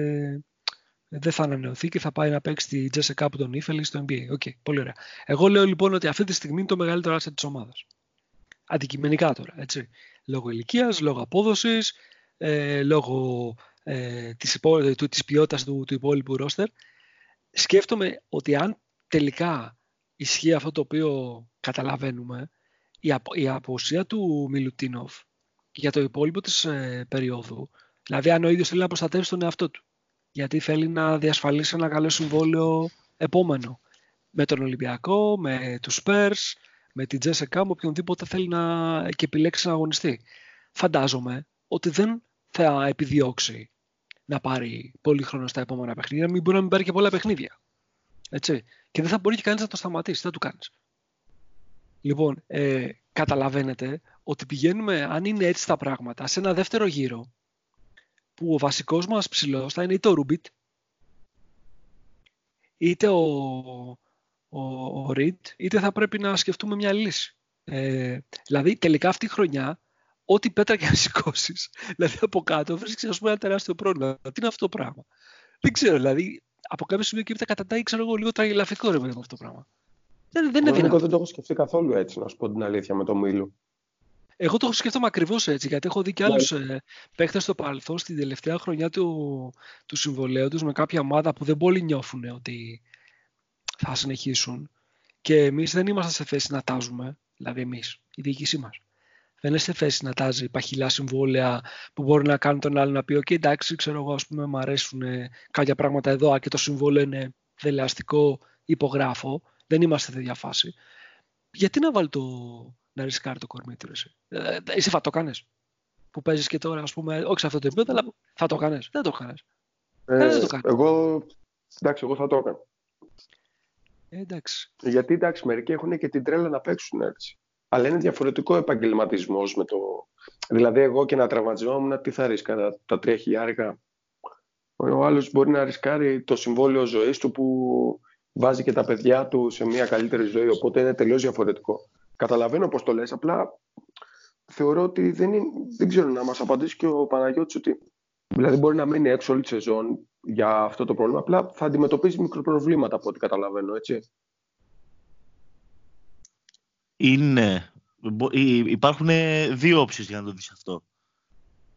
δεν θα ανανεωθεί και θα πάει να παίξει τη Jessica που τον ήθελε στο NBA. OK, okay, πολύ ωραία. Εγώ λέω λοιπόν ότι αυτή τη στιγμή είναι το μεγαλύτερο asset της ομάδας. Αντικειμενικά τώρα, έτσι. Λόγω ηλικίας, λόγω απόδοσης, ε, λόγω ε, της, υπό, του, της ποιότητας του, του υπόλοιπου ρόστερ. Σκέφτομαι ότι αν τελικά ισχύει αυτό το οποίο καταλαβαίνουμε, η, απο, η αποσία του Μιλουτίνοφ για το υπόλοιπο της ε, περίοδου, δηλαδή αν ο ίδιος θέλει να προστατεύσει τον εαυτό του, γιατί θέλει να διασφαλίσει ένα καλό συμβόλαιο επόμενο με τον Ολυμπιακό, με τους Spurs, με την Τζέσεκα, με οποιονδήποτε θέλει να και επιλέξει να αγωνιστεί. Φαντάζομαι ότι δεν θα επιδιώξει να πάρει πολύ χρόνο στα επόμενα παιχνίδια, μην μπορεί να μην πάρει και πολλά παιχνίδια. Έτσι. Και δεν θα μπορεί και κανείς να το σταματήσει. Τι θα του κάνεις. Λοιπόν, ε, καταλαβαίνετε ότι πηγαίνουμε, αν είναι έτσι τα πράγματα, σε ένα δεύτερο γύρο που ο βασικός μας ψηλός θα είναι είτε ο Ρούμπιτ, είτε ο, ο, ο Ριτ, είτε θα πρέπει να σκεφτούμε μια λύση. Ε, δηλαδή, τελικά αυτή η χρονιά, ό,τι πέτρα και να σηκώσεις, δηλαδή από κάτω, βρίσκεις ένα τεράστιο πρόβλημα. Τι είναι αυτό το πράγμα; Δεν ξέρω, δηλαδή, από κάποιο σημείο και έπειτα καταντάει, ξέρω εγώ, λίγο τραγελαφικό ρε με αυτό το πράγμα. Δεν, δεν είναι Εγώ δεν το έχω σκεφτεί καθόλου έτσι, να σου πω την αλήθεια, με το Μίλου. Εγώ το έχω σκεφτόμαι ακριβώς έτσι, γιατί έχω δει και άλλους yeah. Ναι. παίχτες στο παρελθόν στην τελευταία χρονιά του, του συμβολέου τους με κάποια ομάδα που δεν πολύ νιώθουν ότι θα συνεχίσουν. Και εμείς δεν είμαστε σε θέση να τάζουμε, δηλαδή εμείς, η διοίκησή μας. Δεν είναι σε θέση να τάζει παχυλά συμβόλαια που μπορεί να κάνουν τον άλλο να πει: OK, εντάξει, ξέρω εγώ, ας πούμε, μου αρέσουν κάποια πράγματα εδώ και το συμβόλαιο είναι δελεαστικό, υπογράφω. Δεν είμαστε σε τέτοια φάση. Γιατί να βάλει το, να ρισκάρει το κορμί του. Εσύ, ε, εσύ θα το κάνεις. Που παίζεις και τώρα, ας πούμε, όχι σε αυτό το επίπεδο, αλλά θα το κάνεις. Δεν το κάνεις. Ε, δεν το κάνεις. Εγώ, εντάξει, εγώ θα το έκανα. Ε, εντάξει. Γιατί εντάξει, μερικοί έχουν και την τρέλα να παίξουν έτσι. Αλλά είναι διαφορετικό επαγγελματισμός με το. Δηλαδή, εγώ και να τραυματιζόμουν, τι θα ρίσκαρα τα τρία χιλιάρικα. Ο άλλος μπορεί να ρισκάρει το συμβόλαιο ζωής του που βάζει και τα παιδιά του σε μια καλύτερη ζωή. Οπότε είναι τελείως διαφορετικό. Καταλαβαίνω πώς το λες, απλά θεωρώ ότι δεν, είναι, δεν ξέρω να μας απαντήσει και ο Παναγιώτης ότι δηλαδή μπορεί να μείνει έξω όλη τη σεζόν για αυτό το πρόβλημα, απλά θα αντιμετωπίζει μικροπροβλήματα από ό,τι καταλαβαίνω, έτσι. Είναι. Υπάρχουν δύο όψεις για να το δεις αυτό.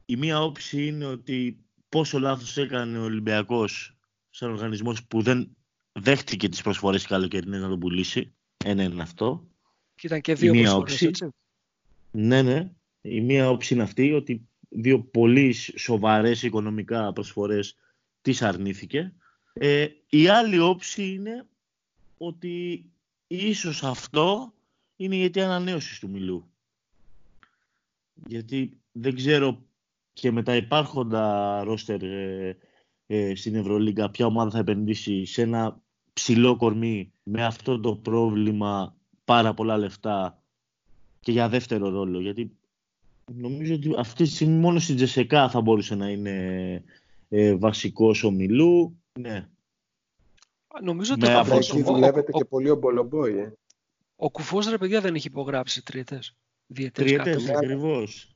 Η μία όψη είναι ότι πόσο λάθος έκανε ο Ολυμπιακός σαν οργανισμός που δεν δέχτηκε τις προσφορές καλοκαιρινές να τον πουλήσει. Ένα είναι αυτό. Και ήταν και δύο μία όψη. Ναι, ναι. Η μία όψη είναι αυτή ότι δύο πολύ σοβαρές οικονομικά προσφορές τις αρνήθηκε. Ε, η άλλη όψη είναι ότι ίσως αυτό είναι η αιτία ανανέωσης του Μιλού. Γιατί δεν ξέρω και με τα υπάρχοντα ρόστερ ε, ε, στην Ευρωλίγκα ποια ομάδα θα επενδύσει σε ένα ψηλό κορμί με αυτό το πρόβλημα πάρα πολλά λεφτά και για δεύτερο ρόλο. Γιατί νομίζω ότι αυτή τη στιγμή μόνο στην Τζεσεκά θα μπορούσε να είναι ε, βασικός ομιλού. Ναι. Νομίζω ότι ο Κουφός... Εκεί δουλεύεται και πολύ ο Μπολομπόη. Ε. Ο Κουφός ρε παιδιά δεν έχει υπογράψει τριετές. Τριετές ακριβώς.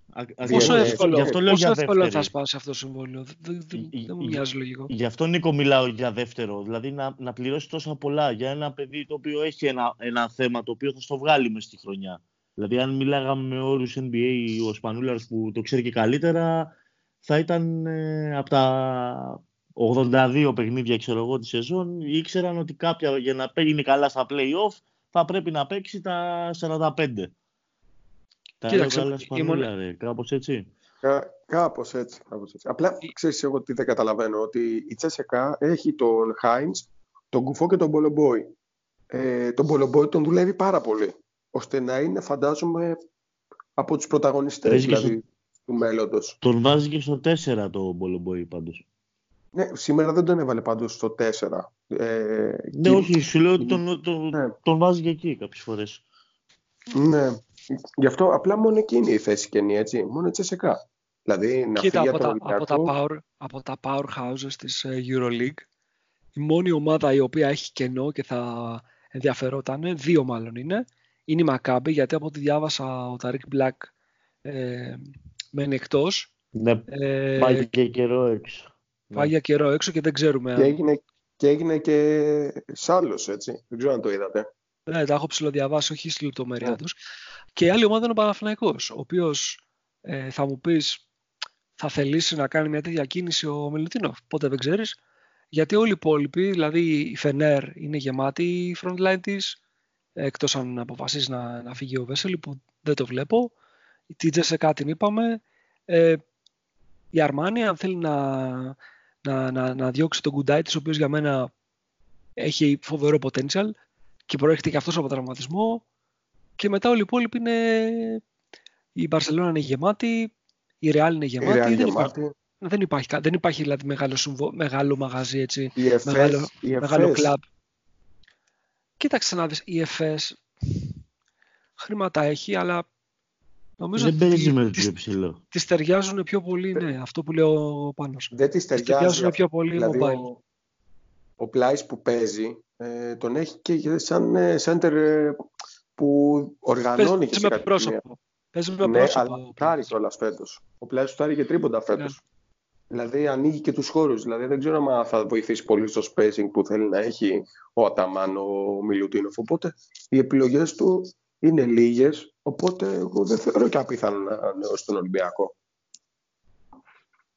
Πόσο εύκολο, γι αυτό λέω πόσο εύκολο θα σπάσει αυτό το συμβόλαιο; Δεν, δεν, δεν μου μοιάζει λογικό. Γι' αυτό Νίκο μιλάω για δεύτερο. Δηλαδή να, να πληρώσει τόσα πολλά για ένα παιδί το οποίο έχει ένα, ένα θέμα το οποίο θα στο βγάλει μες στη χρονιά. Δηλαδή αν μιλάγαμε με όρους NBA ο Σπανούλαρς που το ξέρει και καλύτερα θα ήταν ε, από τα 82 παιχνίδια ξέρω εγώ τη σεζόν ήξεραν ότι κάποια για να είναι καλά στα play-off θα πρέπει να παίξει τα 45. Τα Κοίταξε, σπανούλα, ρε, κάπως έτσι. Κά, κάπως έτσι, κάπως έτσι. Απλά ξέρεις εγώ τι δεν καταλαβαίνω, ότι η Τσέσεκα έχει τον Χάινς, τον Κουφό και τον Μπολομπόη. Ε, τον Μπολομπόη τον δουλεύει πάρα πολύ, ώστε να είναι φαντάζομαι από τους πρωταγωνιστές δηλαδή, του μέλλοντος. Τον βάζει και στο 4 το Μπολομπόη πάντως. Ναι, σήμερα δεν τον έβαλε πάντως στο 4. Ε, ναι, και... όχι, σου λέω ότι τον, τον, ναι. τον βάζεις και εκεί κάποιες φορές. Ναι, Γι' αυτό απλά μόνο εκεί είναι η θέση καινή, έτσι. Μόνο η Τσεσεκά. Δηλαδή, να Κοίτα, από, τα, από, τα power, από τα powerhouses της ε, EuroLeague, η μόνη ομάδα η οποία έχει κενό και θα ενδιαφερόταν, δύο μάλλον είναι, είναι η Maccabi, γιατί από ό,τι διάβασα ο Ταρίκ Μπλακ ε, μένει εκτός. Ναι, ε, πάει και καιρό έξω. Πάει για καιρό έξω και δεν ξέρουμε. Και έγινε και, έγινε και σάλος, έτσι. Δεν ξέρω αν το είδατε. Ναι, τα έχω ψηλοδιαβάσει, όχι στη λεπτομέρειά yeah. Ναι. τους. Και η άλλη ομάδα είναι ο Παναθηναϊκός, ο οποίος Ε, θα μου πεις, θα θελήσει να κάνει μια τέτοια κίνηση ο Μιλουτίνοφ. Πότε δεν ξέρεις. Γιατί όλοι οι υπόλοιποι, δηλαδή η Φενέρ είναι γεμάτη η frontline της, εκτός αν αποφασίσεις να, να φύγει ο Βέσελη που δεν το βλέπω. Η Τίτζε σε κάτι είπαμε. Ε, η Αρμάνια αν θέλει να, να, να, να διώξει τον Κουντάι ο οποίος για μένα έχει φοβερό potential και προέρχεται και αυτός από τραυματισμό. Και μετά όλοι οι υπόλοιποι είναι... Η Μπαρσελόνα είναι γεμάτη, η Ρεάλ είναι γεμάτη. δεν, γεμάτη. Υπάρχει, δεν, υπάρχει, δεν υπάρχει δηλαδή μεγάλο, συμβο, μεγάλο μαγαζί, έτσι, η FS, μεγάλο, η μεγάλο κλαμπ. Κοίταξε να δεις, η ΕΦΕΣ χρήματα έχει, αλλά νομίζω δεν παίζεις με το πιο ψηλό. Τις ταιριάζουν πιο πολύ, ναι, αυτό που λέω ο Πάνος. Δεν τις ταιριάζουν πιο πολύ δηλαδή mobile. Ο, ο Πλάις που παίζει, ε, τον έχει και σαν center ε, που οργανώνει παίζει και με πρόσωπο. Παίζει με ναι, πρόσωπο. αλλά τάρει κιόλας φέτος. Ο Πλάις τους τάρει και τρίποντα φέτος. Ναι. Δηλαδή ανοίγει και τους χώρους. Δηλαδή δεν ξέρω αν θα βοηθήσει πολύ στο spacing που θέλει να έχει ο Αταμάν, ο Μιλουτίνοφ. Οπότε οι επιλογές του είναι λίγες. Οπότε εγώ δεν θεωρώ και απίθανο να ανανεώσει τον Ολυμπιακό.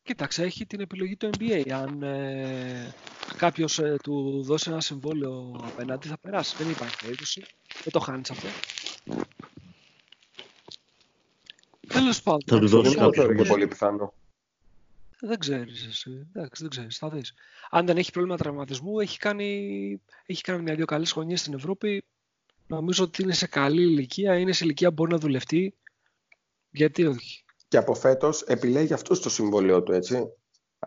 Κοίταξε, έχει την επιλογή του NBA. Αν ε, κάποιος ε, του δώσει ένα συμβόλαιο απέναντι, θα περάσει. Δεν υπάρχει περίπτωση. Δεν το χάνεις αυτό. Τέλος πάντων. Θα του δώσεις κάποιο. Είναι πολύ πιθανό. Δεν ξέρεις εσύ. Εντάξει, δεν ξέρεις. Θα δεις. Αν δεν έχει πρόβλημα τραυματισμού, έχει κάνει, έχει κάνει μια-δυο καλές χρονιές στην Ευρώπη. Νομίζω ότι είναι σε καλή ηλικία. Είναι σε ηλικία που μπορεί να δουλευτεί. Γιατί όχι; Και από φέτος επιλέγει αυτό το συμβόλαιο του, έτσι.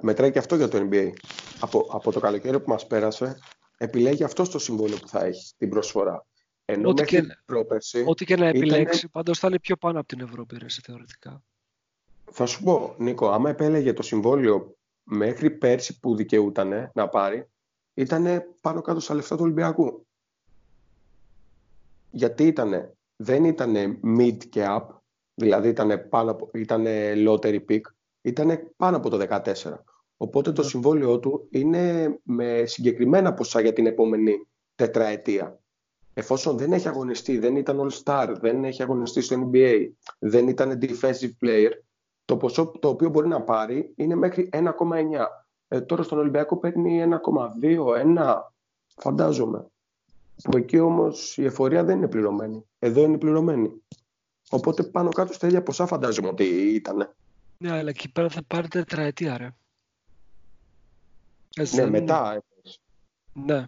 Μετράει και αυτό για το NBA. Από, από το καλοκαίρι που μας πέρασε, επιλέγει αυτό το συμβόλαιο που θα έχει την προσφορά. Ενώ ό,τι, και, πρόπερση, ό,τι και να επιλέξει, ήταν... πάντως θα είναι πιο πάνω από την Ευρώπη, ρε, θεωρητικά. Θα σου πω, Νίκο, άμα επέλεγε το συμβόλαιο μέχρι πέρσι που δικαιούταν να πάρει, ήταν πάνω κάτω στα λεφτά του Ολυμπιακού. Γιατί ήτανε, δεν ήταν mid και up, δηλαδή ήταν, πάνω, ήτανε lottery pick, ήταν πάνω από το 14. Οπότε το ναι. συμβόλαιό του είναι με συγκεκριμένα ποσά για την επόμενη τετραετία εφόσον δεν έχει αγωνιστεί, δεν ήταν all-star, δεν έχει αγωνιστεί στο NBA, δεν ήταν defensive player, το ποσό το οποίο μπορεί να πάρει είναι μέχρι 1,9. Ε, τώρα στον Ολυμπιακό παίρνει 1,2, 1, φαντάζομαι. Που εκεί όμως η εφορία δεν είναι πληρωμένη. Εδώ είναι πληρωμένη. Οπότε πάνω κάτω στα ίδια ποσά φαντάζομαι ότι ήταν. Ναι, αλλά εκεί πέρα θα πάρει τετραετία, ρε. ναι, μετά. Ναι.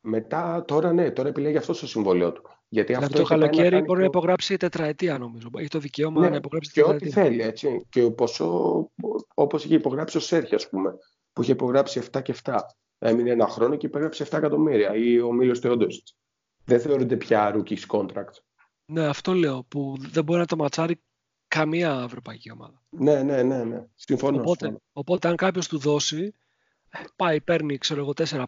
Μετά, τώρα ναι, τώρα επιλέγει αυτό το συμβόλαιο του. Γιατί αυτό το καλοκαίρι μπορεί να υπογράψει τετραετία, νομίζω. Έχει το δικαίωμα ναι, να υπογράψει τετραετία. Και ό,τι θέλει, έτσι. Και ποσό, όπως είχε υπογράψει ο Σέρχη, ας πούμε, που είχε υπογράψει 7 και 7. Έμεινε ένα χρόνο και υπογράψει 7 εκατομμύρια. Ή ο Μίλος Θεόντοσιτ. Δεν θεωρείται πια rookies contract. Ναι, αυτό λέω. Που δεν μπορεί να το ματσάρει καμία ευρωπαϊκή ομάδα. Ναι, ναι, ναι. ναι. Συμφωνώ. Οπότε, οπότε αν κάποιος του δώσει, πάει, παίρνει, ξέρω εγώ, 4-5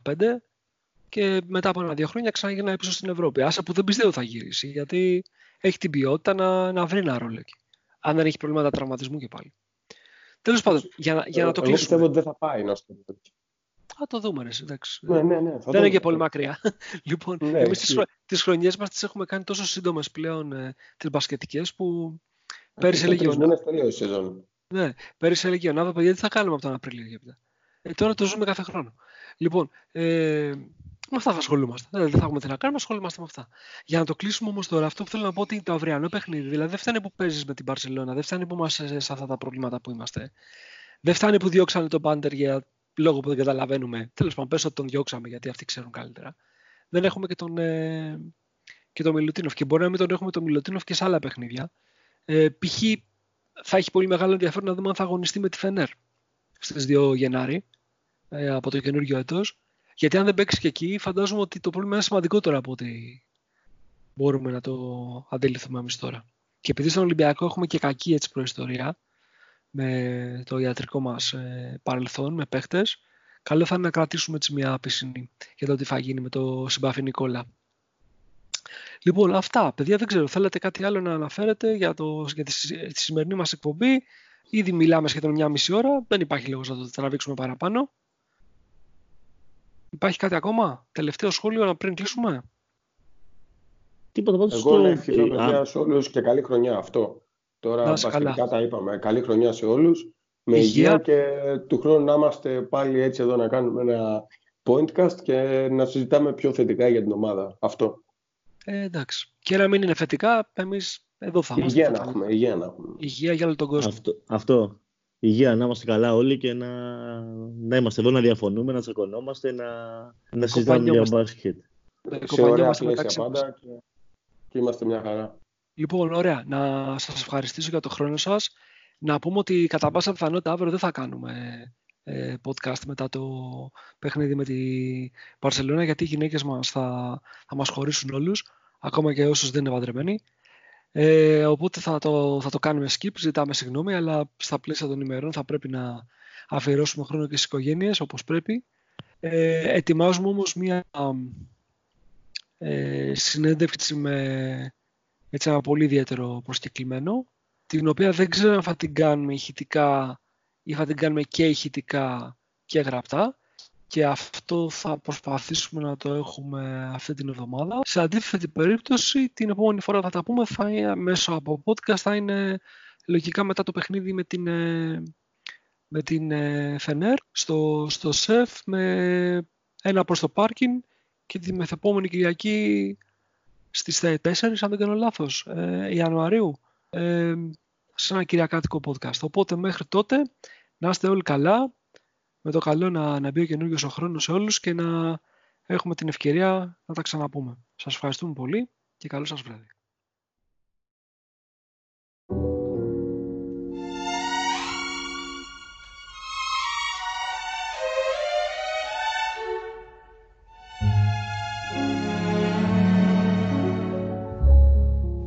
και μετά από ένα-δύο χρόνια ξαναγυρνάει πίσω στην Ευρώπη. Άσα που δεν πιστεύω θα γυρίσει, γιατί έχει την ποιότητα να, να βρει ένα ρόλο εκεί. Αν δεν έχει προβλήματα τραυματισμού και πάλι. Τέλος πάντων, για, για να το κλείσουμε. Εγώ πιστεύω ότι δεν θα πάει να στο Θα το δούμε, ρε, εντάξει. Ναι, ναι, ναι, δεν είναι και πολύ μακριά. λοιπόν, ναι, εμείς τις, τις χρονιές μας τις έχουμε κάνει τόσο σύντομες πλέον ε, τις μπασκετικές που πέρυσι έλεγε ο Ναι, πέρυσι έλεγε ο Νάβα, παιδιά, τι θα κάνουμε από τον Απρίλιο. Ε, τώρα το ζούμε κάθε χρόνο. Λοιπόν, ε, με αυτά θα ασχολούμαστε. Δεν θα έχουμε τι να κάνουμε, ασχολούμαστε με αυτά. Για να το κλείσουμε όμως τώρα, αυτό που θέλω να πω ότι το αυριανό παιχνίδι, δηλαδή δεν φτάνει που παίζεις με την Παρσελώνα, δεν φτάνει που είμαστε σε αυτά τα προβλήματα που είμαστε. Δεν φτάνει που διώξανε τον Πάντερ για λόγο που δεν καταλαβαίνουμε. Τέλος πάντων, πες ότι τον διώξαμε γιατί αυτοί ξέρουν καλύτερα. Δεν έχουμε και τον, ε, και τον Μιλουτίνοφ. Και μπορεί να μην τον έχουμε τον Μιλουτίνοφ και σε άλλα παιχνίδια. Ε, π.χ. θα έχει πολύ μεγάλο ενδιαφέρον να δούμε αν θα αγωνιστεί με τη Φενέρ στις 2 Γενάρη ε, από το καινούργιο έτος. Γιατί αν δεν παίξει και εκεί, φαντάζομαι ότι το πρόβλημα είναι σημαντικότερο από ότι μπορούμε να το αντιληφθούμε εμείς τώρα. Και επειδή στον Ολυμπιακό έχουμε και κακή έτσι προϊστορία με το ιατρικό μας ε, παρελθόν, με παίχτες, καλό θα είναι να κρατήσουμε έτσι μια πισινή για το τι θα γίνει με το συμπάφι Νικόλα. Λοιπόν, αυτά. Παιδιά, δεν ξέρω. Θέλετε κάτι άλλο να αναφέρετε για, το, για τη, τη σημερινή μας εκπομπή; Ήδη μιλάμε σχεδόν μια μισή ώρα. Δεν υπάρχει λόγος να το τραβήξουμε παραπάνω. Υπάρχει κάτι ακόμα, τελευταίο σχόλιο να πριν κλείσουμε; Τίποτα πάντως Εγώ να ευχηθώ παιδιά σε όλους και καλή χρονιά αυτό. Τώρα βασικά τα είπαμε. Καλή χρονιά σε όλους. Με υγεία. και του χρόνου να είμαστε πάλι έτσι εδώ να κάνουμε ένα pointcast και να συζητάμε πιο θετικά για την ομάδα. Αυτό. Ε, εντάξει. Και να μην είναι θετικά, εμείς εδώ θα είμαστε. Υγεία να έχουμε. Υγεία, να έχουμε. υγεία για όλο τον κόσμο. Αυτό. αυτό. Υγεία, να είμαστε καλά όλοι και να, να είμαστε εδώ, να διαφωνούμε, να τσακωνόμαστε, να, να συζητάμε για μπάσκετ. Σε ωραία πλαίσια πάντα και, και είμαστε μια χαρά. Λοιπόν, ωραία. Να σας ευχαριστήσω για το χρόνο σας. Να πούμε ότι κατά πάσα πιθανότητα αύριο δεν θα κάνουμε ε, podcast μετά το παιχνίδι με τη Παρσελόνα γιατί οι γυναίκες μας θα, θα μας χωρίσουν όλους ακόμα και όσους δεν είναι παντρεμένοι. Ε, οπότε θα το, θα το κάνουμε skip, ζητάμε συγγνώμη, αλλά στα πλαίσια των ημερών θα πρέπει να αφιερώσουμε χρόνο και στις οικογένειες όπως πρέπει. Ε, ετοιμάζουμε όμως μία ε, συνέντευξη με έτσι, ένα πολύ ιδιαίτερο προσκεκλημένο, την οποία δεν ξέρω αν θα την κάνουμε ηχητικά ή θα την κάνουμε και ηχητικά και γραπτά και αυτό θα προσπαθήσουμε να το έχουμε αυτή την εβδομάδα. Σε αντίθετη περίπτωση, την επόμενη φορά θα τα πούμε θα είναι, μέσω από podcast, θα είναι λογικά μετά το παιχνίδι με την, ε, με την ε, Φενέρ στο, στο ΣΕΦ με ένα προς το πάρκινγκ και τη μεθεπόμενη Κυριακή στις 4, αν δεν κάνω λάθος, ε, Ιανουαρίου, ε, σε ένα κυριακάτικο podcast. Οπότε μέχρι τότε να είστε όλοι καλά, με το καλό να, να μπει ο καινούργιος ο χρόνος σε όλους και να έχουμε την ευκαιρία να τα ξαναπούμε. Σας ευχαριστούμε πολύ και καλό σας βράδυ.